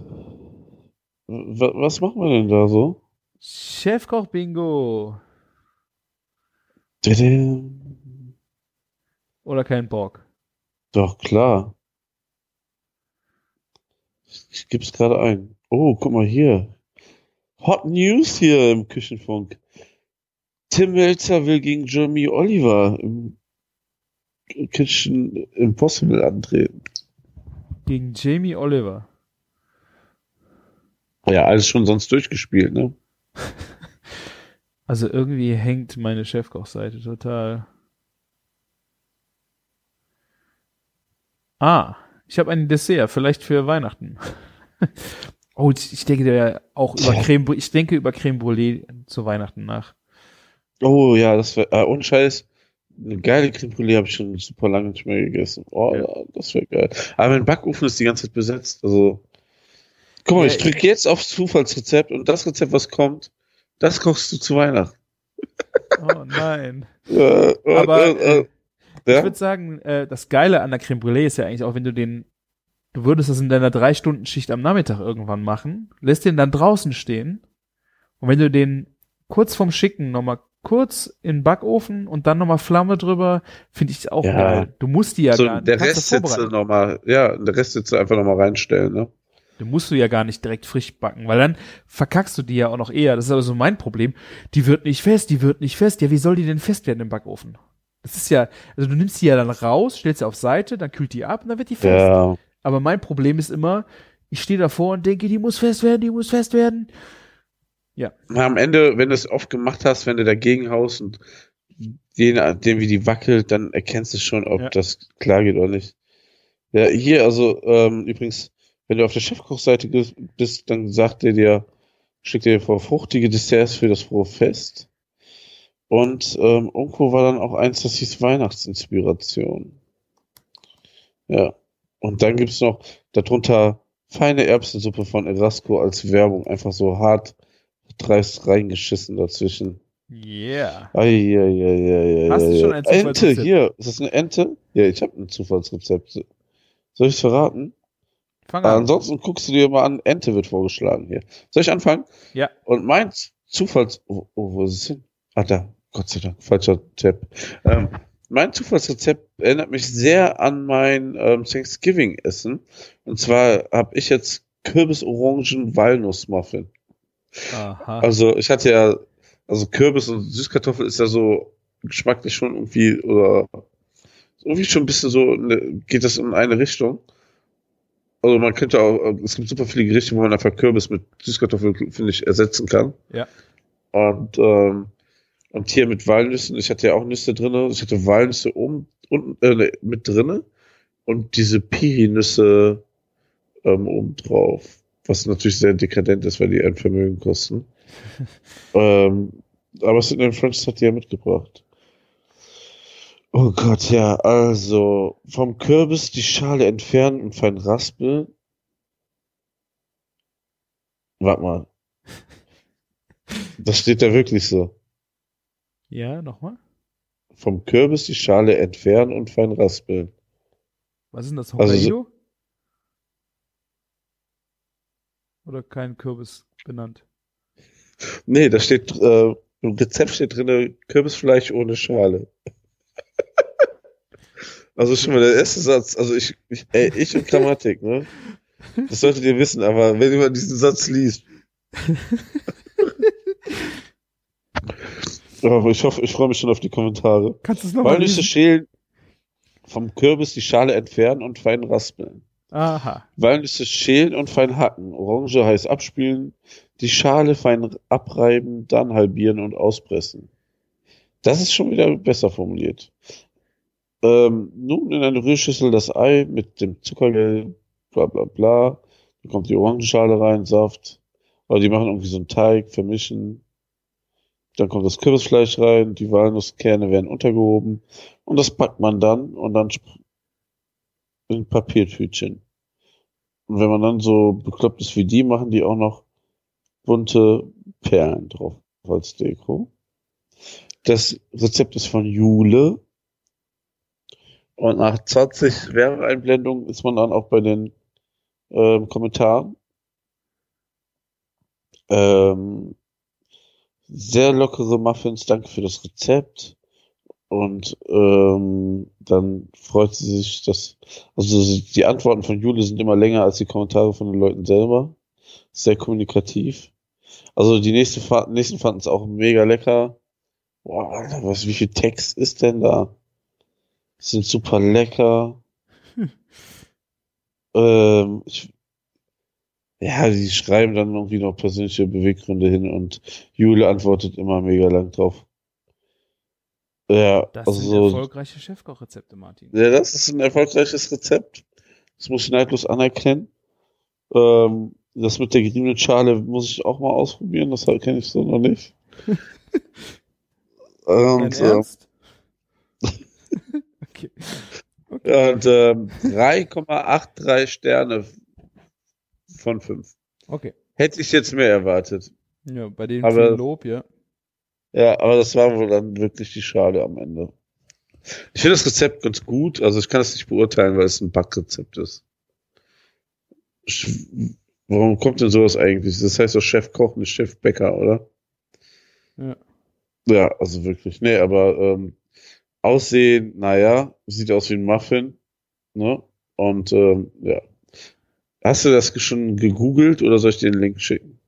Speaker 5: W was machen wir denn da so?
Speaker 4: Chefkoch Bingo.
Speaker 5: Tadam.
Speaker 4: Oder kein Bock.
Speaker 5: Doch, klar. Ich gib's gerade ein. Oh, guck mal hier. Hot News hier im Küchenfunk. Tim Melzer will gegen Jeremy Oliver im Kitchen Impossible antreten.
Speaker 4: Gegen Jamie Oliver.
Speaker 5: Ja, alles schon sonst durchgespielt, ne?
Speaker 4: Also irgendwie hängt meine Chefkochseite total. Ah, ich habe ein Dessert, vielleicht für Weihnachten. oh, ich denke ja auch über Creme, ich denke über Creme Brûlée zu Weihnachten nach.
Speaker 5: Oh ja, das wäre, äh, ohne Scheiß, eine geile Creme Brûlée habe ich schon super lange nicht mehr gegessen. Oh,
Speaker 4: Ja.
Speaker 5: das wäre geil. Aber mein Backofen ist die ganze Zeit besetzt, also. Guck mal,
Speaker 4: Ja,
Speaker 5: ich drücke jetzt aufs Zufallsrezept und das Rezept, was kommt, das kochst du zu Weihnachten.
Speaker 4: Oh nein.
Speaker 5: Äh, äh,
Speaker 4: Aber,
Speaker 5: äh, äh,
Speaker 4: Ich
Speaker 5: ja?
Speaker 4: würde sagen, äh, das Geile an der Creme Brûlée ist ja eigentlich auch, wenn du den, du würdest das in deiner drei Stunden Schicht am Nachmittag irgendwann machen, lässt den dann draußen stehen und wenn du den kurz vorm Schicken nochmal kurz in den Backofen und dann nochmal Flamme drüber, finde ich auch
Speaker 5: Ja.
Speaker 4: geil. Du musst die ja
Speaker 5: so,
Speaker 4: gar
Speaker 5: der
Speaker 4: kannst
Speaker 5: Rest jetzt nochmal, ja, der Rest jetzt einfach nochmal reinstellen, ne?
Speaker 4: Du musst du ja gar nicht direkt frisch backen, weil dann verkackst du die ja auch noch eher. Das ist aber so mein Problem. Die wird nicht fest, die wird nicht fest. Ja, wie soll die denn fest werden im Backofen? Das ist ja, also du nimmst die ja dann raus, stellst sie auf Seite, dann kühlt die ab und dann wird die fest.
Speaker 5: Ja.
Speaker 4: Aber mein Problem ist immer, ich stehe davor und denke, die muss fest werden, die muss fest werden.
Speaker 5: Na, am Ende, wenn du es oft gemacht hast, wenn du dagegen haust und je nachdem, wie die wackelt, dann erkennst du schon, ob
Speaker 4: Ja.
Speaker 5: das klar geht oder nicht. Ja, hier, also, ähm, übrigens, wenn du auf der Chefkochseite bist, dann sagt er dir, schickt er dir vor fruchtige Desserts für das frohe Fest. Und ähm, irgendwo war dann auch eins, das hieß Weihnachtsinspiration. Ja. Und dann gibt's noch darunter feine Erbsensuppe von Erasco als Werbung, einfach so hart dreist reingeschissen dazwischen.
Speaker 4: Yeah.
Speaker 5: Eieieiei.
Speaker 4: Hast du schon ein
Speaker 5: Ente, hier. Ist das eine Ente? Ja, ich habe ein Zufallsrezept. Soll ich verraten?
Speaker 4: Fang an.
Speaker 5: ansonsten guckst du dir mal an, Ente wird vorgeschlagen hier. Soll ich anfangen?
Speaker 4: Ja.
Speaker 5: Und mein Zufalls... Oh, oh, wo ist es hin? Ah, da. Gott sei Dank. Falscher Tab. Ähm, mein Zufallsrezept erinnert mich sehr an mein ähm, Thanksgiving-Essen. Und zwar habe ich jetzt Kürbis-Orangen-Walnuss-Muffin.
Speaker 4: Aha.
Speaker 5: Also ich hatte ja, also Kürbis und Süßkartoffel ist ja so geschmacklich schon irgendwie oder irgendwie schon ein bisschen so, ne, geht das in eine Richtung. Also man könnte auch, es gibt super viele Gerichte, wo man einfach Kürbis mit Süßkartoffel, finde ich, ersetzen kann.
Speaker 4: Ja.
Speaker 5: Und, ähm, und hier mit Walnüssen, ich hatte ja auch Nüsse drinne, ich hatte Walnüsse oben, unten, äh, mit drinne und diese Piri-Nüsse ähm, oben drauf. Was natürlich sehr dekadent ist, weil die ein Vermögen kosten. ähm, aber es sind in French hat die ja mitgebracht. Oh Gott, ja, also vom Kürbis die Schale entfernen und fein raspeln. Warte mal. Das steht da wirklich so.
Speaker 4: Ja, nochmal?
Speaker 5: Vom Kürbis die Schale entfernen und fein raspeln.
Speaker 4: Was ist denn das?
Speaker 5: Also
Speaker 4: Hokkaido? Oder kein Kürbis benannt?
Speaker 5: Nee, da steht, äh, im Rezept steht drin Kürbisfleisch ohne Schale. also schon mal der erste Satz, also ich, ich, ey, ich und Grammatik, ne? Das solltet ihr wissen, aber wenn ihr mal diesen Satz liest. Aber ich hoffe, ich freue mich schon auf die Kommentare.
Speaker 4: Kannst du es nochmal
Speaker 5: Walnüsse schälen, vom Kürbis die Schale entfernen und fein raspeln.
Speaker 4: Aha.
Speaker 5: Walnüsse schälen und fein hacken. Orange heiß abspülen, die Schale fein abreiben, dann halbieren und auspressen. Das ist schon wieder besser formuliert. Ähm, nun in eine Rührschüssel das Ei mit dem Zuckergel, bla bla bla. Dann kommt die Orangenschale rein, Saft. Oder die machen irgendwie so einen Teig, vermischen. Dann kommt das Kürbisfleisch rein, die Walnusskerne werden untergehoben. Und das packt man dann und dann in Papiertütchen. Und wenn man dann so bekloppt ist wie die, machen die auch noch bunte Perlen drauf als Deko. Das Rezept ist von Jule. Und nach 20 Werbeeinblendungen ist man dann auch bei den ähm, Kommentaren. Ähm, sehr lockere Muffins, danke für das Rezept. Und ähm, dann freut sie sich, dass, also die Antworten von Jule sind immer länger als die Kommentare von den Leuten selber. Sehr kommunikativ. Also die nächste Fa nächsten fanden es auch mega lecker. Boah, Alter, was, wie viel Text ist denn da? Sind super lecker. Ähm, ich, ja, die schreiben dann irgendwie noch persönliche Beweggründe hin und Jule antwortet immer mega lang drauf. Ja,
Speaker 4: Das
Speaker 5: also
Speaker 4: sind erfolgreiche Chefkochrezepte, Martin.
Speaker 5: ja, das ist ein erfolgreiches Rezept. Das muss ich neidlos anerkennen. Ähm, das mit der geriebenen Schale muss ich auch mal ausprobieren. Das kenne ich so noch nicht. Und, äh,
Speaker 4: Ernst? okay.
Speaker 5: ja, und ähm, 3,83 Sterne von 5.
Speaker 4: Okay.
Speaker 5: Hätte ich jetzt mehr erwartet.
Speaker 4: Ja, bei dem
Speaker 5: Aber-
Speaker 4: Lob, ja.
Speaker 5: Ja, aber das war wohl dann wirklich die Schale am Ende. Ich finde das Rezept ganz gut. Also ich kann es nicht beurteilen, weil es ein Backrezept ist. Warum kommt denn sowas eigentlich? Das heißt doch Chefkoch, nicht Chefbäcker, oder?
Speaker 4: Ja.
Speaker 5: Ja, also wirklich. Nee, aber ähm, Aussehen, naja, sieht aus wie ein Muffin. Ne? Und ähm, ja. Hast du das schon gegoogelt oder soll ich dir den Link schicken?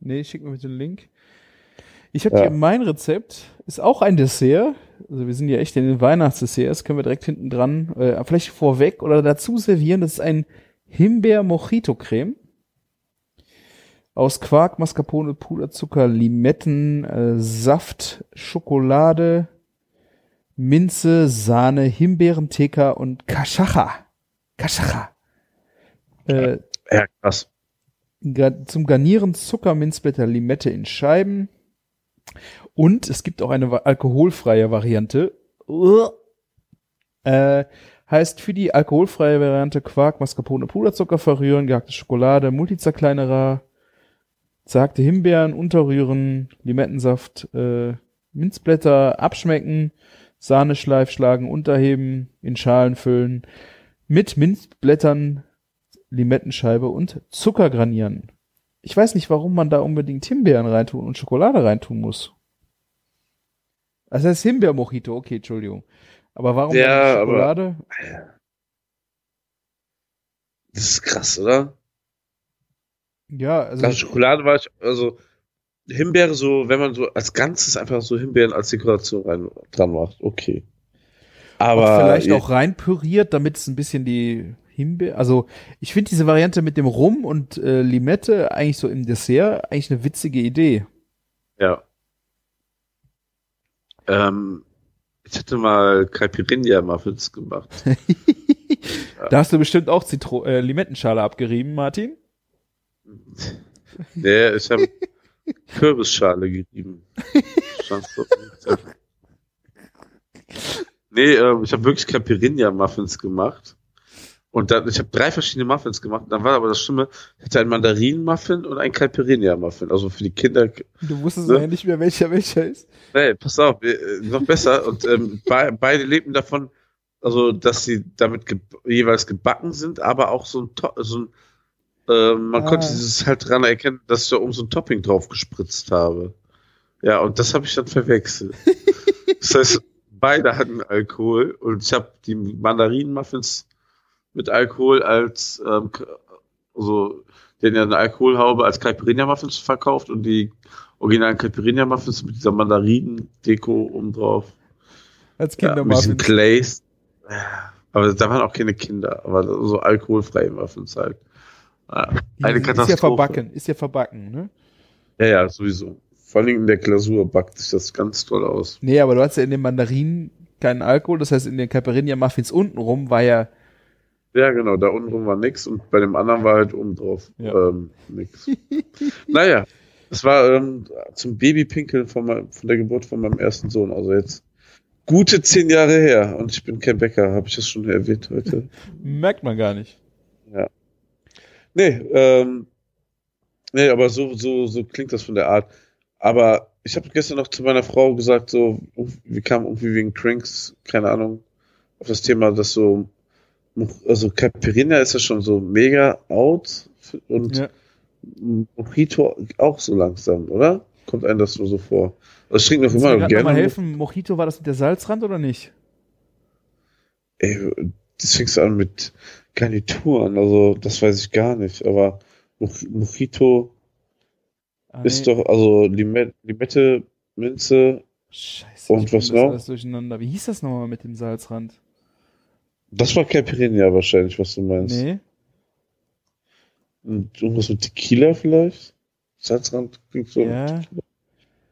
Speaker 4: Nee, schick mir bitte den Link. Ich habe
Speaker 5: Ja.
Speaker 4: hier mein Rezept. Ist auch ein Dessert. Also wir sind ja echt in den Weihnachtsdesserts. Können wir direkt hinten dran, äh, vielleicht vorweg oder dazu servieren. Das ist ein Himbeer-Mojito-Creme. Aus Quark, Mascarpone, Puderzucker, Limetten, äh, Saft, Schokolade, Minze, Sahne, Himbeeren, Theka und Kaschacha. Kaschacha. Äh,
Speaker 5: Ja, krass.
Speaker 4: Zum Garnieren Zucker, Minzblätter, Limette in Scheiben. Und es gibt auch eine alkoholfreie Variante. Äh, heißt für die alkoholfreie Variante Quark, Mascarpone, Puderzucker verrühren, gehackte Schokolade, Multizerkleinerer, zerhackte Himbeeren unterrühren, Limettensaft, äh, Minzblätter abschmecken, Sahneschleif schlagen, unterheben, in Schalen füllen, mit Minzblättern Limettenscheibe und Zucker granieren. Ich weiß nicht, warum man da unbedingt Himbeeren reintun und Schokolade reintun muss. Das heißt Himbeer-Mojito, okay, Entschuldigung. Aber warum
Speaker 5: Ja,
Speaker 4: dann
Speaker 5: aber-
Speaker 4: Schokolade?
Speaker 5: Das ist krass, oder?
Speaker 4: Ja, also
Speaker 5: Also Schokolade war ich, also Himbeere so, wenn man so als Ganzes einfach so Himbeeren als Dekoration rein, dran macht, okay. Aber
Speaker 4: auch vielleicht auch rein püriert, damit es ein bisschen die Himbeer, also ich finde diese Variante mit dem Rum und äh, Limette eigentlich so im Dessert eigentlich eine witzige Idee.
Speaker 5: ja. Ähm, ich hatte mal Caipirinha Muffins gemacht.
Speaker 4: Da hast du bestimmt auch Zitro äh, Limettenschale abgerieben, Martin.
Speaker 5: nee, ich habe Kürbisschale gerieben. Nee, ähm, ich habe wirklich Caipirinha Muffins gemacht. Und dann, ich habe drei verschiedene Muffins gemacht. Dann war aber das Schlimme, ich hatte einen Mandarinen-Muffin und einen Caipirinha-Muffin. Also für die Kinder
Speaker 4: Du wusstest
Speaker 5: Ne?
Speaker 4: ja nicht mehr, welcher welcher ist.
Speaker 5: Nee, pass auf, äh, noch besser. Und ähm, be beide lebten davon, also dass sie damit ge jeweils gebacken sind, aber auch so ein, so ein äh, man
Speaker 4: Ah.
Speaker 5: konnte dieses halt dran erkennen, dass ich da oben so ein Topping drauf gespritzt habe. Ja, und das habe ich dann verwechselt. das heißt, beide hatten Alkohol und ich habe die Mandarinen-Muffins Alkohol als ähm, also der ja eine Alkoholhaube als Caipirinha-Muffins verkauft und die originalen Caipirinha-Muffins mit dieser Mandarinen-Deko oben drauf.
Speaker 4: Als
Speaker 5: Ja, mit diesen. Clays. Ja, Aber da waren auch keine Kinder, aber so alkoholfreie Muffins halt. Ja, eine
Speaker 4: ist
Speaker 5: Katastrophe.
Speaker 4: ja verbacken, ist ja verbacken, ne?
Speaker 5: Ja, ja, sowieso. Vor allem in der Glasur backt sich das ganz toll aus.
Speaker 4: Nee, aber du hast ja in den Mandarinen keinen Alkohol, das heißt in den Caipirinha-Muffins untenrum war ja,
Speaker 5: Ja, genau, da unten war nix und bei dem anderen war halt oben drauf
Speaker 4: Ja.
Speaker 5: ähm, nix. naja, es war ähm, zum Babypinkeln von, meinem, von der Geburt von meinem ersten Sohn, also jetzt gute zehn Jahre her und ich bin kein Bäcker, habe ich das schon erwähnt heute?
Speaker 4: merkt man gar nicht.
Speaker 5: Nee, ähm, nee, aber so, so, so klingt das von der Art. Aber ich habe gestern noch zu meiner Frau gesagt, so, wir kamen irgendwie wegen Cranks, keine Ahnung, auf das Thema, dass so, also Caipirinha ist ja schon so mega out und
Speaker 4: Ja.
Speaker 5: Mojito auch so langsam, oder? Kommt einem das nur so vor? Ich trinke noch immer noch
Speaker 4: noch mal
Speaker 5: gerne.
Speaker 4: helfen? Mojito, war das mit der Salzrand oder nicht?
Speaker 5: Ey, das fängst du an mit Garnituren, also das weiß ich gar nicht, aber Moj- Mojito
Speaker 4: Ah,
Speaker 5: ist
Speaker 4: nee.
Speaker 5: doch, also Limette, Limette, Minze,
Speaker 4: Scheiße.
Speaker 5: Und was
Speaker 4: das
Speaker 5: noch?
Speaker 4: Alles durcheinander. Wie hieß das nochmal mit dem Salzrand?
Speaker 5: Das war Caipirinha wahrscheinlich, was du meinst.
Speaker 4: Nee.
Speaker 5: Und irgendwas mit Tequila vielleicht? Salzrand klingt so.
Speaker 4: Ja.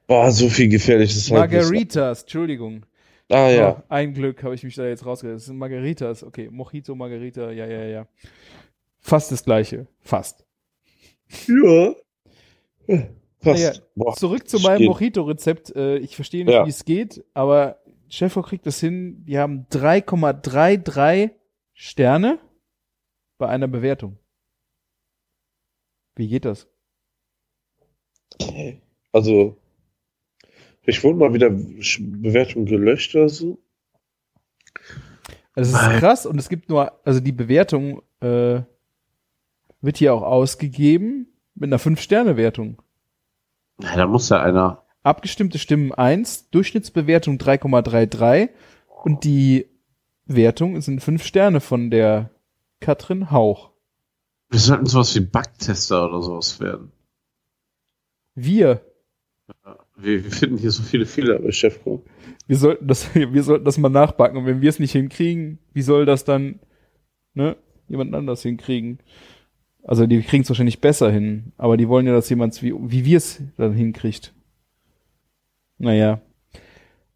Speaker 5: Boah, so viel gefährliches.
Speaker 4: Margaritas, Entschuldigung.
Speaker 5: Ah ja.
Speaker 4: Oh, ein Glück habe ich mich da jetzt rausgehört. Das sind Margaritas. Okay, Mojito, Margarita, ja, ja, ja. Fast das gleiche. Fast.
Speaker 5: Ja. Passt.
Speaker 4: Naja, Zurück zu meinem. Mojito-Rezept. Äh, ich verstehe nicht,
Speaker 5: Ja.
Speaker 4: wie es geht, aber Chefo kriegt das hin. Wir haben 3,33 Sterne bei einer Bewertung. Wie geht das?
Speaker 5: Also, ich wurde mal wieder Bewertung gelöscht oder so.
Speaker 4: Also es ist krass und es gibt nur, also die Bewertung äh, wird hier auch ausgegeben mit einer 5-Sterne-Wertung.
Speaker 5: Ja, da muss ja einer.
Speaker 4: Abgestimmte Stimmen 1, Durchschnittsbewertung 3,33 und die Wertung sind 5 Sterne von der Katrin Hauch.
Speaker 5: Wir sollten sowas wie Backtester oder sowas werden.
Speaker 4: Wir,
Speaker 5: Wir, wir finden hier so viele Fehler bei Chefco.
Speaker 4: wir sollten das, wir sollten das mal nachbacken und wenn wir es nicht hinkriegen, wie soll das dann ne, jemand anders hinkriegen? Also die kriegen es wahrscheinlich besser hin, aber die wollen ja, dass jemand wie, wie wir es dann hinkriegt. Naja.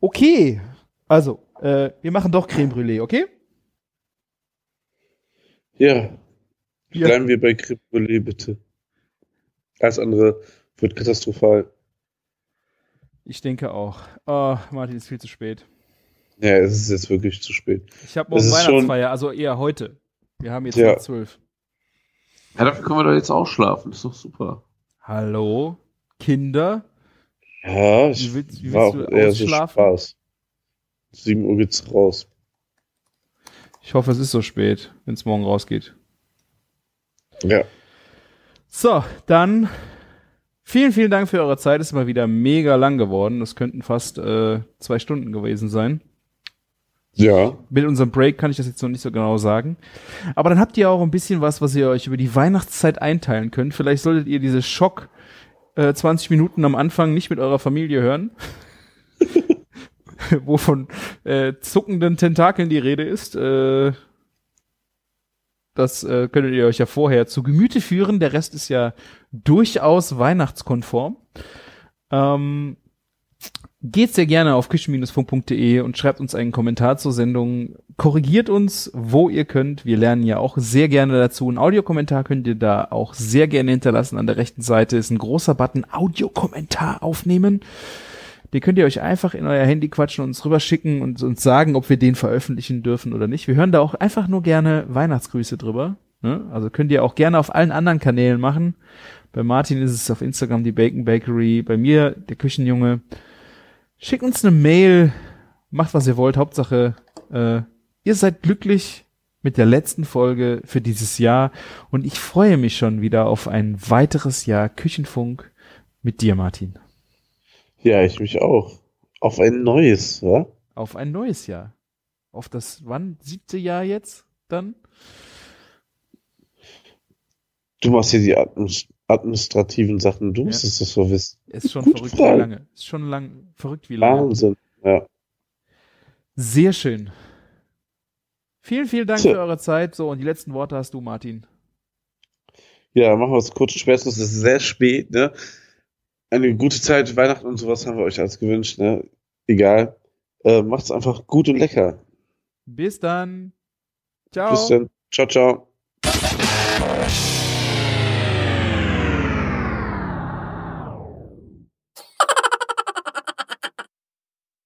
Speaker 4: Okay. Also, äh, wir machen doch Creme Brûlée, okay?
Speaker 5: Ja.
Speaker 4: Ja.
Speaker 5: Bleiben wir bei Creme Brûlée, bitte. Alles andere wird katastrophal.
Speaker 4: Ich denke auch. Oh, Martin, ist viel zu spät.
Speaker 5: Ja, es ist jetzt wirklich zu spät.
Speaker 4: Ich habe morgen
Speaker 5: schon-
Speaker 4: Weihnachtsfeier, also eher heute. Wir haben jetzt
Speaker 5: Ja.
Speaker 4: ja. zwölf.
Speaker 5: Ja, dafür können wir doch jetzt auch schlafen. ist doch super.
Speaker 4: Hallo? Kinder?
Speaker 5: Ja, ich
Speaker 4: Wie willst- wie
Speaker 5: war
Speaker 4: willst
Speaker 5: auch
Speaker 4: du
Speaker 5: eher so? Spaß. 7 Uhr geht's raus.
Speaker 4: Ich hoffe, es ist so spät, wenn es morgen rausgeht.
Speaker 5: Ja.
Speaker 4: So, dann vielen, vielen Dank für eure Zeit. Ist mal wieder mega lang geworden. Das könnten fast äh, zwei Stunden gewesen sein.
Speaker 5: Ja.
Speaker 4: Mit unserem Break kann ich das jetzt noch nicht so genau sagen. Aber dann habt ihr auch ein bisschen was, was ihr euch über die Weihnachtszeit einteilen könnt. Vielleicht solltet ihr diese Schock äh, 20 Minuten am Anfang nicht mit eurer Familie hören. wo von äh, zuckenden Tentakeln die Rede ist. Äh, das äh, könntet ihr euch ja vorher zu Gemüte führen. Der Rest ist ja durchaus weihnachtskonform. Ähm, geht sehr gerne auf küchen-funk.de und schreibt uns einen Kommentar zur Sendung. Korrigiert uns, wo ihr könnt. Wir lernen ja auch sehr gerne dazu. Ein Audiokommentar könnt ihr da auch sehr gerne hinterlassen. An der rechten Seite ist ein großer Button Audiokommentar aufnehmen. Den könnt ihr euch einfach in euer Handy quatschen und uns rüberschicken und uns sagen, ob wir den veröffentlichen dürfen oder nicht. Wir hören da auch einfach nur gerne Weihnachtsgrüße drüber. Ne? Also könnt ihr auch gerne auf allen anderen Kanälen machen. Bei Martin ist es auf Instagram die Bacon Bakery, bei mir der Küchenjunge. Schickt uns eine Mail, macht was ihr wollt. Hauptsache, äh, ihr seid glücklich mit der letzten Folge für dieses Jahr und ich freue mich schon wieder auf ein weiteres Jahr Küchenfunk mit dir, Martin.
Speaker 5: Ja, ich mich auch. Auf ein neues, wa?
Speaker 4: Auf ein neues Jahr. Auf das wann? Siebte Jahr jetzt dann?
Speaker 5: Du machst hier die administrativen Sachen, du musst es doch so wissen.
Speaker 4: Ist schon Gute verrückt, Frage. wie lange. Ist schon lang, verrückt, wie lange.
Speaker 5: Wahnsinn, ja.
Speaker 4: Sehr schön. Vielen, vielen Dank so. für eure Zeit. So, und die letzten Worte hast du, Martin.
Speaker 5: Ja, machen wir es kurz und schmerzlos. Es ist sehr spät, ne? Eine gute Zeit, Weihnachten und sowas haben wir euch alles gewünscht, ne? Egal. Äh, macht's einfach gut und lecker.
Speaker 4: Bis dann. Ciao.
Speaker 5: Bis dann. Ciao, ciao.